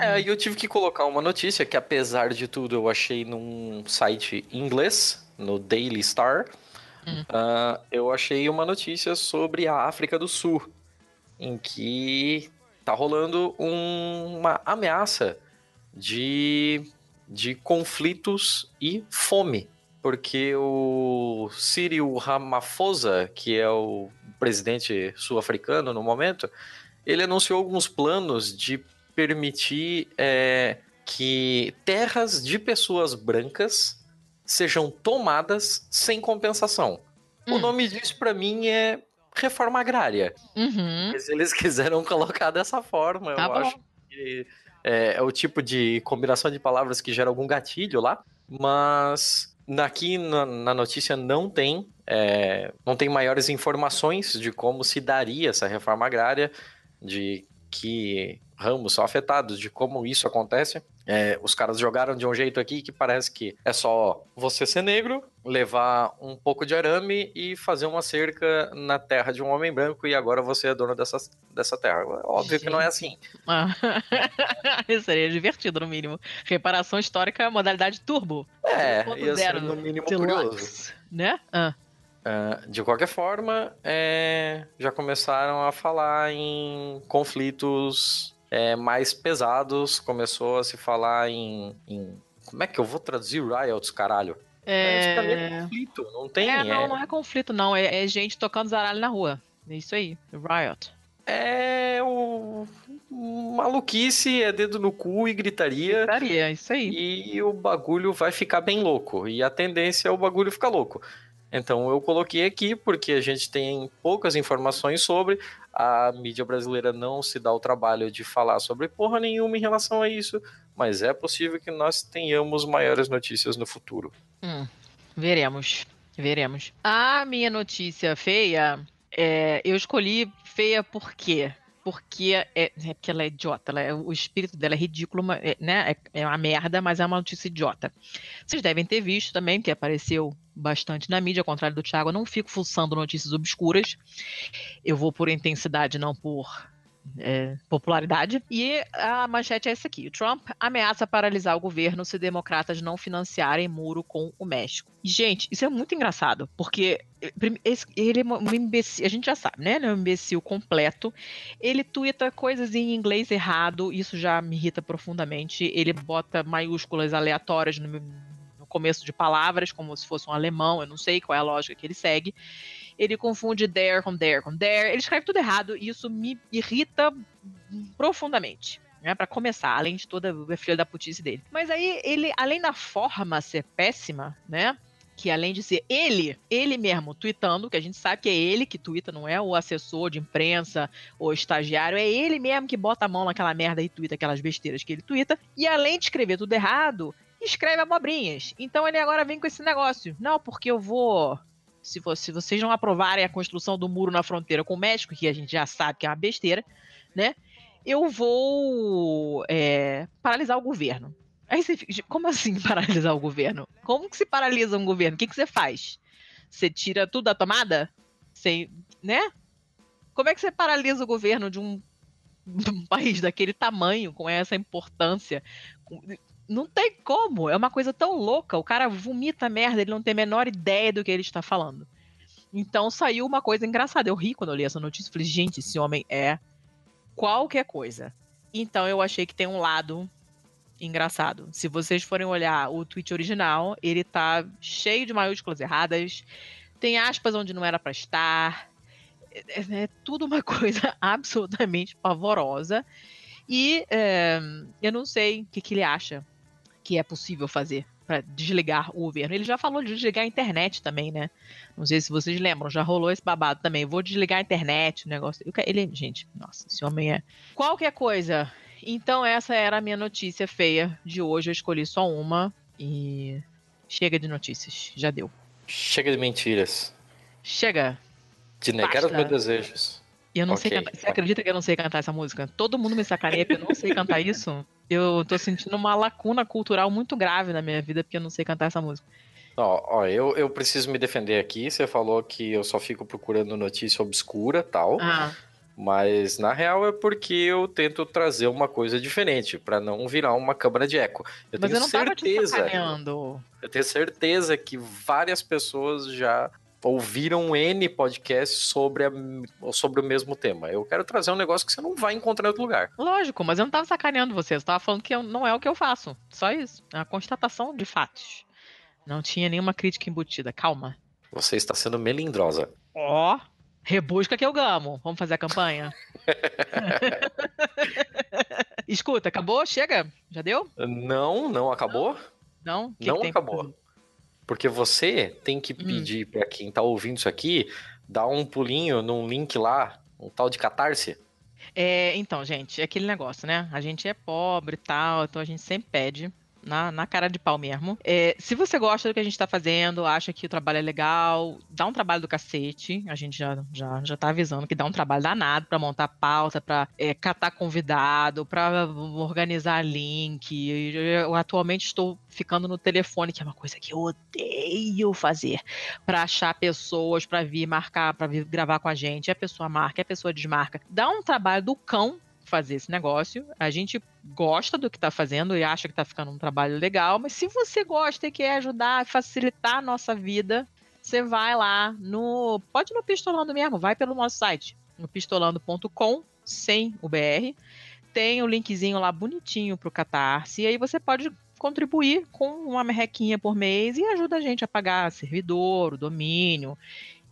é, aí eu tive que colocar uma notícia que, apesar de tudo, eu achei num site inglês, no Daily Star. Hum. Ah, eu achei uma notícia sobre a África do Sul, em que tá rolando um- uma ameaça de, de conflitos e fome. Porque o Cyril Ramaphosa, que é o presidente sul-africano no momento, ele anunciou alguns planos de permitir é, que terras de pessoas brancas sejam tomadas sem compensação. O Hum. nome disso para mim é reforma agrária. Uhum. Mas eles quiseram colocar dessa forma, Tá eu bom. acho que é, é o tipo de combinação de palavras que gera algum gatilho lá, mas aqui na, na notícia não tem, é, não tem maiores informações de como se daria essa reforma agrária, de que ramos são afetados, de como isso acontece. É, os caras jogaram de um jeito aqui que parece que é só você ser negro, levar um pouco de arame e fazer uma cerca na terra de um homem branco e agora você é dono dessa, dessa terra. Óbvio que não é assim. Ah, Seria divertido, no mínimo. Reparação histórica, modalidade turbo. É, 2.0 ia ser no mínimo Deluxe, curioso. Né? Ah. Ah, de qualquer forma, é, já começaram a falar em conflitos é, mais pesados, começou a se falar em, em- Como é que eu vou traduzir riots, caralho? É... mim é conflito, não tem. É, não, é- não é conflito, não. É, é gente tocando zaralho na rua. É isso aí. Riot. É o maluquice, é dedo no cu e gritaria. Gritaria, isso aí. E o bagulho vai ficar bem louco. E a tendência é o bagulho ficar louco. Então eu coloquei aqui porque a gente tem poucas informações sobre. A mídia brasileira não se dá o trabalho de falar sobre porra nenhuma em relação a isso. Mas é possível que nós tenhamos maiores notícias no futuro. Hum, veremos. Veremos. A minha notícia feia, é, eu escolhi feia por quê? Porque é, é porque ela é idiota, ela é- o espírito dela é ridículo, é, né? É, é uma merda, mas é uma notícia idiota. Vocês devem ter visto também, que apareceu bastante na mídia, ao contrário do Thiago, eu não fico fuçando notícias obscuras. Eu vou por intensidade, não por é, popularidade. E a manchete é essa aqui: Trump ameaça paralisar o governo se democratas não financiarem muro com o México. Gente, isso é muito engraçado, porque eh, ele é um imbecil, a gente já sabe, né? Ele é um imbecil completo. Ele tuita coisas em inglês errado, isso já me irrita profundamente. Ele bota maiúsculas aleatórias no começo de palavras, como se fosse um alemão, eu não sei qual é a lógica que ele segue ele confunde there com there com there, ele escreve tudo errado e isso me irrita profundamente. Né, para começar, além de toda a filha da putice dele. Mas aí ele, além da forma ser péssima, né? Que além de ser ele, ele mesmo tweetando, que a gente sabe que é ele que twitta, não é o assessor de imprensa ou estagiário, é ele mesmo que bota a mão naquela merda e twitta aquelas besteiras que ele twitta. E além de escrever tudo errado, escreve abobrinhas. Então ele agora vem com esse negócio. Não, porque eu vou se, se vocês não aprovarem a construção do muro na fronteira com o México, que a gente já sabe que é uma besteira, né? Eu vou é, paralisar o governo. Aí você fica, como assim paralisar o governo? Como que se paralisa um governo? O que, que você faz? Você tira tudo da tomada? Sem, né? Como é que você paralisa o governo de um, um país daquele tamanho, com essa importância? Não tem como. É uma coisa tão louca. O cara vomita merda, ele não tem a menor ideia do que ele está falando. Então saiu uma coisa engraçada. Eu ri quando eu li essa notícia. Falei, gente, esse homem é qualquer coisa. Então eu achei que tem um lado engraçado. Se vocês forem olhar o tweet original, ele tá cheio de maiúsculas erradas. Tem aspas onde não era pra estar. É, é- é tudo uma coisa absolutamente pavorosa. E é, eu não sei o que, que ele acha que é possível fazer para desligar o governo. Ele já falou de desligar a internet também, né? Não sei se vocês lembram, já rolou esse babado também. Vou desligar a internet, o negócio. Ele, gente, nossa, esse homem é. Qualquer coisa. Então, essa era a minha notícia feia de hoje. Eu escolhi só uma e. Chega de notícias. Já deu. Chega de mentiras. Chega. De negar Basta. os meus desejos. E eu não sei Ok. cantar. Você acredita que eu não sei cantar essa música? Todo mundo me sacaneia porque eu não sei cantar isso. Eu tô sentindo uma lacuna cultural muito grave na minha vida porque eu não sei cantar essa música. Ó, ó, eu, eu preciso me defender aqui. Você falou que eu só fico procurando notícia obscura tal. Ah, Mas na real é porque eu tento trazer uma coisa diferente, pra não virar uma câmara de eco. Eu mas tenho eu certeza. Eu tenho certeza que várias pessoas já ouviram N podcasts sobre, a- sobre o mesmo tema. Eu quero trazer um negócio que você não vai encontrar em outro lugar. Lógico, mas eu não tava sacaneando você. Eu tava falando que eu- não é o que eu faço. Só isso. É uma constatação de fatos. Não tinha nenhuma crítica embutida. Calma. Você está sendo melindrosa. Ó, rebusca que eu gamo. Vamos fazer a campanha? Escuta, acabou? Chega? Já deu? Não, não acabou? Não? O que Não que acabou. Porque você tem que Hum. pedir pra quem tá ouvindo isso aqui, dar um pulinho num link lá, um tal de Catarse. É, então, gente, é aquele negócio, né? A gente é pobre e tal, então a gente sempre pede. Na, na cara de pau mesmo. É, se você gosta do que a gente tá fazendo, acha que o trabalho é legal, dá um trabalho do cacete. A gente já, já, já tá avisando que dá um trabalho danado pra montar pauta, pra é, catar convidado, pra organizar link. Eu, atualmente estou ficando no telefone, que é uma coisa que eu odeio fazer. Pra achar pessoas pra vir marcar, pra vir gravar com a gente. E a pessoa marca, e a pessoa desmarca. Dá um trabalho do cão fazer esse negócio. A gente gosta do que tá fazendo e acha que tá ficando um trabalho legal, mas se você gosta e quer ajudar, facilitar a nossa vida, você vai lá no. Pode no Pistolando mesmo, vai pelo nosso site, no pistolando.com, sem o BR. Tem o linkzinho lá bonitinho pro Catarse, e aí você pode contribuir com uma merrequinha por mês e ajuda a gente a pagar servidor, o domínio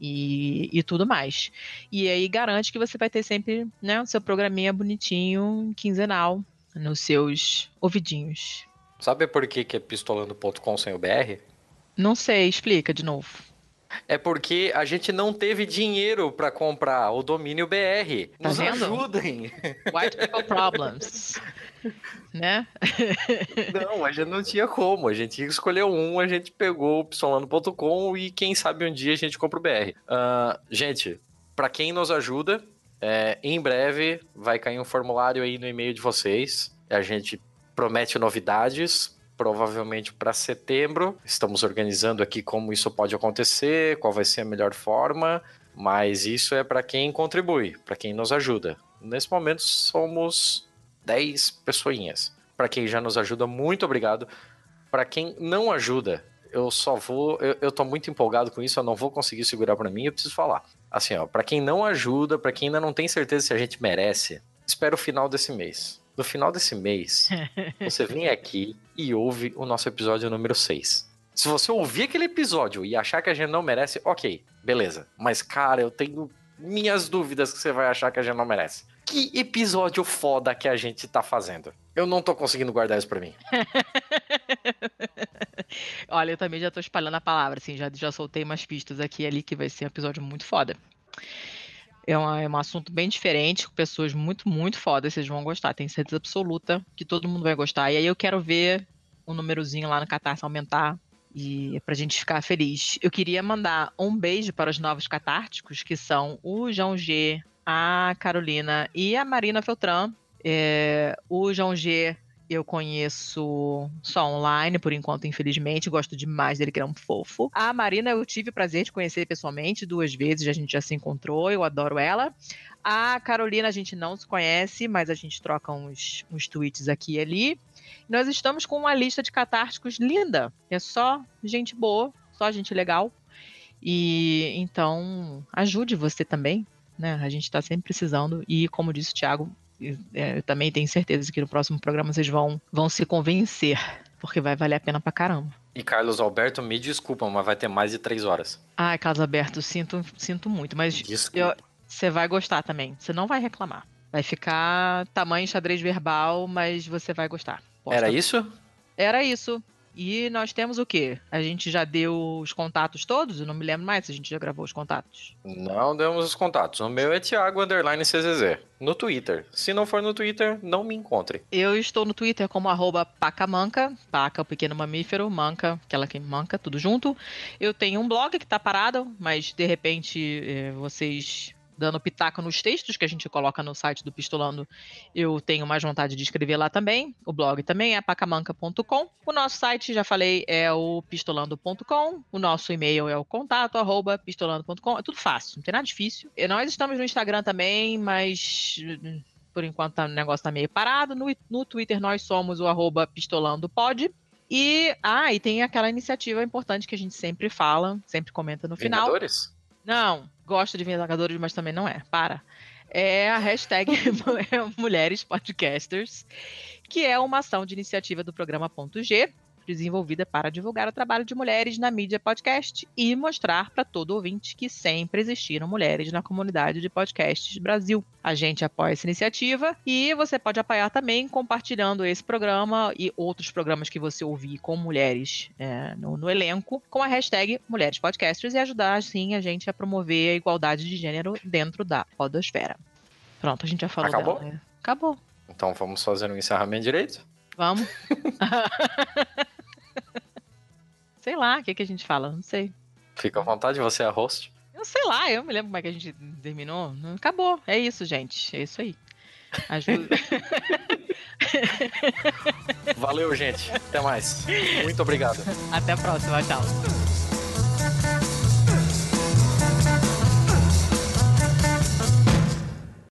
e, e tudo mais. E aí garante que você vai ter sempre né, o seu programinha bonitinho, quinzenal, nos seus ouvidinhos. Sabe por que, que é pistolando.com sem o BR? Não sei, explica de novo. É porque a gente não teve dinheiro pra comprar o domínio BR. Tá Nos vendo? ajudem. White people problems. né? Não, a gente não tinha como. A gente escolheu um, a gente pegou o pistolando.com e quem sabe um dia a gente compra o BR. Ah, gente, pra quem nos ajuda, é, em breve vai cair um formulário aí no e-mail de vocês. A gente promete novidades, provavelmente para setembro. Estamos organizando aqui como isso pode acontecer, qual vai ser a melhor forma. Mas isso é para quem contribui, para quem nos ajuda. Nesse momento somos 10 pessoinhas. Para quem já nos ajuda, muito obrigado. Para quem não ajuda, eu só vou. Eu, eu tô muito empolgado com isso, eu não vou conseguir segurar para mim, eu preciso falar. Assim, ó, para quem não ajuda, para quem ainda não tem certeza se a gente merece, espera o final desse mês. No final desse mês, você vem aqui e ouve o nosso episódio número 6. Se você ouvir aquele episódio e achar que a gente não merece, ok, beleza. Mas, cara, eu tenho minhas dúvidas que você vai achar que a gente não merece. Que episódio foda que a gente tá fazendo. Eu não tô conseguindo guardar isso pra mim. Olha, eu também já tô espalhando a palavra, assim, já, já soltei umas pistas aqui e ali que vai ser um episódio muito foda. É, uma- é um assunto bem diferente, com pessoas muito, muito fodas, vocês vão gostar, tenho certeza absoluta que todo mundo vai gostar. E aí eu quero ver o númerozinho lá no Catarse aumentar e pra gente ficar feliz. Eu queria mandar um beijo para os novos catárticos, que são o João G, a Carolina e a Marina Feltran. É, o João G eu conheço só online, por enquanto, infelizmente. Gosto demais dele, que é um fofo. A Marina, eu tive o prazer de conhecer pessoalmente duas vezes, a gente já se encontrou, eu adoro ela. A Carolina, a gente não se conhece, mas a gente troca uns, uns tweets aqui e ali. Nós estamos com uma lista de catárticos linda. É só gente boa, só gente legal. E então, ajude você também, né? A gente está sempre precisando. E como disse o Thiago, é, eu também tenho certeza que no próximo programa vocês vão, vão se convencer, porque vai valer a pena pra caramba. E Carlos Alberto, me desculpa, mas vai ter mais de três horas. Ai, Carlos Alberto, sinto, sinto muito, mas você vai gostar também. Você não vai reclamar. Vai ficar tamanho xadrez verbal, mas você vai gostar. Posta- Era isso? Era isso. E nós temos o quê? A gente já deu os contatos todos? Eu não me lembro mais se a gente já gravou os contatos. Não demos os contatos. O meu é Thiago Underline CZZ. No Twitter. Se não for no Twitter, não me encontre. Eu estou no Twitter como arroba pacamanca, paca, o pequeno mamífero, manca, aquela que manca, tudo junto. Eu tenho um blog que tá parado, mas de repente eh, vocês dando pitaco nos textos que a gente coloca no site do Pistolando, eu tenho mais vontade de escrever lá também. O blog também é pacamanca.com. O nosso site, já falei, é o pistolando.com. O nosso e-mail é o contato arroba pistolando.com. É tudo fácil, não tem nada difícil. E nós estamos no Instagram também, mas hum, por enquanto o negócio tá meio parado. No, no Twitter nós somos o arroba pistolandopod. E, ah, e tem aquela iniciativa importante que a gente sempre fala, sempre comenta no final. Vingadores? Não, gosto de Vingadores, mas também não é. Para. É a hashtag Mulheres Podcasters, que é uma ação de iniciativa do programa Ponto G. desenvolvida para divulgar o trabalho de mulheres na mídia podcast e mostrar para todo ouvinte que sempre existiram mulheres na comunidade de podcasts Brasil. A gente apoia essa iniciativa e você pode apoiar também compartilhando esse programa e outros programas que você ouvir com mulheres é, no, no, elenco com a hashtag Mulheres Podcasters e ajudar assim a gente a promover a igualdade de gênero dentro da podosfera. Pronto, a gente já falou Acabou? dela. né? Acabou. Então vamos fazer um encerramento direito? Vamos. sei lá, o que, que a gente fala? Não sei. Fica à vontade, você é a host. Eu sei lá, eu me lembro como é que a gente terminou. Acabou, é isso, gente. É isso aí. Ajuda. Valeu, gente. Até mais. Muito obrigado. Até a próxima, tchau.